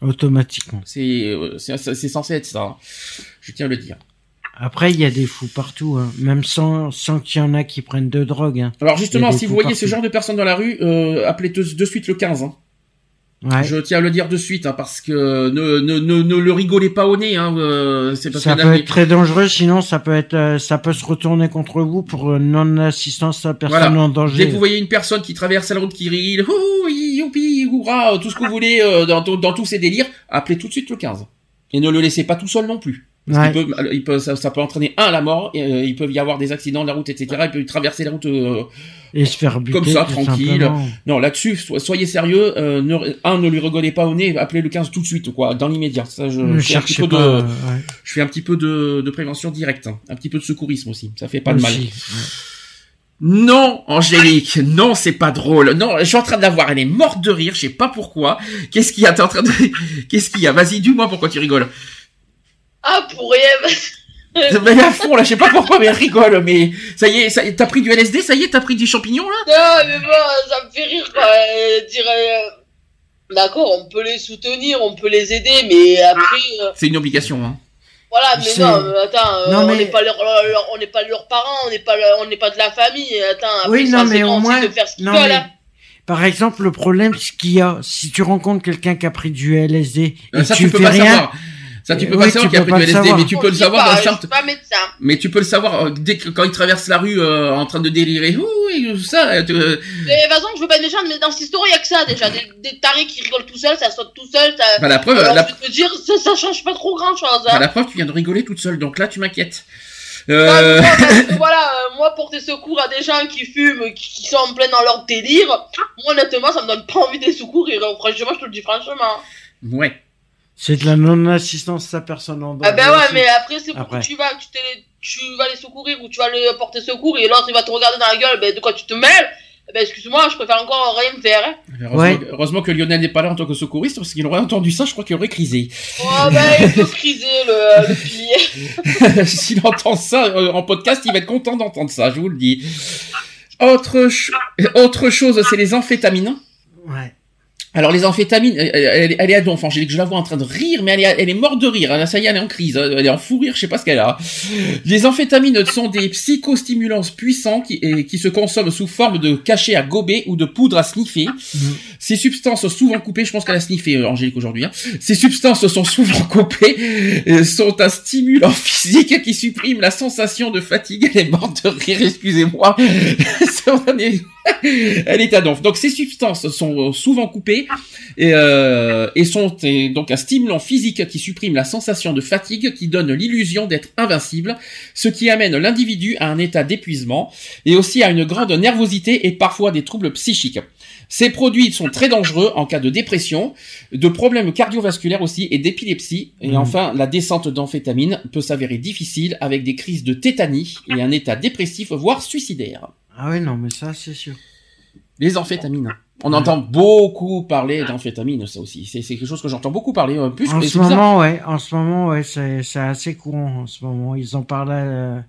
Automatiquement. C'est, euh, c'est, c'est censé être ça. hein. Je tiens à le dire. Après, il y a des fous partout, hein. même sans, sans qu'il y en a qui prennent de drogue. Hein. Alors justement, si vous voyez ce genre de personnes dans la rue, euh, appelez de, de suite le 15. Hein. Ouais. Je tiens à le dire de suite, hein, parce que ne, ne, ne, ne le rigolez pas au nez. Hein, euh, c'est parce Ça que peut être très dangereux, sinon ça peut être, euh, ça peut se retourner contre vous pour euh, non-assistance à personne Voilà. en Dès danger. que vous voyez une personne qui traverse la route, qui rit, youpi, hurrah, tout ce que vous voulez euh, dans, dans, dans tous ces délires, appelez tout de suite le 15. Et ne le laissez pas tout seul non plus. Parce Ouais. qu'il peut, il peut, ça, ça peut entraîner un la mort, et, euh, il peut y avoir des accidents de la route, etc. Il peut traverser la route euh, Et se faire buter. Comme ça, tranquille. simplement. Non, là-dessus, so- soyez sérieux. Euh, ne, un, ne lui rigolez pas au nez. Appelez le 15 tout de suite, quoi, dans l'immédiat. Ça, je, Ne je fais un petit peu pas. de, euh, ouais. je fais un petit peu de, de prévention directe, hein. un petit peu de secourisme aussi. Ça fait pas de mal. Ouais. Non, Angélique, non, c'est pas drôle. Non, je suis en train de la voir. Elle est morte de rire. Je sais pas pourquoi. Qu'est-ce qu'il y a T'es en train de, qu'est-ce qu'il y a? Vas-y, dis-moi pourquoi tu rigoles. Ah, pour rien. Mais à fond là, je sais pas pourquoi, mais elle rigole. Mais ça y est, ça, t'as pris du LSD, ça y est, t'as pris des champignons là? Non, mais bon, ça me fait rire, quoi. Euh, dire, euh, D'accord, on peut les soutenir, on peut les aider, mais après, euh, C'est une obligation. Hein. voilà, mais C'est- non, mais attends, euh, on n'est pas leur, leur- on n'est pas leurs parents, on n'est pas, leur- on n'est pas de la famille. Attends, après, Oui, ça, non, c'est mais bon au moins. de faire ce qu'ils non, veulent, mais- hein. Par exemple, le problème, ce qu'il y a, si tu rencontres quelqu'un qui a pris du LSD et ça, tu tu peux fais pas rien, savoir. Ça, tu peux Euh, pas oui, savoir qu'il a peux pris du pas le LSD, mais tu peux le savoir pas, dans pas médecin. Mais tu peux le savoir euh, dès que quand il traverse la rue euh, en train de délirer. Ouh, et tout ça. euh, tu- euh, Mais de toute façon, je veux pas être méchant, mais dans cette histoire, il y a que ça, déjà. Des, des tarés qui rigolent tout seuls, ça saute tout seul, ça... bah, la preuve, Alors, la, je te dire, ça, ça change pas trop grand chose, bah, hein. la preuve, tu viens de rigoler toute seule. Donc là, tu m'inquiètes. Euh, parce que voilà, euh, moi porter secours à des gens qui fument, qui, qui sont en plein dans leur délire, moi honnêtement ça me donne pas envie de les secourir. hein. Franchement, je te le dis franchement. ouais. C'est de la non-assistance à personne en Ah danger ben ouais, aussi. mais après c'est pour tu vas, tu, t'es- tu vas les secourir ou tu vas les porter secours et l'autre il va te regarder dans la gueule, ben de quoi tu te mêles? Eh Ben excuse-moi, je préfère encore rien faire. Hein. Heureusement, Ouais. heureusement que Lionel n'est pas là en tant que secouriste, parce qu'il aurait entendu ça, je crois qu'il aurait crisé. Oh ben il peut criser le, le pilier. S'il entend ça euh, en podcast, il va être content d'entendre ça, je vous le dis. Autre, ch- autre chose, c'est les amphétamines. Ouais. Alors les amphétamines, elle, elle- est à donf, Angélique, je la vois en train de rire, mais elle est, elle est morte de rire. Là, ça y est, elle est en crise, elle est en fou rire, je sais pas ce qu'elle a. Les amphétamines sont des psychostimulants puissants qui, se consomment sous forme de cachets à gober ou de poudre à sniffer. Ces substances souvent coupées, je pense qu'elle a sniffé euh, Angélique aujourd'hui. hein. Ces substances sont souvent coupées, euh, sont un stimulant physique qui supprime la sensation de fatigue. Elle est morte de rire, excusez-moi. Elle est- à donf. Donc ces substances sont euh, souvent coupées et, euh, et sont euh, donc un stimulant physique qui supprime la sensation de fatigue, qui donne l'illusion d'être invincible, ce qui amène l'individu à un état d'épuisement et aussi à une grande nervosité et parfois des troubles psychiques. Ces produits sont très dangereux en cas de dépression, de problèmes cardiovasculaires aussi et d'épilepsie. Et Mhm. enfin, la descente d'amphétamines peut s'avérer difficile avec des crises de tétanie et un état dépressif voire suicidaire. Ah oui, non, mais ça, c'est sûr. Les amphétamines. On Ouais. entend beaucoup parler d'amphétamines, ça aussi. C'est quelque chose que j'entends beaucoup parler. euh, Plus, En ce c'est bizarre. moment, ouais, en ce moment, ouais, c'est c'est assez courant en ce moment. Ils en parlent, euh,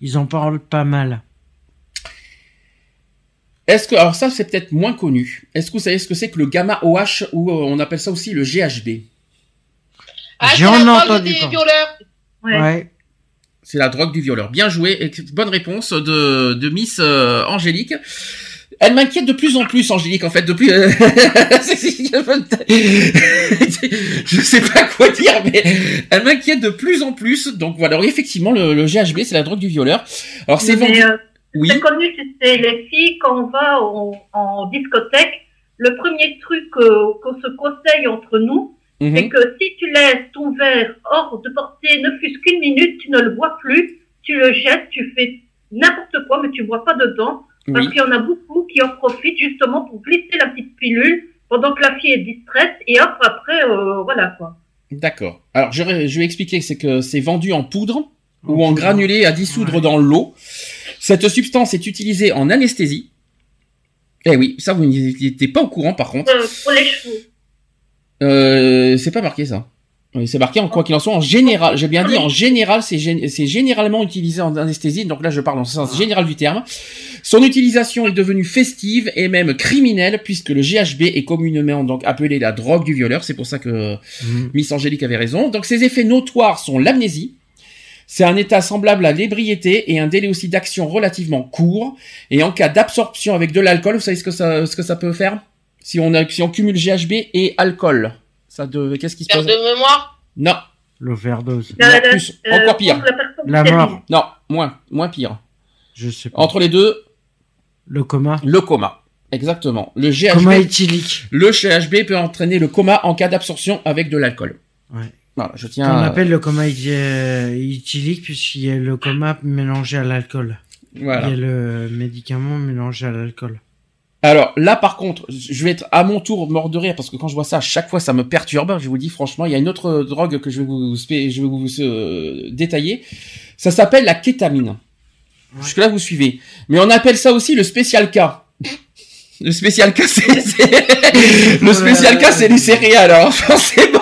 ils en parlent pas mal. Est-ce que, alors ça, c'est peut-être moins connu. Est-ce que vous savez ce que c'est que le gamma OH ou euh, on appelle ça aussi le GHB Ah, c'est J'en la ai drogue entendu des parler. violeurs. Ouais. Ouais. C'est la drogue du violeur. Bien joué. Et bonne réponse de, de Miss euh, Angélique. Elle m'inquiète de plus en plus, Angélique, en fait, depuis... euh, je sais pas quoi dire, mais elle m'inquiète de plus en plus. Donc voilà, Alors, effectivement, le, le GHB, c'est la drogue du violeur. Alors c'est vendu... euh, Oui, C'est connu, c'est les filles quand on va en, en discothèque. Le premier truc euh, qu'on se conseille entre nous, Mhm. c'est que si tu laisses ton verre hors de portée, ne fût-ce qu'une minute, tu ne le bois plus, tu le jettes, tu fais n'importe quoi, mais tu bois pas dedans, parce oui. qu'il y en a beaucoup qui en profitent justement pour glisser la petite pilule pendant que la fille est distraite, et hop, après, euh, voilà quoi. D'accord. Alors je, vais- je vais expliquer, c'est que c'est vendu en poudre ou en granulé à dissoudre Ouais. dans l'eau. Cette substance est utilisée en anesthésie. Eh oui, ça vous n'étiez pas au courant par contre. Euh, pour les chevaux. Euh, c'est pas marqué ça. Oui, C'est marqué en quoi qu'il en soit en général. J'ai bien dit en général, c'est gén- c'est généralement utilisé en anesthésie. Donc là, je parle en sens général du terme. Son utilisation est devenue festive et même criminelle puisque le GHB est communément donc appelé la drogue du violeur. C'est pour ça que Mhm. Miss Angélique avait raison. Donc ses effets notoires sont l'amnésie. C'est un état semblable à l'ébriété et un délai aussi d'action relativement court. Et en cas d'absorption avec de l'alcool, vous savez ce que ça, ce que ça peut faire? Si on, a, si on cumule GHB et alcool. Ça de, qu'est-ce qui se passe? de mémoire? Non, L'overdose. non, Euh, plus, euh, encore pire. la La mort. Non, moins, moins pire. Je sais pas. Entre les deux, Le coma. le coma. Exactement. Le GHB, Coma éthylique. le GHB peut entraîner le coma en cas d'absorption avec de l'alcool. Ouais. Voilà, je On tiens. à- appelle le coma éthi- euh, éthylique puisqu'il y a le coma mélangé à l'alcool. Voilà. Il y a le médicament mélangé à l'alcool. Alors là, par contre, je vais être à mon tour mort de rire parce que quand je vois ça, à chaque fois, ça me perturbe. Je vous dis franchement, il y a une autre drogue que je vais vous, je vais vous euh, détailler. Ça s'appelle la kétamine. Jusque là, vous suivez. Mais on appelle ça aussi le spécial K. Le spécial K, c'est le spécial K, c'est les céréales. Alors forcément,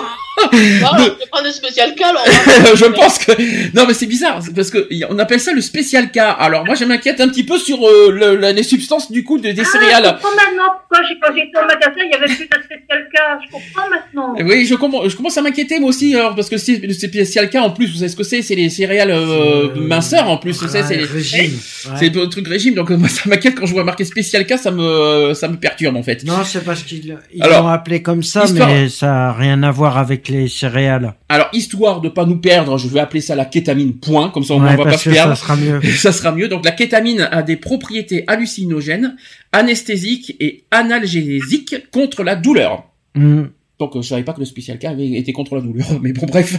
Des spécial cas, alors. je pense que non, mais c'est bizarre parce que on appelle ça le spécial K. Alors moi, je m'inquiète un petit peu sur euh, le- la- les substances du coup de- des Ah, céréales. je comprends maintenant pourquoi j'ai- quand j'étais au magasin, il y avait plus de spécial cas. Je comprends maintenant. Oui, je, commence, je commence à m'inquiéter moi aussi, alors, parce que c'est le spécial K en plus, vous savez ce que c'est C'est les céréales euh, C'est, minceurs en plus, vous savez, c'est Ouais, les- régime. Ouais. c'est le truc régime, donc euh, moi ça m'inquiète quand je vois marqué spécial K, ça me, ça me perturbe en fait. Non, c'est parce qu'ils ils Alors, l'ont appelé comme ça, histoire- mais ça a rien à voir avec les céréales. Alors, histoire de pas nous perdre, je vais appeler ça la kétamine, point, comme ça moins Ouais, on va pas se que ça perdre. sera mieux. Ça sera mieux. Donc la kétamine a des propriétés hallucinogènes, anesthésiques et analgésiques contre la douleur. Hmm. Donc euh, je savais pas que le spécial K avait été contre la douleur, mais bon bref.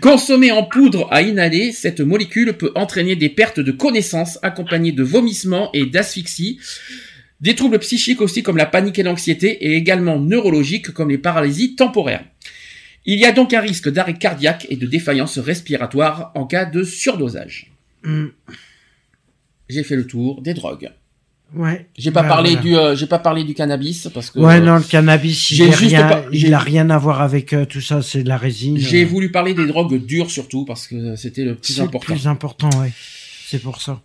Consommée en poudre à inhaler, cette molécule peut entraîner des pertes de connaissance accompagnées de vomissements et d'asphyxie, des troubles psychiques aussi comme la panique et l'anxiété et également neurologiques comme les paralysies temporaires. Il y a donc un risque d'arrêt cardiaque et de défaillance respiratoire en cas de surdosage. Hmm. J'ai fait le tour des drogues. Ouais. J'ai pas Bah, parlé voilà. du euh, j'ai pas parlé du cannabis parce que Ouais, euh, non, le cannabis, il rien, pas- il a rien à voir avec euh, tout ça, c'est de la résine. j'ai euh, voulu parler des drogues dures surtout parce que c'était le plus c'est le important. plus important, ouais. C'est pour ça.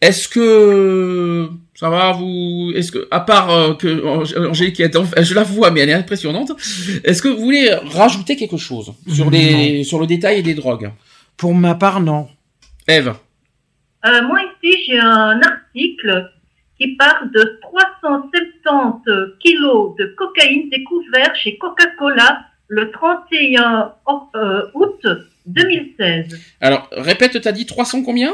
Est-ce que ça va vous Est-ce que à part euh, que Ang- Angélique qui est en- je la vois mais elle est impressionnante. Est-ce que vous voulez rajouter quelque chose sur les sur le détail des drogues? Pour ma part, non. Eve, Euh, moi ici, j'ai un article qui parle de 370 kilos de cocaïne découvert chez Coca-Cola le 31 oc- euh, août 2016. alors répète, t'as dit 300 combien?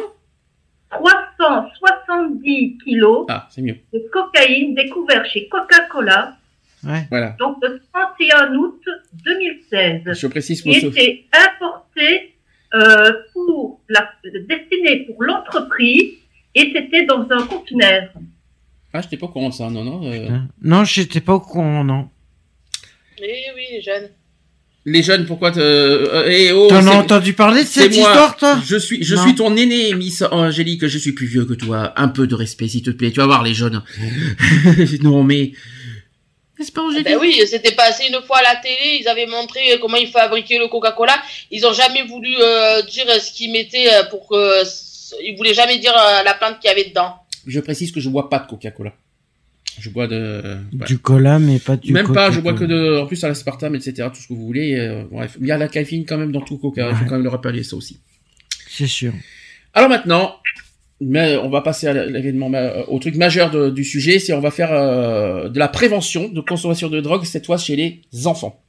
370 kilos Ah, c'est mieux. de cocaïne découvert chez Coca-Cola, Ouais. Voilà. donc le 31 août 2016. Je précise qui était importé euh, pour la, destiné pour l'entreprise et c'était dans un conteneur. Ah, j'étais pas au courant de ça. Non, non. euh, Hein? Non, j'étais pas au courant, non. Mais oui, les jeunes. Les jeunes, pourquoi te... euh, eh, oh, T'en as entendu parler de c'est cette moi. histoire, toi Je suis, je Non. suis ton aîné, Miss Angélique. Je suis plus vieux que toi. Un peu de respect, s'il te plaît. Tu vas voir les jeunes. non, mais n'est-ce pas, Angélique Ben oui, c'était passé une fois à la télé, ils avaient montré comment ils fabriquaient le Coca-Cola. Ils ont jamais voulu euh, dire ce qu'ils mettaient euh, pour que. Ils voulaient jamais dire euh, la plante qu'il y avait dedans. Je précise que je bois pas de Coca-Cola. Je bois de. Du cola, mais pas du Même pas. Je bois que de. En plus, à l'aspartame, etc. Tout ce que vous voulez. euh, bref, il y a la caféine quand même dans tout Coca. Il faut quand même le rappeler ça aussi. C'est sûr. Alors maintenant, mais on va passer à l'événement ma- au truc majeur de- du sujet, c'est on va faire euh, de la prévention de consommation de drogue cette fois chez les enfants.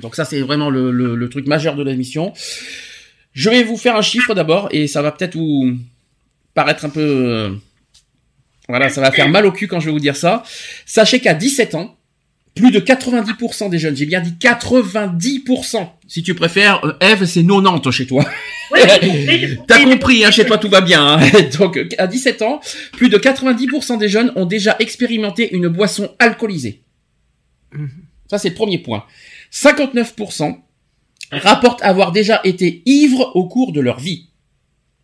Donc ça c'est vraiment le, le- le truc majeur de l'émission. Je vais vous faire un chiffre d'abord et ça va peut-être vous paraître un peu euh, voilà, ça va faire mal au cul quand je vais vous dire ça. Sachez qu'à 17 ans, plus de 90% des jeunes, j'ai bien dit 90%, si tu préfères, euh, Eve, c'est 90 chez toi. Oui, T'as compris, hein, chez toi tout va bien. hein. Donc, à 17 ans, plus de 90% des jeunes ont déjà expérimenté une boisson alcoolisée. Ça, c'est le premier point. 59% rapportent avoir déjà été ivres au cours de leur vie.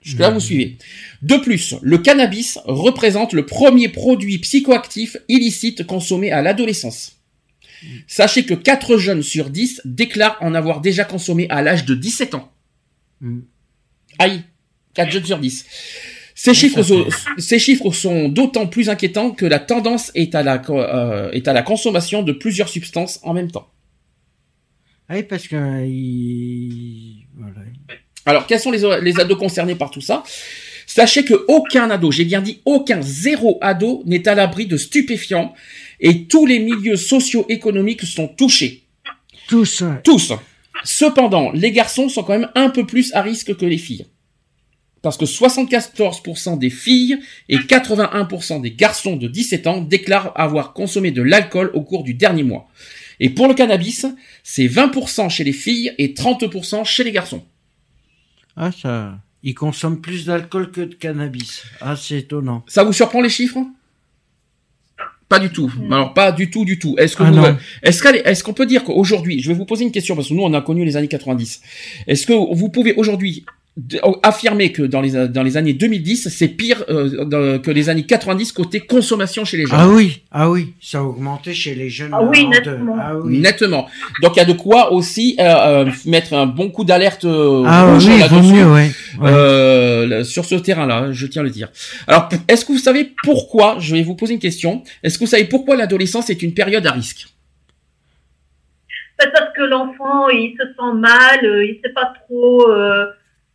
Jusque-là, Mhm. vous suivez. De plus, le cannabis représente le premier produit psychoactif illicite consommé à l'adolescence. Sachez que 4 jeunes sur 10 déclarent en avoir déjà consommé à l'âge de 17 ans. Mm. Aïe, 4 jeunes sur 10. Ces chiffres, sont, ces chiffres sont d'autant plus inquiétants que la tendance est à la, euh, est à la consommation de plusieurs substances en même temps. Ah Oui, parce que euh, il... voilà. Alors, quels sont les, les ados concernés par tout ça? Sachez que aucun ado, j'ai bien dit aucun, zéro ado n'est à l'abri de stupéfiants et tous les milieux socio-économiques sont touchés. tous. Tous. Cependant, les garçons sont quand même un peu plus à risque que les filles. Parce que 74% des filles et 81% des garçons de 17 ans déclarent avoir consommé de l'alcool au cours du dernier mois. Et pour le cannabis, c'est 20% chez les filles et 30% chez les garçons. Ah ça. Ils consomment plus d'alcool que de cannabis. Ah c'est étonnant. Ça vous surprend les chiffres? Pas du tout. Alors pas du tout, du tout. Est-ce que Ah vous- non. est-ce qu'on peut dire qu'aujourd'hui, je vais vous poser une question parce que nous on a connu les années 90. Est-ce que vous pouvez aujourd'hui affirmer que dans les dans les années 2010 c'est pire euh, dans- que les années 90 côté consommation chez les jeunes Ah oui, ah oui, ça a augmenté chez les jeunes. Ah oui, nettement. Ah oui. Nettement. Donc il y a de quoi aussi euh, euh, mettre un bon coup d'alerte euh, Ah rouge oui, vaut là-dessus. mieux, ouais. ouais. Euh, là, sur ce terrain-là, je tiens à le dire. Alors, est-ce que vous savez pourquoi Je vais vous poser une question. Est-ce que vous savez pourquoi l'adolescence est une période à risque? C'est parce que l'enfant, il se sent mal, euh, il sait pas trop, euh,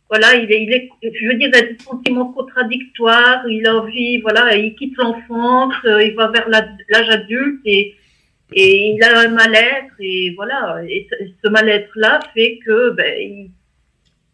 voilà, il est, il est, je veux dire, il a des sentiments contradictoires, il a envie, voilà, il quitte l'enfance, euh, il va vers l'âge adulte et, et il a un mal-être et voilà, et ce, mal-être-là fait que, ben, il,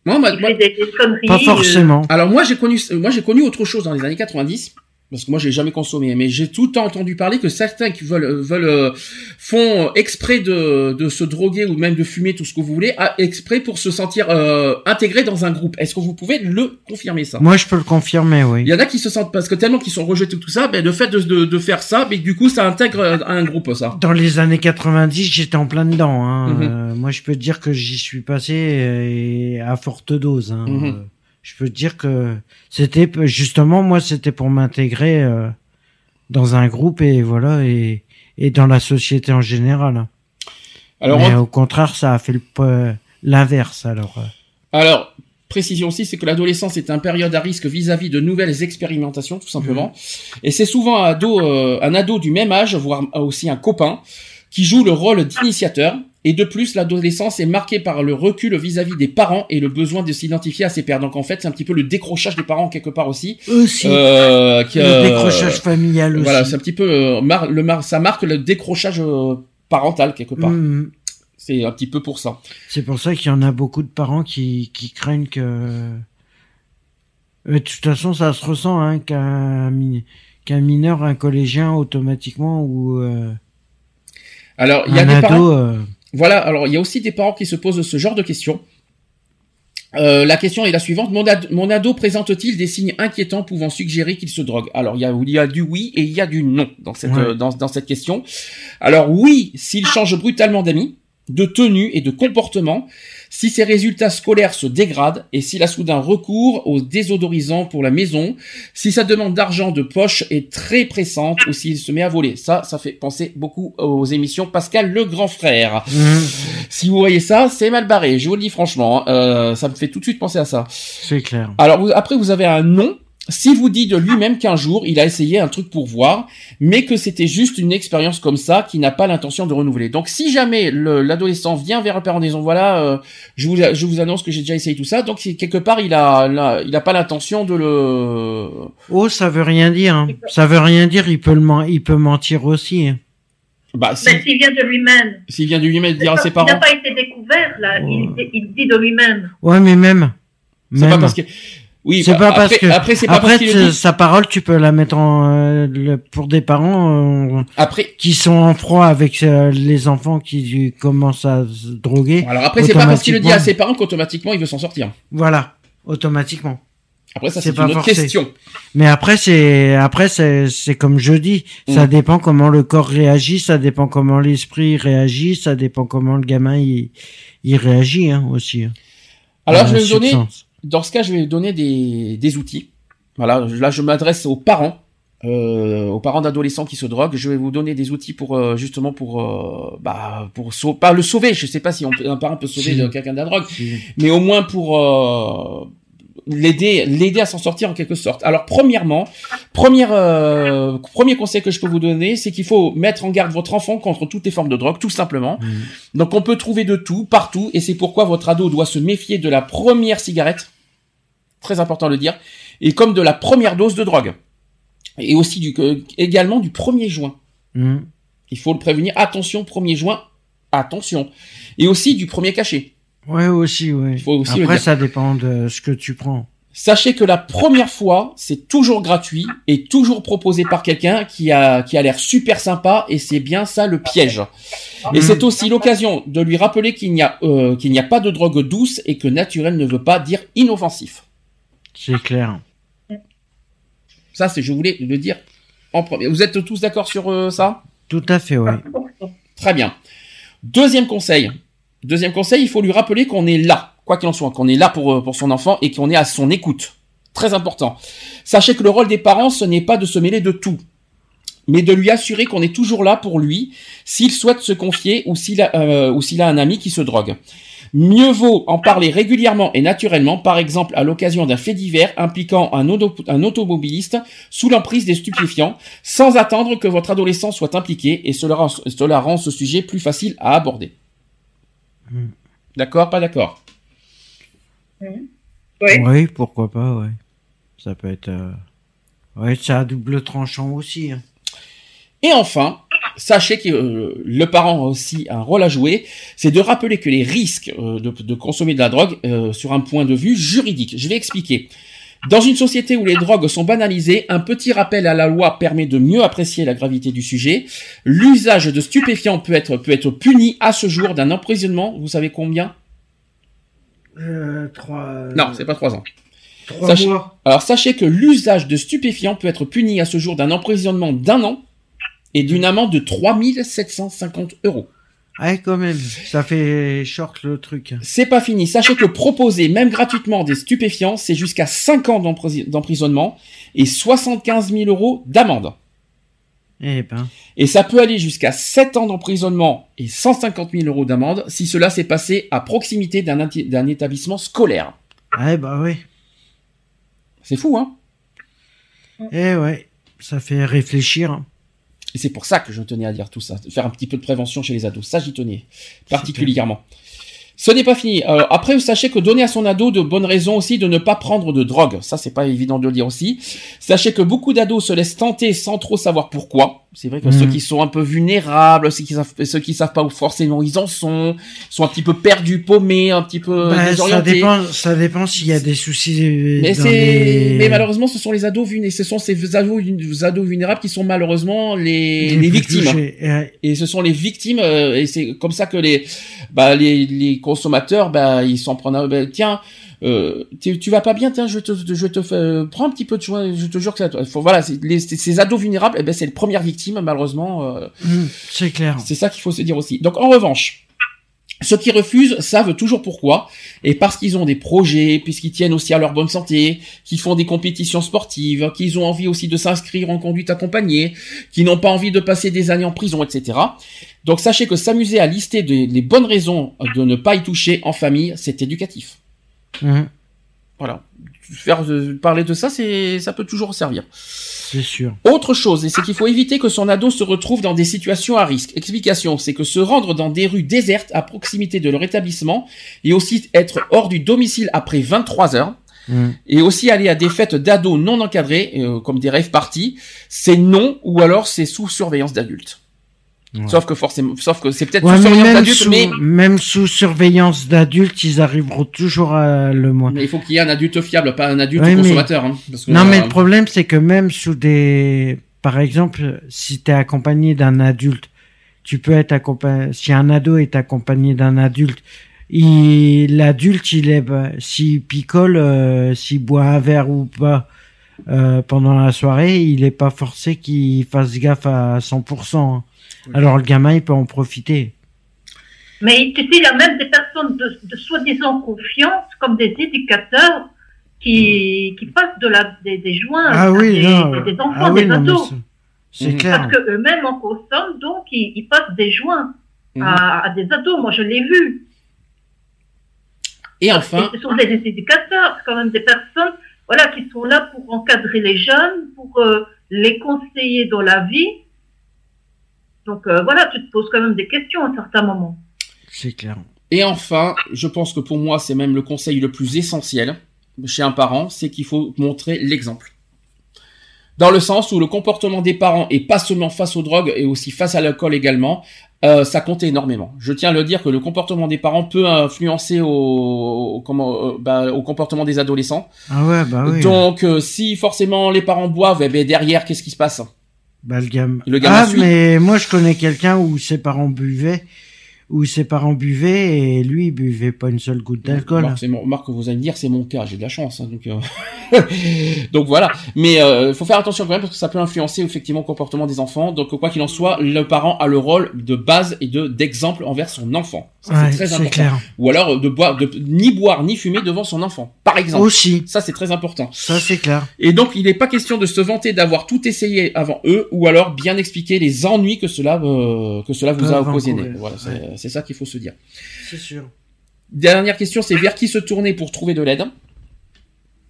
Moi, ma- il moi- fait des, des conneries. Pas euh, forcément. alors moi j'ai connu, moi j'ai connu autre chose dans les années 90. Parce que moi j'ai jamais consommé, mais j'ai tout le temps entendu parler que certains qui veulent euh, veulent euh, font exprès de, de se droguer ou même de fumer tout ce que vous voulez, à- exprès pour se sentir euh, intégré dans un groupe. Est-ce que vous pouvez le confirmer ça? Moi, je peux le confirmer, oui. Il y en a qui se sentent parce que tellement qu'ils sont rejetés tout ça, ben le fait de, de, de faire ça, mais du coup ça intègre euh, un groupe ça. Dans les années 90, j'étais en plein dedans. Hein. Mhm. Euh, moi, je peux te dire que j'y suis passé euh, à forte dose. Hein. Mhm. Euh, je peux te dire que c'était justement moi, c'était pour m'intégrer euh, dans un groupe et voilà et, et dans la société en général. Alors Mais on- au contraire, ça a fait l'inverse. Alors, euh. Alors, précision aussi, c'est que l'adolescence est une période à risque vis-à-vis de nouvelles expérimentations, tout simplement. Et c'est souvent un ado, euh, un ado du même âge, voire aussi un copain, qui joue le rôle d'initiateur. Et de plus, l'adolescence est marquée par le recul vis-à-vis des parents et le besoin de s'identifier à ses pères. Donc en fait, c'est un petit peu le décrochage des parents quelque part aussi. aussi Euh, qui, le euh, décrochage familial aussi. Voilà, c'est un petit peu euh, mar- le mar- ça marque le décrochage euh, parental quelque part. Mhm. C'est un petit peu pour ça. C'est pour ça qu'il y en a beaucoup de parents qui, qui craignent que. Euh, De toute façon, ça se ressent hein, qu'un qu'un mineur, un collégien, automatiquement ou euh, Alors, il y a des ado. parents. euh, Voilà, alors il y a aussi des parents qui se posent ce genre de questions. Euh, la question est la suivante. Mon, ad- mon ado présente-t-il des signes inquiétants pouvant suggérer qu'il se drogue? Alors, il y, a, il y a du oui et il y a du non dans cette, Ouais. euh, dans, dans cette question. Alors, oui, s'il change brutalement d'amis, de tenue et de comportement, si ses résultats scolaires se dégradent et s'il a soudain recours aux désodorisants pour la maison, si sa demande d'argent de poche est très pressante ou s'il se met à voler. Ça, ça fait penser beaucoup aux émissions Pascal le grand frère. mhm, Si vous voyez ça, c'est mal barré. Je vous le dis franchement, hein. Euh, ça me fait tout de suite penser à ça. c'est clair. Alors vous- après, vous avez un non. S'il vous dit de lui-même qu'un jour il a essayé un truc pour voir, mais que c'était juste une expérience comme ça, qui n'a pas l'intention de renouveler. Donc si jamais le- l'adolescent vient vers un parent en disant voilà, euh, je vous je vous annonce que j'ai déjà essayé tout ça, donc c'est- quelque part il a, là, il a pas l'intention de le Oh, ça veut rien dire. hein. Ça veut rien dire. Il peut le il peut mentir aussi. hein. bah si- Mais s'il vient de lui-même. s'il vient de lui-même dire à ses Il n'a pas été découvert, là. Il, Ouais. il dit de lui-même. Ouais, mais même. c'est même. pas parce que oui, C'est bah, pas après, parce que après c'est pas après parce qu'il sa parole, tu peux la mettre en euh, le- pour des parents euh, Après qui sont en froid avec euh, les enfants qui commencent à se droguer. alors après c'est pas parce qu'il le dit à ses parents qu'automatiquement il veut s'en sortir. Voilà, automatiquement. Après ça C'est une autre forcé. question. Mais après c'est après c'est c'est comme je dis, ça Mm. dépend comment le corps réagit, ça dépend comment l'esprit réagit, ça dépend comment le gamin il, il réagit hein, aussi. hein, Alors je vais vous donner substance. Dans ce cas, je vais donner des, des outils. Voilà, là je m'adresse aux parents, euh, aux parents d'adolescents qui se droguent. Je vais vous donner des outils pour euh, justement pour euh, bah pour sau- pas le sauver. Je sais pas si on un parent peut sauver Si. quelqu'un de la drogue, mais au moins pour euh, l'aider l'aider à s'en sortir en quelque sorte. Alors premièrement, première euh, premier conseil que je peux vous donner, c'est qu'il faut mettre en garde votre enfant contre toutes les formes de drogue, tout simplement. Mm. Donc on peut trouver de tout partout et c'est pourquoi votre ado doit se méfier de la première cigarette, très important de le dire, et comme de la première dose de drogue. Et aussi du que- également du premier joint. Mm. Il faut le prévenir, attention, premier joint, attention. Et aussi du premier cachet. Ouais aussi ouais. Faut aussi Après ça dépend de ce que tu prends. Sachez que la première fois, c'est toujours gratuit et toujours proposé par quelqu'un qui a, qui a l'air super sympa et c'est bien ça le piège. Et Mhm. c'est aussi l'occasion de lui rappeler qu'il n'y a, euh, qu'il n'y a pas de drogue douce et que naturel ne veut pas dire inoffensif. C'est clair. Ça, c'est, je voulais le dire en premier. Vous êtes tous d'accord sur euh, ça? Tout à fait ouais. Très bien. Deuxième conseil. Deuxième conseil, il faut lui rappeler qu'on est là, quoi qu'il en soit, qu'on est là pour, euh, pour son enfant et qu'on est à son écoute. Très important. Sachez que le rôle des parents, ce n'est pas de se mêler de tout, mais de lui assurer qu'on est toujours là pour lui s'il souhaite se confier ou s'il a, euh, un ami qui se drogue. Mieux vaut en parler régulièrement et naturellement, par exemple à l'occasion d'un fait divers impliquant un, auto- un automobiliste sous l'emprise des stupéfiants, sans attendre que votre adolescent soit impliqué, et cela rend ce sujet plus facile à aborder. Hmm. D'accord, pas d'accord Oui. Oui, pourquoi pas, ouais. Ça peut être. Euh... Ouais, c'est à double tranchant aussi. hein. Et enfin, sachez que euh, le parent a aussi un rôle à jouer, c'est de rappeler que les risques euh, de, de consommer de la drogue euh, sur un point de vue juridique. Je vais expliquer. Dans une société où les drogues sont banalisées, un petit rappel à la loi permet de mieux apprécier la gravité du sujet. L'usage de stupéfiants peut être, peut être puni à ce jour d'un emprisonnement. Vous savez combien? Euh, trois. Non, c'est pas trois ans. trois sachez- mois. Alors sachez que l'usage de stupéfiants peut être puni à ce jour d'un emprisonnement d'un an et d'une amende de 3750 euros. Ouais, quand même. Ça fait short le truc. C'est pas fini. Sachez que proposer, même gratuitement, des stupéfiants, c'est jusqu'à 5 ans d'empris- d'emprisonnement et 75 000 euros d'amende. Eh ben. Et ça peut aller jusqu'à 7 ans d'emprisonnement et 150 000 euros d'amende si cela s'est passé à proximité d'un établissement scolaire. Ouais, bah oui. C'est fou, hein? Eh ouais. Ça fait réfléchir. Et c'est pour ça que je tenais à dire tout ça, faire un petit peu de prévention chez les ados. Ça, j'y tenais particulièrement. Ce n'est pas fini. Euh, après, sachez que donner à son ado de bonnes raisons aussi de ne pas prendre de drogue. Ça, c'est pas évident de le dire aussi. Sachez que beaucoup d'ados se laissent tenter sans trop savoir pourquoi. C'est vrai que Mhm. ceux qui sont un peu vulnérables, ceux qui savent, ceux qui savent pas où forcément ils en sont, sont un petit peu perdus, paumés, un petit peu Bah, ça dépend, ça dépend s'il y a des soucis. euh, Mais dans c'est, les- mais malheureusement, ce sont les ados vulnérables, ce sont ces ados, ados vulnérables qui sont malheureusement les, les, victimes. touchés. Et ce sont les victimes, euh, et c'est comme ça que les, bah, les, les consommateurs, bah, ils s'en prennent. à- bah, tiens, euh, tu, vas pas bien, tiens, je te, je te fais, euh, prends un petit peu de joint, je te jure que ça. Faut, voilà, c'est- les, ces ados vulnérables, eh ben, c'est les premières victimes, malheureusement. euh, Hum, c'est clair. c'est ça qu'il faut se dire aussi. Donc en revanche, ceux qui refusent savent toujours pourquoi, et parce qu'ils ont des projets, puisqu'ils tiennent aussi à leur bonne santé, qu'ils font des compétitions sportives, qu'ils ont envie aussi de s'inscrire en conduite accompagnée, qu'ils n'ont pas envie de passer des années en prison, etc. Donc sachez que s'amuser à lister des- les bonnes raisons de ne pas y toucher en famille, c'est éducatif. Hum, Voilà. Faire euh, parler de ça, c'est ça peut toujours servir. c'est sûr. Autre chose, et c'est qu'il faut éviter que son ado se retrouve dans des situations à risque. Explication, c'est que se rendre dans des rues désertes à proximité de leur établissement et aussi être hors du domicile après 23 heures Hum. et aussi aller à des fêtes d'ados non encadrées, euh, comme des rêves parties, c'est non ou alors c'est sous surveillance d'adultes. Ouais. Sauf que forcément, sauf que c'est peut-être Ouais, sous surveillance sous, mais, même sous surveillance d'adultes, ils arriveront toujours à le moins. mais il faut qu'il y ait un adulte fiable, pas un adulte Ouais, mais- consommateur. hein, parce que, Non, mais euh, le problème, c'est que même sous des, par exemple, si t'es accompagné d'un adulte, tu peux être accompagné, si un ado est accompagné d'un adulte, il, l'adulte, il est, bah, s'il picole, euh, s'il boit un verre ou pas, euh, pendant la soirée, il est pas forcé qu'il fasse gaffe à 100%. hein. Alors le gamin, il peut en profiter. Mais tu sais, il y a même des personnes de, de soi-disant confiance, comme des éducateurs, qui, qui passent de la, des, des joints Ah à oui, des, non. des enfants, ah oui, des ados. c'est- Mhm. clair. Parce qu'eux-mêmes en consomment, donc ils, ils passent des joints Mhm. à, à des ados. Moi, je l'ai vu. Et enfin, Et ce sont des, des éducateurs, c'est quand même des personnes voilà, qui sont là pour encadrer les jeunes, pour euh, les conseiller dans la vie. Donc euh, voilà, tu te poses quand même des questions à un certain moment. C'est clair. Et enfin, je pense que pour moi, c'est même le conseil le plus essentiel chez un parent, c'est qu'il faut montrer l'exemple. Dans le sens où le comportement des parents, et pas seulement face aux drogues, et aussi face à l'alcool également, euh, ça compte énormément. Je tiens à le dire que le comportement des parents peut influencer au, au- comment, euh, bah, au comportement des adolescents. Ah ouais, bah oui. Donc, euh, si forcément les parents boivent, eh ben, derrière, qu'est-ce qui se passe? Bah, le gamin. Le gamin ah, suit. mais moi, je connais quelqu'un où ses parents buvaient, où ses parents buvaient et lui, il buvait pas une seule goutte d'alcool. Marc, c'est mon- Marc, vous allez me dire, c'est mon cas, j'ai de la chance. hein, donc, euh, donc voilà. Mais il faut faire attention quand même parce que ça peut influencer effectivement le comportement des enfants. Donc quoi qu'il en soit, le parent a le rôle de base et de d'exemple envers son enfant. Ça, Ouais, c'est très important. clair. Ou alors de boire, de ni boire ni fumer devant son enfant, par exemple. Aussi, Ça c'est très important. ça c'est clair. Et donc il n'est pas question de se vanter d'avoir tout essayé avant eux, ou alors bien expliquer les ennuis que cela euh, que cela vous a occasionné. Voilà, c'est c'est ça qu'il faut se dire. C'est sûr. Dernière question, c'est vers qui se tourner pour trouver de l'aide?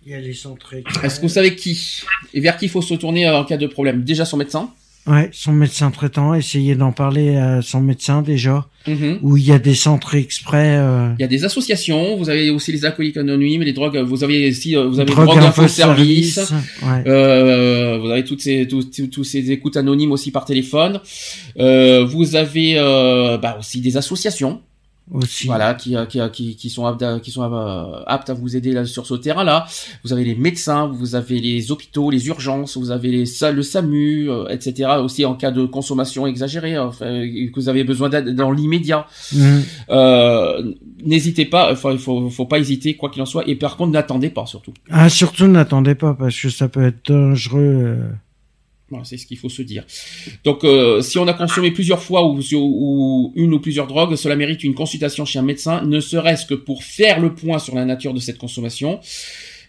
Il y a les centres Est-ce que vous savez qui? Et vers qui il faut se tourner euh, en cas de problème? Déjà son médecin. Ouais, son médecin traitant, essayer d'en parler à son médecin déjà, Mhm. où il y a des centres exprès. Euh, Il y a des associations. Vous avez aussi les alcooliques anonymes, les drogues. Vous avez aussi, euh, vous avez drogue drogue info service. Ouais. Euh, vous avez toutes ces tous, tous- tous ces écoutes anonymes aussi par téléphone. Euh, vous avez euh, bah, aussi des associations. Aussi. Voilà, qui, euh, qui, euh, qui, qui sont aptes à, qui sont euh, aptes à vous aider là, sur ce terrain-là. Vous avez les médecins, vous avez les hôpitaux, les urgences, vous avez les le SAMU, euh, etc. Aussi en cas de consommation exagérée, enfin, et que vous avez besoin d'aide dans l'immédiat. Mhm. Euh, N'hésitez pas, enfin, il faut, faut pas hésiter, quoi qu'il en soit. Et par contre, n'attendez pas surtout. Ah, surtout n'attendez pas parce que ça peut être dangereux. Voilà, c'est ce qu'il faut se dire. Donc, euh, si on a consommé plusieurs fois ou, ou une ou plusieurs drogues, cela mérite une consultation chez un médecin, ne serait-ce que pour faire le point sur la nature de cette consommation,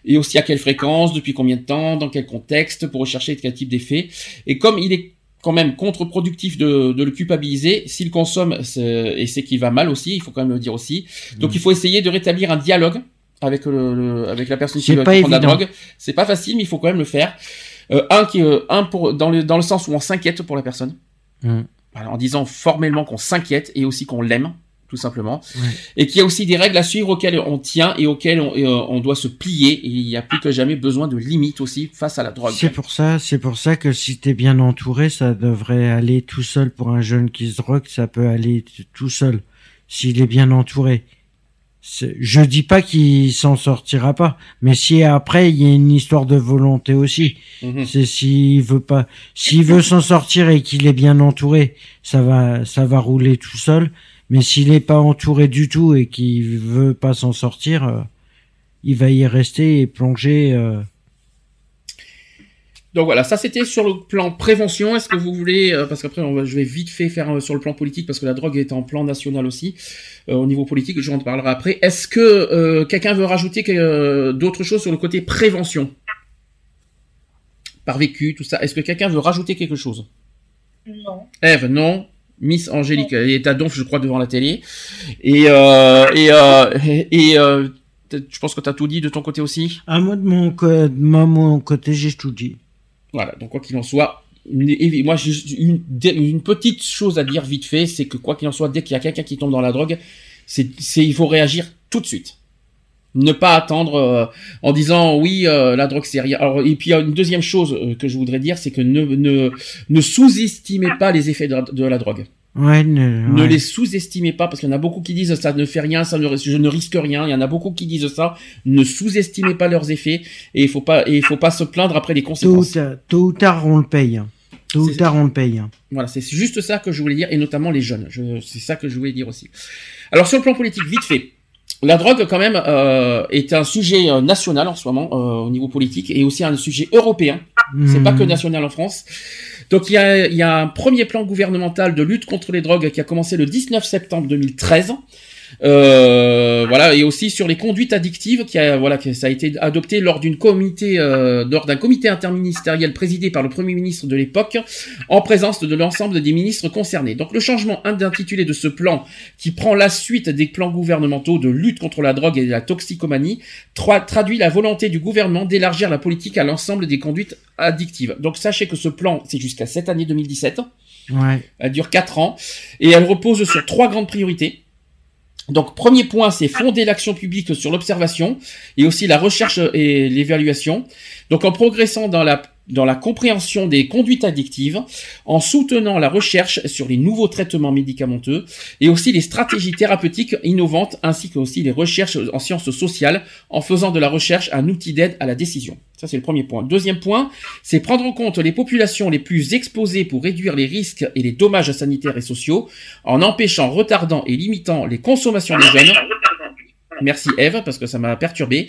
et aussi à quelle fréquence, depuis combien de temps, dans quel contexte, pour rechercher quel type d'effet. Et comme il est quand même contre-productif de, de le culpabiliser, s'il consomme, c'est- et c'est qu'il va mal aussi, il faut quand même le dire aussi. Donc, il faut essayer de rétablir un dialogue avec le, le- avec la personne qui prendre la drogue. C'est pas facile, mais il faut quand même le faire. Euh, un qui, euh, un pour dans le dans le sens où on s'inquiète pour la personne. Voilà, en disant formellement qu'on s'inquiète et aussi qu'on l'aime, tout simplement, Ouais. et qu'il y a aussi des règles à suivre auxquelles on tient et auxquelles on, et, euh, on doit se plier. Et il y a plus que jamais besoin de limites aussi face à la drogue. C'est pour ça, c'est pour ça que si t'es bien entouré, ça devrait aller tout seul pour un jeune qui se drogue, ça peut aller tout seul s'il est bien entouré. Je dis pas qu'il s'en sortira pas, mais si après il y a une histoire de volonté aussi, Mhm. c'est s'il veut pas, s'il veut s'en sortir et qu'il est bien entouré, ça va, ça va rouler tout seul. Mais s'il est pas entouré du tout et qu'il veut pas s'en sortir, euh, il va y rester et plonger. euh, Donc voilà, ça c'était sur le plan prévention. Est-ce que vous voulez, euh, parce qu'après on va- je vais vite fait faire euh, sur le plan politique parce que la drogue est en plan national aussi euh, au niveau politique. Je en parlerai après. Est-ce que euh, quelqu'un veut rajouter euh, d'autres choses sur le côté prévention? Par vécu, tout ça Est-ce que quelqu'un veut rajouter quelque chose? Non. Eve, non. Miss Angélique, elle est à Donf, je crois, devant la télé. Et euh, et euh, et, euh, je pense que tu as tout dit de ton côté aussi? Ah, moi, de mon, co- de moi, mon côté, j'ai tout dit. Voilà, donc quoi qu'il en soit, une- moi une, petite chose à dire vite fait, c'est que quoi qu'il en soit, dès qu'il y a quelqu'un qui tombe dans la drogue, c'est, il faut réagir tout de suite. Ne pas attendre euh, en disant oui euh, la drogue c'est rien. Alors et puis une deuxième chose euh, que je voudrais dire, c'est que ne sous-estimez pas les effets de la drogue. Ouais, ne, Ne ouais. les sous-estimez pas parce qu'il y en a beaucoup qui disent ça ne fait rien, ça ne, je ne risque rien. Il y en a beaucoup qui disent ça. Ne sous-estimez pas leurs effets et il faut pas et il faut pas se plaindre après ou, conséquences. tôt ou tard, on le paye. hein. Tôt ou tard, on le paye. hein. Voilà, c'est juste ça que je voulais dire, et notamment les jeunes. Je- C'est ça que je voulais dire aussi. Alors sur le plan politique, vite fait. La drogue, quand même, euh, est un sujet euh, national en ce moment euh, au niveau politique, et aussi un sujet européen. C'est pas que Hmm. national en France. Donc il y a, il y a un premier plan gouvernemental de lutte contre les drogues qui a commencé le 19 septembre 2013. Euh, voilà et aussi sur les conduites addictives qui a voilà que ça a été adopté lors d'une comité euh, lors d'un comité interministériel présidé par le premier ministre de l'époque en présence de l'ensemble des ministres concernés. Donc le changement intitulé de ce plan qui prend la suite des plans gouvernementaux de lutte contre la drogue et la toxicomanie tra- traduit la volonté du gouvernement d'élargir la politique à l'ensemble des conduites addictives. Donc sachez que ce plan c'est jusqu'à cette année 2017. Ouais. Elle dure 4 ans et elle repose sur trois grandes priorités. Donc premier point, c'est fonder l'action publique sur l'observation et aussi la recherche et l'évaluation. Donc en progressant dans la dans la compréhension des conduites addictives, en soutenant la recherche sur les nouveaux traitements médicamenteux et aussi les stratégies thérapeutiques innovantes ainsi que aussi les recherches en sciences sociales en faisant de la recherche un outil d'aide à la décision. Ça c'est le premier point. Deuxième point, c'est prendre en compte les populations les plus exposées pour réduire les risques et les dommages sanitaires et sociaux en empêchant, retardant et limitant les consommations des jeunes. Merci Eve, parce que ça m'a perturbé.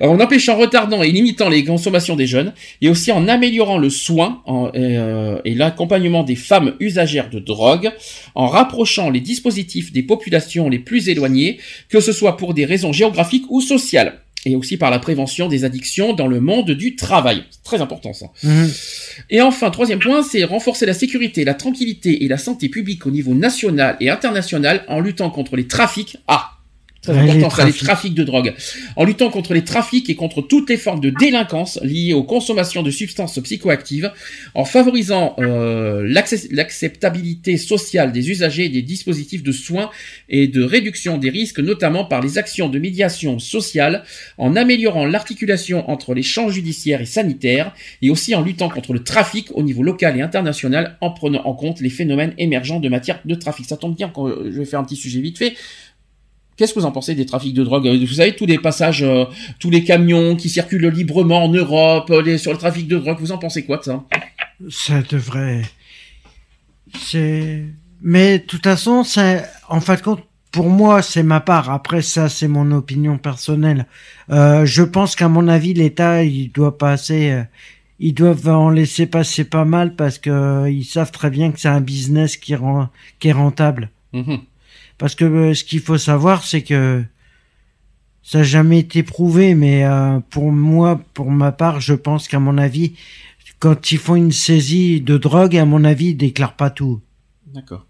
En empêchant, retardant et limitant les consommations des jeunes, et aussi en améliorant le soin en- euh, et l'accompagnement des femmes usagères de drogue, en rapprochant les dispositifs des populations les plus éloignées, que ce soit pour des raisons géographiques ou sociales, et aussi par la prévention des addictions dans le monde du travail. C'est très important ça. Mhm. Et enfin, troisième point, c'est renforcer la sécurité, la tranquillité et la santé publique au niveau national et international en luttant contre les trafics. Ah les ça, les trafics. trafics de drogue. En luttant contre les trafics et contre toutes les formes de délinquance liées aux consommations de substances psychoactives, en favorisant euh, l'acceptabilité sociale des usagers et des dispositifs de soins et de réduction des risques, notamment par les actions de médiation sociale, en améliorant l'articulation entre les champs judiciaires et sanitaires, et aussi en luttant contre le trafic au niveau local et international, en prenant en compte les phénomènes émergents de matière de trafic. Ça tombe bien quand euh, je vais faire un petit sujet vite fait. Qu'est-ce que vous en pensez des trafics de drogue? Vous savez tous les passages, euh, tous les camions qui circulent librement en Europe, euh, les- sur le trafic de drogue. Vous en pensez quoi de ça? Ça devrait. C'est. Mais de toute façon, c'est en fin de compte, pour moi, c'est ma part. Après ça, c'est mon opinion personnelle. Euh, je pense qu'à mon avis, l'État, il doit passer. euh, Ils doivent en laisser passer pas mal parce que euh, ils savent très bien que c'est un business qui rend qui est rentable. Mhm. Parce que euh, ce qu'il faut savoir, c'est que ça n'a jamais été prouvé, mais euh, pour moi, pour ma part, je pense qu'à mon avis, quand ils font une saisie de drogue, à mon avis, ils déclarent pas tout. D'accord.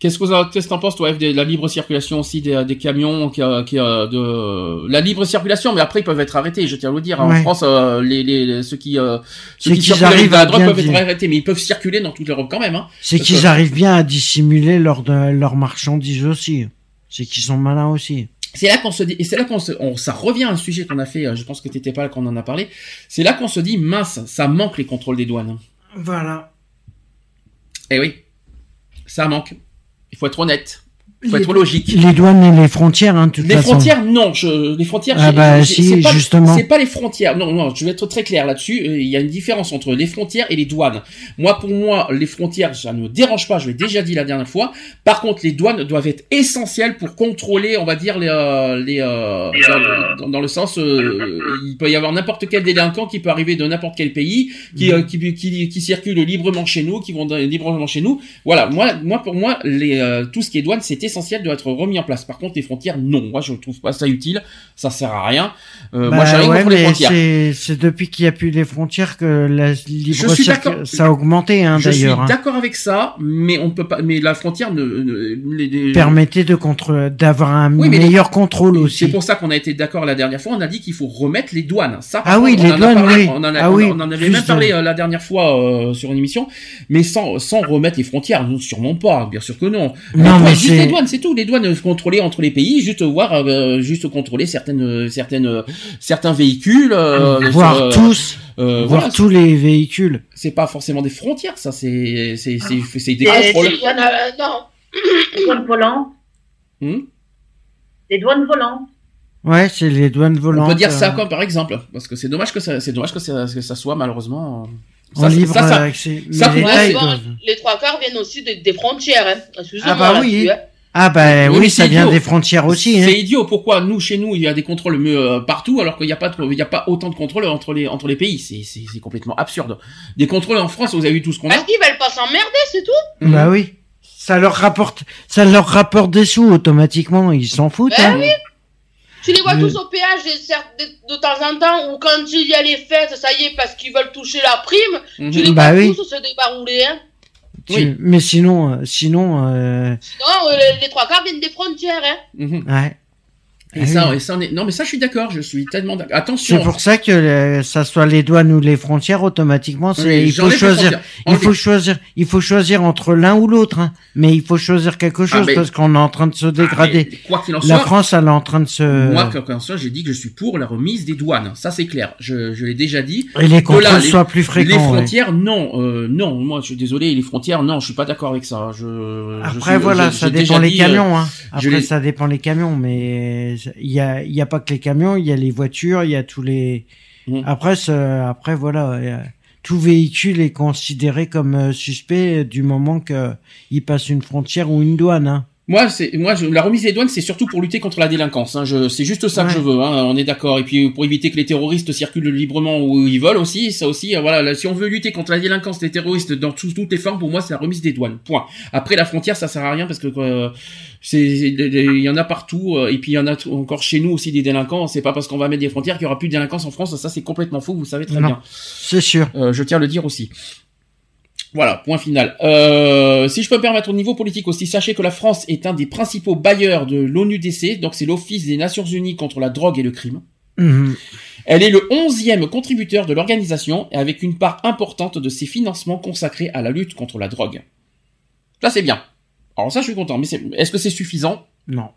Qu'est-ce que vous en- penses toi, F, de la libre circulation aussi des, des camions, qui, euh, qui, euh, de la libre circulation, mais après ils peuvent être arrêtés. Je tiens à vous dire, en Ouais. France, euh, les, les, ceux qui euh, ceux qui qu'ils circulent avec la à drogue peuvent être arrêtés, mais ils peuvent circuler dans toute l'Europe quand même. Hein. C'est qu'ils que- arrivent bien à dissimuler leur, de, leur marchandise aussi. C'est qu'ils sont malins aussi. C'est là qu'on se dit, et c'est là qu'on se, on, ça revient à un sujet qu'on a fait. euh, Je pense que t'étais pas là quand on en a parlé. C'est là qu'on se dit mince, ça manque les contrôles des douanes. Voilà. Eh oui, ça manque. Il faut être honnête. Il faut Les- être logique. Les douanes et les frontières, hein, de toute Les façon. frontières, non. Je, les frontières, Ah bah si, c'est pas, justement. C'est pas les frontières. Non, non. Je vais être très clair là-dessus. Euh, Il y a une différence entre les frontières et les douanes. Moi, pour moi, les frontières, ça ne me dérange pas. Je l'ai déjà dit la dernière fois. Par contre, les douanes doivent être essentielles pour contrôler, on va dire les, euh, les euh, dans, dans- dans le sens, euh, il peut y avoir n'importe quel délinquant qui peut arriver de n'importe quel pays, qui, euh, qui, qui, qui circule librement chez nous, qui vont librement chez nous. Voilà. Moi, moi, pour moi, les, euh, tout ce qui est douane, c'est essentiel doit être remis en place. Par contre, les frontières, non. Moi, je trouve pas ça utile. Ça sert à rien. Euh, moi, Bah j'ai rien ouais, contre les frontières. c'est, depuis qu'il n'y a plus les frontières que la libre Je suis circu- d'accord. ça a augmenté, hein, je suis hein. d'accord avec ça, mais on peut pas. Mais la frontière ne. ne- les- les- Permettez de contre, d'avoir un Oui, meilleur contrôle aussi. C'est pour ça qu'on a été d'accord la dernière fois. On a dit qu'il faut remettre les douanes. Ça, Ah oui, les douanes, parlé, oui. On en, a- Ah oui, on en avait même parlé euh, la dernière fois euh, sur une émission, mais sans, sans remettre les frontières. Sûrement pas. Bien sûr que non. Non, On mais peut juste les c'est, douanes, c'est tout. Les douanes contrôlées entre les pays, juste voir, euh, juste contrôler certaines, certaines, certains véhicules. euh, voir sur, euh, tous, euh, voir voilà, tous les véhicules. c'est pas forcément des frontières, ça. C'est, c'est, c'est, c'est des contrôles. A, euh, non. Les douanes volantes. Hmm? Les douanes volantes. Ouais, c'est les douanes volantes. On peut dire ça comme par exemple, parce que c'est dommage que ça, c'est dommage que ça, que ça soit malheureusement. euh, en ça- libre ça, ça- ça, les trois quarts viennent aussi des, des frontières. Hein. Ah bah oui. hein. Ah bah Oui, ça vient idiot. des frontières aussi. Hein. C'est idiot. Pourquoi nous, chez nous, il y a des contrôles euh, partout, alors qu'il n'y a pas, de- il y a pas autant de contrôles entre les entre les pays? C'est complètement absurde. Des contrôles en France, vous avez vu tout ce qu'on a? Parce qu'ils veulent pas s'emmerder, c'est tout. Mhm. Bah oui. Ça leur rapporte, ça leur rapporte des sous automatiquement. Ils s'en foutent. Ben hein. oui. Tu les vois Mm. tous au péage de, de temps en temps, ou quand il y a les fêtes, ça y est, parce qu'ils veulent toucher la prime, tu les Bah vois oui. tous se débarouler. Hein. Tu- Oui. Mais sinon, euh, sinon, euh, Non, euh, les, les trois quarts viennent des frontières. Hein. Mhm. ouais. Et Ah ça, oui. et ça, on est... non, mais ça, je suis d'accord. Je suis tellement d'accord. C'est Attention. pour ça que euh, ça soit les douanes ou les frontières, automatiquement, c'est, Oui, il faut les choisir. Il faut choisir, il faut choisir entre l'un ou l'autre, hein. Mais il faut choisir quelque chose mais- parce qu'on est en train de se Ah, dégrader. quoi qu'il en La soit, France, elle est en train de se. moi, quoi qu'il en soit, j'ai dit que je suis pour la remise des douanes. Ça, c'est clair. Je, je l'ai déjà dit. Et les contrôles les- soient plus les fréquents. ouais. frontières, non, euh, non. Moi, je suis désolé. Les frontières, non, je suis pas d'accord avec ça. Je. je Après suis- voilà, ça dépend les dit, euh, camions. Hein. Après ça dépend les camions, mais il y a il y a pas que les camions, il y a les voitures, il y a tous les. Mhm. Après après voilà, il y a- tout véhicule est considéré comme euh, suspect du moment que il passe une frontière ou une douane. Hein. Moi, c'est moi je- la remise des douanes, c'est surtout pour lutter contre la délinquance. Hein. Je, c'est juste ça que je veux. Hein. On est d'accord. Et puis pour éviter que les terroristes circulent librement où ils veulent aussi, ça aussi. euh, Voilà, là, si on veut lutter contre la délinquance des terroristes dans tout- toutes les formes, pour moi, c'est la remise des douanes. Point. Après la frontière, ça sert à rien parce que euh, c'est il y en a partout. euh, et puis il y en a tout- encore chez nous aussi des délinquants. C'est pas parce qu'on va mettre des frontières qu'il y aura plus de délinquance en France. Ça, c'est complètement faux. Vous savez très Non. bien. C'est sûr. Euh, je tiens à le dire aussi. Voilà, point final. Euh, si je peux me permettre au niveau politique aussi, sachez que la France est un des principaux bailleurs de l'ONUDC, donc c'est l'Office des Nations Unies contre la drogue et le crime. Mhm. Elle est le onzième contributeur de l'organisation et avec une part importante de ses financements consacrés à la lutte contre la drogue. Ça c'est bien. Alors ça je suis content, mais est-ce que c'est suffisant? Non.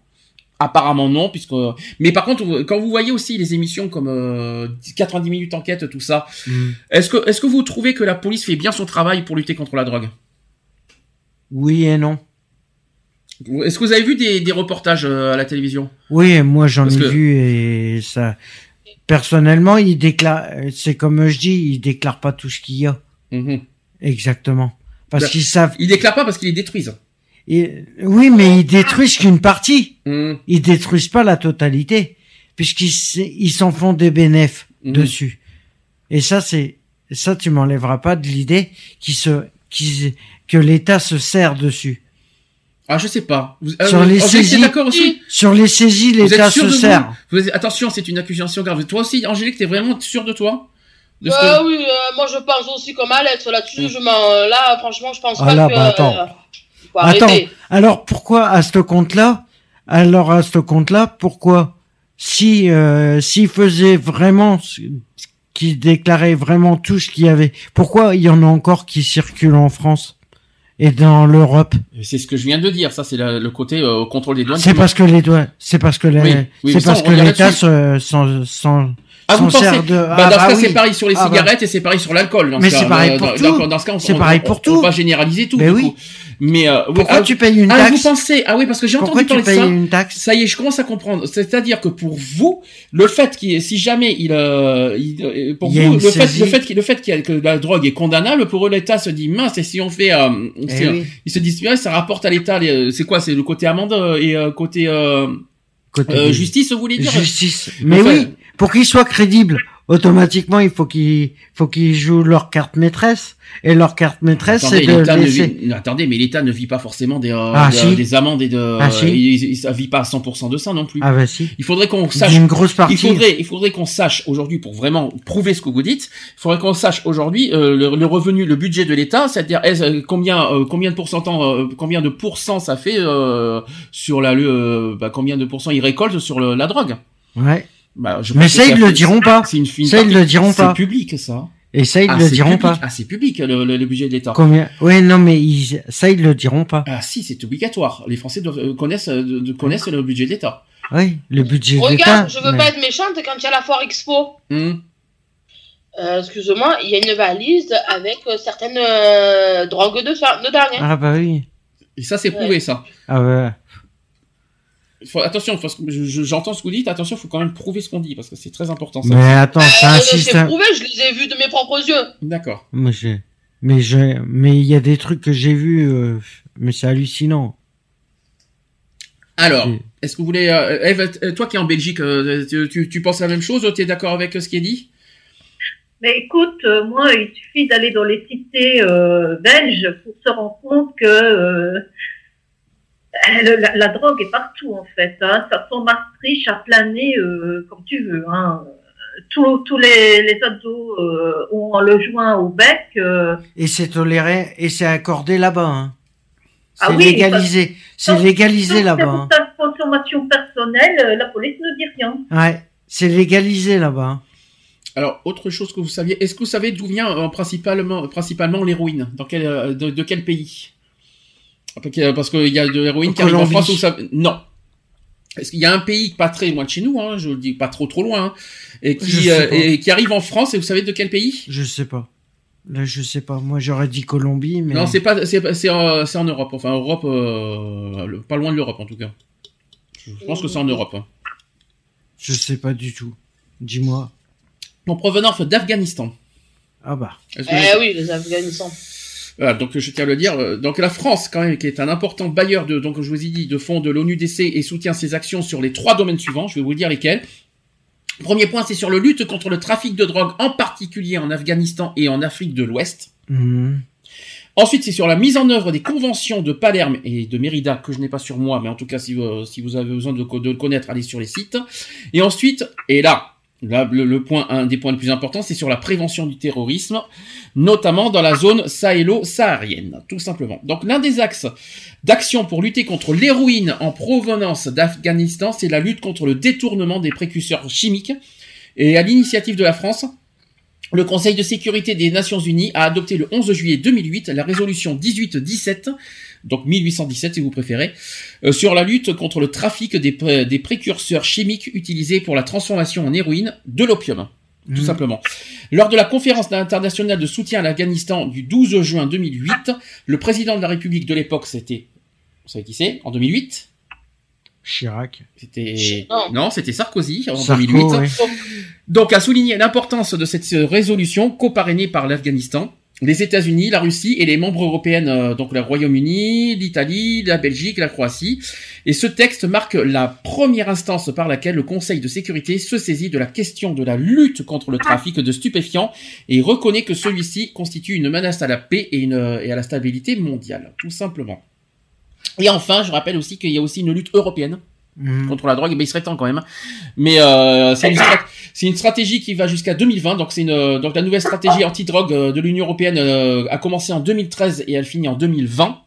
Apparemment non, puisque. Mais par contre, quand vous voyez aussi les émissions comme euh, 90 minutes enquête, tout ça, Mhm. est-ce que est-ce que vous trouvez que la police fait bien son travail pour lutter contre la drogue? Oui et non. Est-ce que vous avez vu des, des reportages euh, à la télévision? Oui, moi j'en ai que- vu et ça. Personnellement, il déclare. C'est comme je dis, il déclare pas tout ce qu'il y a. Mhm. Exactement. Parce Bah, qu'ils savent. Ils déclarent pas parce qu'ils les détruisent. Oui, mais ils détruisent qu'une partie. Mhm. Ils détruisent pas la totalité, puisqu'ils ils s'en font des bénéfices Mhm. dessus. Et ça, c'est ça, tu m'enlèveras pas de l'idée qui se, qui, que l'État se sert dessus. Ah, je sais pas. Vous, Sur les Angélique, saisies- t'es d'accord aussi Sur les saisies, l'État se sert. vous, Vous êtes- Attention, c'est une accusation grave. Toi aussi, Angélique, t'es vraiment sûr de toi? De Bah que- oui, euh, moi je pense aussi comme Alex là-dessus. Je m'en, là, franchement, je pense Ah pas là, que. bah, attends. euh, faut Attends, arrêter. alors pourquoi à ce compte-là Alors à ce compte-là, pourquoi si euh, s'il faisait vraiment ce- qui déclarait vraiment tout ce qu'il y avait, pourquoi il y en a encore qui circulent en France et dans l'Europe? C'est ce que je viens de dire. Ça, c'est le côté euh, contrôle des douanes. C'est parce que les doigts, c'est parce que les- Oui, oui, c'est parce on que l'État se- s'en s'en Ah, vous pensez bah, Ah, Dans ce bah cas, oui. c'est pareil sur les Ah, bah. cigarettes et c'est pareil sur l'alcool. Mais ce c'est pareil pour dans- tout. dans- ce cas, on, C'est on- pareil on- pour on tout. va généraliser tout. Mais oui. coup. Mais euh, Pourquoi ah, tu payes une vous taxe pensez Ah oui, parce que j'ai entendu parler de ça. une taxe Ça y est, je commence à comprendre. C'est-à-dire que pour vous, le fait qu'il, si jamais il, euh, il- euh, pour Il vous, le fait, le fait, le fait qu'il que la drogue est condamnable, pour eux, l'État se dit mince. Et si on fait, euh, Eh si, euh, oui, ils se disent ça rapporte à l'État. les- C'est quoi C'est le côté amende euh, et euh, côté euh, côté euh, justice, vous voulez dire? Justice. Mais Enfin, oui, pour qu'ils soient crédibles, automatiquement, il faut qu'ils, faut qu'ils jouent leur carte maîtresse. Et leur carte maîtresse, c'est de laisser. vit- attendez, mais l'État ne vit pas forcément des, euh, Ah, de- si. des amendes et de. Ah, si. il, il- ça vit pas à 100% de ça non plus. Ah bah si. Il faudrait qu'on sache D'une grosse partie. Il faudrait, il faudrait qu'on sache aujourd'hui pour vraiment prouver ce que vous dites. Il faudrait qu'on sache aujourd'hui euh, le, le revenu, le budget de l'État, c'est-à-dire euh, combien, euh, combien de pourcentage, euh, combien de pourcents ça fait euh, sur la, le, euh, bah, combien de pourcents ils récoltent sur le- la drogue? Ouais. Bah, je Mais ça, ils le diront pas. C'est une, Ça, ils le diront C'est pas. public ça. Et ça, ils Ah, le c'est diront public. pas. Ah, c'est public le, le- le budget de l'État. Combien? Ouais, non, mais ils... ça, ils le diront pas. Ah si, c'est obligatoire. Les Français doivent, euh, connaissent, euh, connaissent le budget de l'État. Oui, le budget de l'État. Regarde, je veux mais- pas être méchante, quand il y a la foire Expo, Hum. euh, excuse-moi, il y a une valise avec euh, certaines euh, drogues de, de dingue. hein. Ah bah oui. Et ça, c'est prouvé, ça. Ah bah. Faut- attention, parce que je- je- j'entends ce que vous dites. Attention, il faut quand même prouver ce qu'on dit parce que c'est très important. Ça. Mais attends, c'est un Euh, c'est système. prouvé, je les ai vus de mes propres yeux. D'accord. Moi, j'ai. Mais je, mais il y a des trucs que j'ai vus, euh, mais c'est hallucinant. Alors, est-ce que vous voulez, euh, Eve, euh, toi qui es en Belgique, euh, tu, tu, tu penses la même chose Tu es d'accord avec ce qui est dit? Mais écoute, euh, moi, il suffit d'aller dans les cités euh, belges pour se rendre compte que euh, le- la, la drogue est partout en fait. Hein. Ça sent Maastricht à planer euh, comme tu veux. Hein. Tous, tous les, les ados euh, ont le joint au bec. euh, Et c'est toléré, et c'est accordé là-bas. Hein. C'est Ah oui, légalisé. C'est légalisé là-bas. pour hein. ta consommation personnelle, la police ne dit rien. Ouais. C'est légalisé là-bas. Alors, autre chose que vous saviez, est-ce que vous savez d'où vient euh, principalement, principalement l'héroïne? Dans quel, euh, de, de quel pays? Parce que- Parce qu'il y a de l'héroïne qui arrive en. France. Où ça... Non. Est-ce qu'il y a un pays pas très loin de chez nous, hein, je le dis pas trop trop loin, hein, et, qui, euh, et qui arrive en France, et vous savez de quel pays? Je sais pas. Là, je sais pas. Moi, j'aurais dit Colombie, mais. Non, c'est pas, c'est, c'est, en- en Europe. Enfin, Europe, euh, pas loin de l'Europe en tout cas. Je pense que c'est en Europe. hein. Je sais pas du tout. Dis-moi. En provenance d'Afghanistan. Ah bah. Que Eh oui, les Afghanistan. Voilà, donc je tiens à le dire. euh, Donc la France, quand même, qui est un important bailleur de, donc je vous ai dit, de fonds de l'ONUDC et soutient ses actions sur les trois domaines suivants. Je vais vous dire lesquels. Premier point, c'est sur le lutte contre le trafic de drogue, en particulier en Afghanistan et en Afrique de l'Ouest. Mhm. Ensuite, c'est sur la mise en œuvre des conventions de Palerme et de Mérida, que je n'ai pas sur moi, mais en tout cas, si vous, si vous avez besoin de, de le connaître, allez sur les sites. Et ensuite, et là, là le, point, un des points les plus importants, c'est sur la prévention du terrorisme, notamment dans la zone sahélo-saharienne, tout simplement. Donc, l'un des axes d'action pour lutter contre l'héroïne en provenance d'Afghanistan, c'est la lutte contre le détournement des précurseurs chimiques. Et à l'initiative de la France, le Conseil de sécurité des Nations Unies a adopté le 11 juillet 2008 la résolution 1817, donc 1817 si vous préférez, euh, sur la lutte contre le trafic des, pré- des précurseurs chimiques utilisés pour la transformation en héroïne de l'opium, tout Mhm. simplement. Lors de la conférence internationale de soutien à l'Afghanistan du 12 juin 2008, le président de la République de l'époque, c'était Vous savez qui c'est? En 2008 Chirac. C'était Non. non, c'était Sarkozy en Sarko, 2008. ouais. Donc, a souligné l'importance de cette résolution co-parrainée par l'Afghanistan, les États-Unis, la Russie et les membres européens, euh, donc le Royaume-Uni, l'Italie, la Belgique, la Croatie. Et ce texte marque la première instance par laquelle le Conseil de sécurité se saisit de la question de la lutte contre le trafic de stupéfiants et reconnaît que celui-ci constitue une menace à la paix et, et à la stabilité mondiale, tout simplement. Et enfin, je rappelle aussi qu'il y a aussi une lutte européenne Mhm. contre la drogue, mais il serait temps quand même. Mais euh, c'est une, stratégie qui va jusqu'à 2020. Donc c'est une donc la nouvelle stratégie anti-drogue euh, de l'Union européenne euh, a commencé en 2013 et elle finit en 2020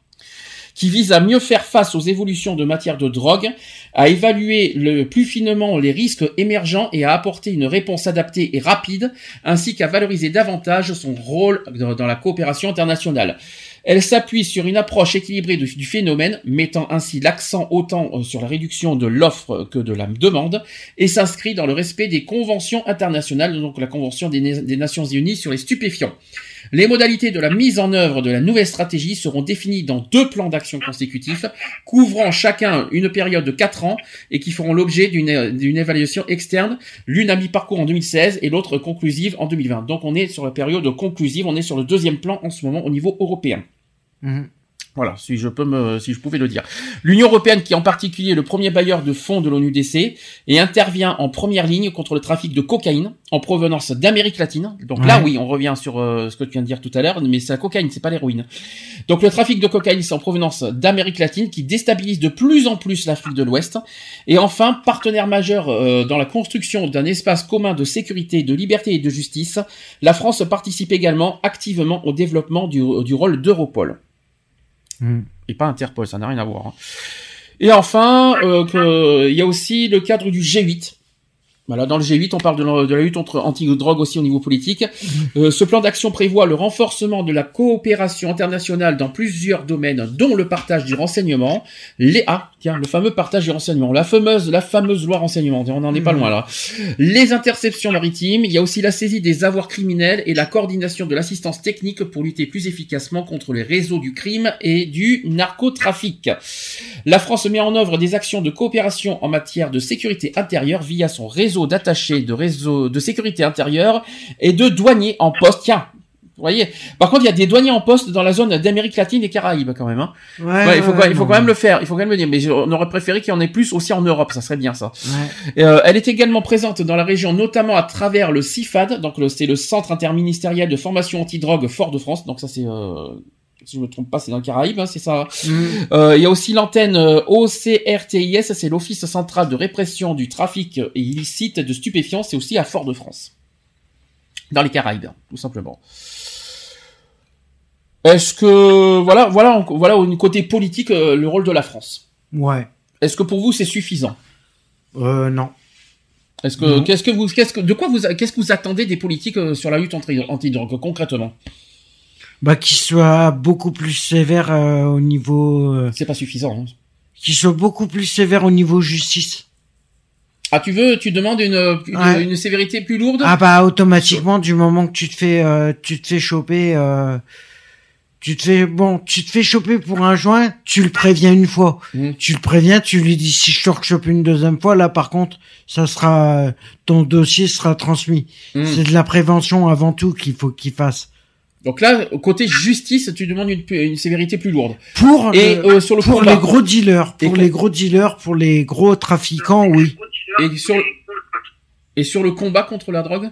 qui vise à mieux faire face aux évolutions de matière de drogue, à évaluer le plus finement les risques émergents et à apporter une réponse adaptée et rapide, ainsi qu'à valoriser davantage son rôle dans la coopération internationale. Elle s'appuie sur une approche équilibrée du, phénomène, mettant ainsi l'accent autant euh, sur la réduction de l'offre que de la demande, et s'inscrit dans le respect des conventions internationales, donc la Convention des, Na- des Nations Unies sur les stupéfiants. Les modalités de la mise en œuvre de la nouvelle stratégie seront définies dans deux plans d'action consécutifs, couvrant chacun une période de quatre ans et qui feront l'objet d'une d'une évaluation externe, l'une à mi-parcours en 2016 et l'autre conclusive en 2020. Donc on est sur la période conclusive, on est sur le deuxième plan en ce moment au niveau européen. Mhm. Voilà, si je peux me, si je pouvais le dire. L'Union européenne, qui est en particulier est le premier bailleur de fonds de l'ONUDC, et intervient en première ligne contre le trafic de cocaïne en provenance d'Amérique latine. Donc là, oui, on revient sur euh, ce que tu viens de dire tout à l'heure, mais c'est la cocaïne, c'est pas l'héroïne. Donc le trafic de cocaïne, c'est en provenance d'Amérique latine, qui déstabilise de plus en plus l'Afrique de l'Ouest. Et enfin, partenaire majeur euh, dans la construction d'un espace commun de sécurité, de liberté et de justice, la France participe également activement au développement du, du rôle d'Europol Mhm. et pas Interpol, ça n'a rien à voir. hein. Et enfin, euh, il y a aussi le cadre du G8. Voilà, dans le G8, on parle de la, de la lutte contre anti-drogue aussi au niveau politique. Euh, ce plan d'action prévoit le renforcement de la coopération internationale dans plusieurs domaines, dont le partage du renseignement, les ah, tiens, le fameux partage du renseignement, la fameuse, la fameuse loi renseignement. On n'en est pas loin là. Les interceptions maritimes. Il y a aussi la saisie des avoirs criminels et la coordination de l'assistance technique pour lutter plus efficacement contre les réseaux du crime et du narcotrafic. La France met en œuvre des actions de coopération en matière de sécurité intérieure via son réseau d'attachés de réseau de sécurité intérieure et de douaniers en poste. Tiens, vous voyez. Par contre, il y a des douaniers en poste dans la zone d'Amérique latine et Caraïbes quand même. Hein. Ouais, il faut, quand- il faut quand même le faire. Il faut quand même le dire. Mais on aurait préféré qu'il y en ait plus aussi en Europe. Ça serait bien ça. Ouais. Euh, elle est également présente dans la région, notamment à travers le CIFAD, donc c'est le Centre interministériel de formation antidrogue Fort-de-France. Donc ça c'est, euh, si je me trompe pas, c'est dans le Caraïbes, hein, c'est ça. Mhm. Euh, il y a aussi l'antenne euh, OCRTIS, c'est l'Office central de répression du trafic illicite de stupéfiants, c'est aussi à Fort-de-France, dans les Caraïbes, tout simplement. Est-ce que voilà, voilà, au côté politique euh, le rôle de la France. Ouais. Est-ce que pour vous c'est suffisant? Euh, non. Est-ce que qu'est-ce que vous qu'est-ce que de quoi vous qu'est-ce que vous attendez des politiques euh, sur la lutte anti- anti-drogue concrètement? Bah, qu'il soit beaucoup plus sévère euh, au niveau, euh, C'est pas suffisant. hein. qu'il soit beaucoup plus sévère au niveau justice. Ah tu veux tu demandes une une, Ouais. une sévérité plus lourde? Ah bah automatiquement du moment que tu te fais, euh, tu te fais choper, euh, tu te fais bon, tu te fais choper pour un joint, tu le préviens une fois. Mhm. Tu le préviens, tu lui dis si je te rechope une deuxième fois, là par contre, ça sera, euh, ton dossier sera transmis. Hmm. C'est de la prévention avant tout qu'il faut qu'il fasse. Donc là côté justice tu demandes une, une sévérité plus lourde. Pour Et le- euh, sur le pour combat, les gros dealers, pour les gros dealers, pour les gros trafiquants, oui. et sur le, et sur le combat contre la drogue?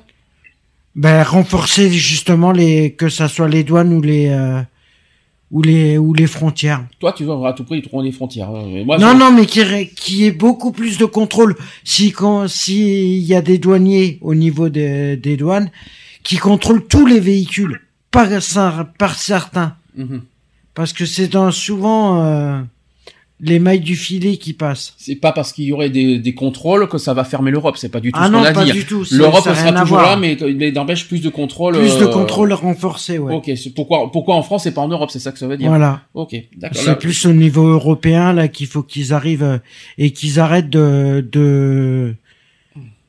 Ben renforcer justement les que ça soit les douanes ou les euh, ou les ou les frontières. Toi tu veux à tout prix trouver les frontières. hein. Moi, non je- non mais qui qui ait beaucoup plus de contrôle. Si quand si il y a des douaniers au niveau des des douanes qui contrôlent tous les véhicules, pas ça- par certains, Mhm. parce que c'est dans souvent euh, les mailles du filet qui passent. C'est pas parce qu'il y aurait des, des contrôles que ça va fermer l'Europe. C'est pas du tout Ah ce non qu'on a pas du tout. L'Europe sera toujours là, mais, mais n'empêche plus de contrôle. plus de euh, contrôle renforcé ouais. Ok, pourquoi pourquoi en France et pas en Europe, c'est ça que ça veut dire. Voilà. Ok, d'accord. C'est Là- plus au niveau européen là qu'il faut qu'ils arrivent euh, et qu'ils arrêtent de, de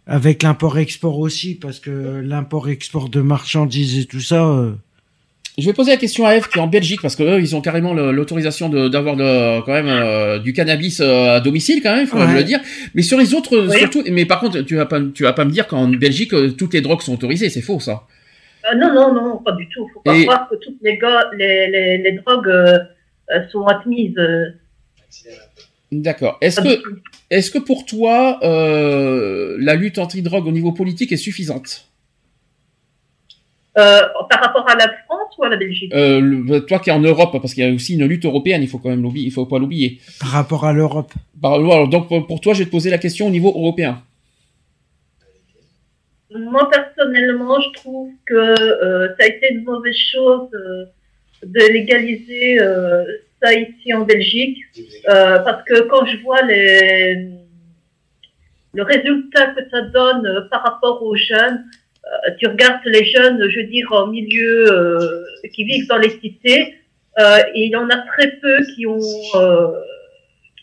avec l'import-export aussi parce que l'import-export de marchandises et tout ça. euh, Je vais poser la question à Eve qui est en Belgique parce que eux, ils ont carrément l'autorisation d'avoir quand même euh, du cannabis euh, à domicile quand même, il faut Ouais. le dire. Mais sur les autres, Oui. surtout. Mais par contre, tu vas pas, tu vas pas me dire qu'en Belgique euh, toutes les drogues sont autorisées, c'est faux ça. Euh, non, non, non, pas du tout. Faut pas Et- croire que toutes les, les, les, les drogues euh, euh, sont admises. euh, D'accord. Est-ce que, est-ce que pour toi, euh, la lutte anti-drogue au niveau politique est suffisante? Euh, par rapport à la France ou à la Belgique? Euh, le- Toi qui es en Europe, parce qu'il y a aussi une lutte européenne, il faut quand même l'oublier, il faut pas l'oublier. Par rapport à l'Europe. Par- alors, donc pour toi, je vais te poser la question au niveau européen. Moi, personnellement, je trouve que euh, ça a été une mauvaise chose euh, de légaliser euh, ça ici en Belgique. Euh, parce que quand je vois les, le résultat que ça donne euh, par rapport aux jeunes, tu regardes les jeunes, je veux dire, en milieu, euh, qui vivent dans les cités, euh, il y en a très peu qui ont euh,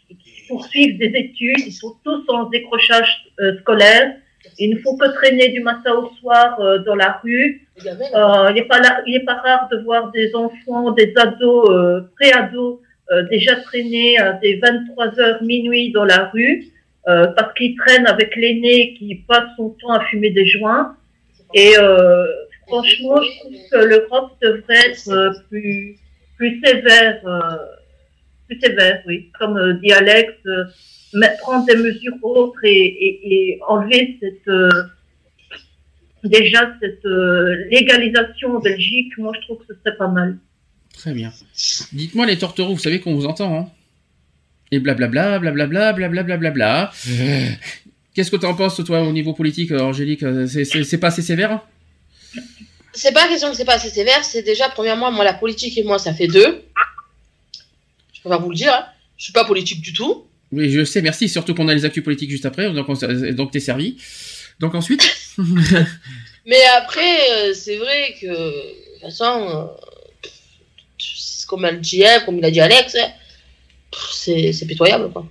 qui poursuivent des études, ils sont tous en décrochage euh, scolaire. Il ne faut que traîner du matin au soir euh, dans la rue. Euh, il n'est pas, pas rare de voir des enfants, des ados, euh, pré-ados, euh, déjà traîner à des 23 heures minuit dans la rue, euh, parce qu'ils traînent avec l'aîné qui passe son temps à fumer des joints. Et euh, franchement, je trouve que l'Europe devrait être euh, plus, plus sévère, euh, plus sévère, oui. Comme euh, dit Alex, euh, prendre des mesures autres et, et, et enlever cette euh, déjà cette euh, légalisation en Belgique, moi je trouve que ce serait pas mal. Très bien. Dites-moi les tortereaux, vous savez qu'on vous entend, hein? Et blablabla, blablabla, blablabla, blablabla. Qu'est-ce que t'en penses, toi, au niveau politique, euh, Angélique Euh, C'est- pas assez sévère hein C'est pas question que c'est pas assez sévère, c'est déjà, premièrement, moi, la politique et moi, ça fait deux. Je peux pas vous le dire, hein. Je suis pas politique du tout. Oui, je sais, merci. Surtout qu'on a les actus politiques juste après, donc, on- donc t'es servi. Donc ensuite Mais après, euh, c'est vrai que, de toute façon, euh, comme elle dit, Ève, comme il a dit Alex, hein, c'est pitoyable, quoi.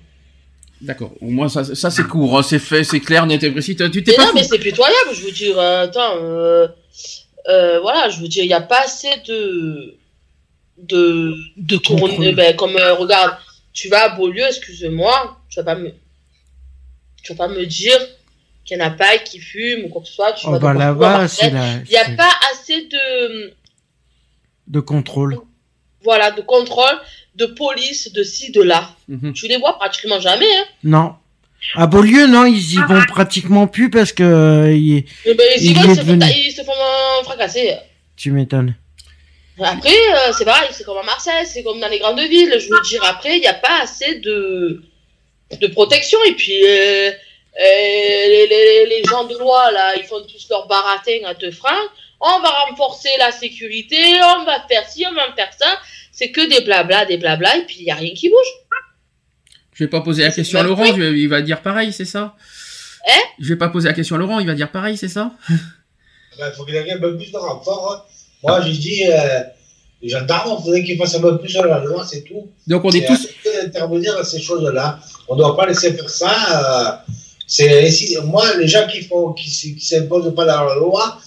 D'accord, au moins ça, ça c'est court, hein, c'est fait, c'est clair, net et précis. Tu t'es Mais pas non, fou- mais c'est pitoyable, je veux dire, euh, attends, euh, euh, voilà, je veux dire, il n'y a pas assez de. de. de Contrôle. couronne- ben, comme, euh, regarde, tu vas à Beaulieu, excuse-moi, tu vas pas me. tu vas pas me dire qu'il n'y en a pas qui fument ou quoi que ce soit. Tu Oh vas bah là-bas, c'est. Il n'y a pas assez de. De contrôle. voilà, de contrôle, de police, de ci, de là. Mhm. Tu les vois pratiquement jamais, hein. Non. À Beaulieu, non, ils y vont pratiquement plus parce que euh, ils- Eh ben, ils, Il vont, est ils se font, devenu- ils se font euh, fracasser. tu m'étonnes. Après, euh, c'est pareil, c'est comme à Marseille, c'est comme dans les grandes villes. Je veux dire, après, il n'y a pas assez de, de protection. Et puis, euh, euh, les, les, les gens de loi, là, ils font tous leur baratin à deux francs. On va renforcer la sécurité, on va faire ci, on va faire ça. C'est que des blabla, des blabla, et puis il n'y a rien qui bouge. Je vais pas poser la question à Laurent, je il va dire pareil, c'est ça? Hein Je vais pas poser la question à Laurent, il va dire pareil, c'est ça? Il faut qu'il y ait un peu plus de renfort. hein. Moi, j'ai dit, euh, les gendarmes, il faudrait qu'ils fassent un peu plus sur la loi, c'est tout. Donc on est Et tous... d'intervenir à ces choses-là. On ne doit pas laisser faire ça. euh, c'est si- moi, les gens qui font, qui, qui s'imposent pas dans la loi,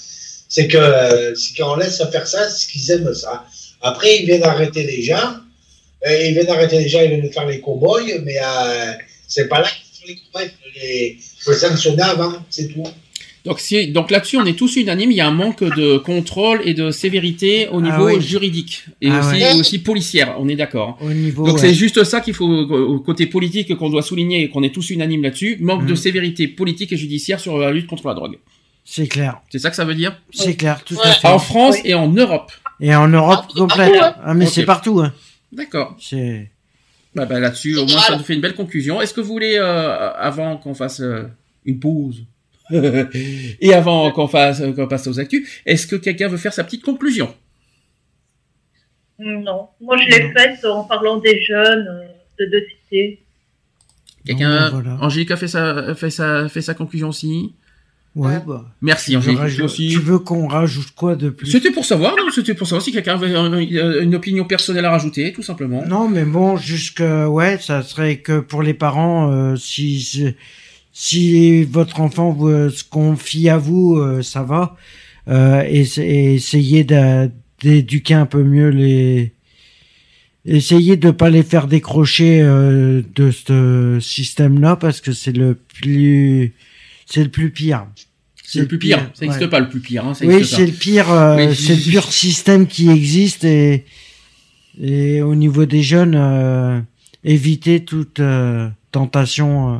c'est que euh, c'est qu'on laisse faire ça, c'est qu'ils aiment ça. Après, ils viennent arrêter les gens. euh, ils viennent arrêter les gens, ils viennent faire les cow-boys, mais euh, c'est pas là qu'il faut les cow-boys. Il faut les, sanctionner avant, c'est tout. Donc, si... donc là-dessus, on est tous unanimes, il y a un manque de contrôle et de sévérité au Ah niveau oui. juridique et Ah aussi, ouais. et aussi policière, on est d'accord. Niveau. Donc ouais. c'est juste ça qu'il faut, au côté politique, qu'on doit souligner et qu'on est tous unanimes là-dessus, manque de Mhm. sévérité politique et judiciaire sur la lutte contre la drogue. C'est clair. C'est ça que ça veut dire? C'est clair, tout Ouais. à fait. En France Oui. et en Europe. Et en Europe Ah, complète. partout, Ah, mais c'est partout. Hein. D'accord. C'est. Bah, bah, là-dessus, au moins, ça nous fait une belle conclusion. Est-ce que vous voulez, euh, avant qu'on fasse euh, une pause, et avant qu'on fasse, qu'on passe aux actus, est-ce que quelqu'un veut faire sa petite conclusion? Non, moi je l'ai faite en parlant des jeunes euh, de deux cités. Quelqu'un, ben, voilà. Angélique a fait sa, fait sa, fait sa conclusion aussi? Ouais, bah. Merci Angélique rajoute- aussi. Tu veux qu'on rajoute quoi de plus? C'était pour savoir, non C'était pour savoir si quelqu'un avait un- une opinion personnelle à rajouter, tout simplement. Non, mais bon, jusque ouais, ça serait que pour les parents, euh, si si votre enfant vous, euh, se confie à vous, euh, ça va, euh, et, et essayez d'éduquer un peu mieux les essayer de pas les faire décrocher euh, de ce système-là parce que c'est le plus c'est le plus pire. C'est le plus pire. Ça n'existe ouais. pas le plus pire. Hein, ça Oui, c'est le pire, euh, c'est le pur système qui existe et et au niveau des jeunes, euh, éviter toute euh, tentation. euh,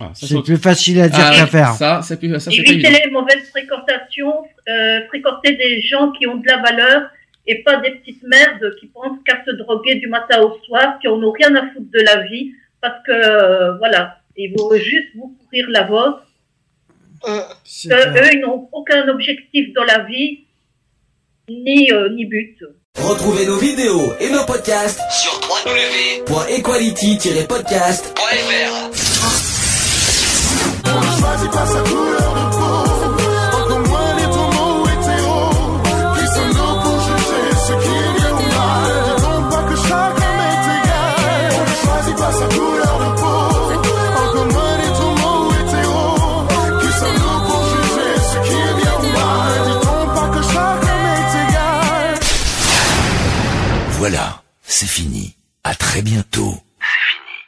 Ah, c'est plus facile à dire Ah, qu'à faire. Ça, c'est plus, ça, c'est pas Éviter évident. les mauvaises fréquentations, euh, fréquenter des gens qui ont de la valeur et pas des petites merdes qui pensent qu'à se droguer du matin au soir, qui en ont rien à foutre de la vie, parce que euh, voilà, ils vont juste vous courir la vôtre. Eux, ils n'ont aucun objectif dans la vie, ni euh, ni but. Retrouvez nos vidéos et nos podcasts sur www.equality-podcast.fr. Voilà, c'est fini. À très bientôt.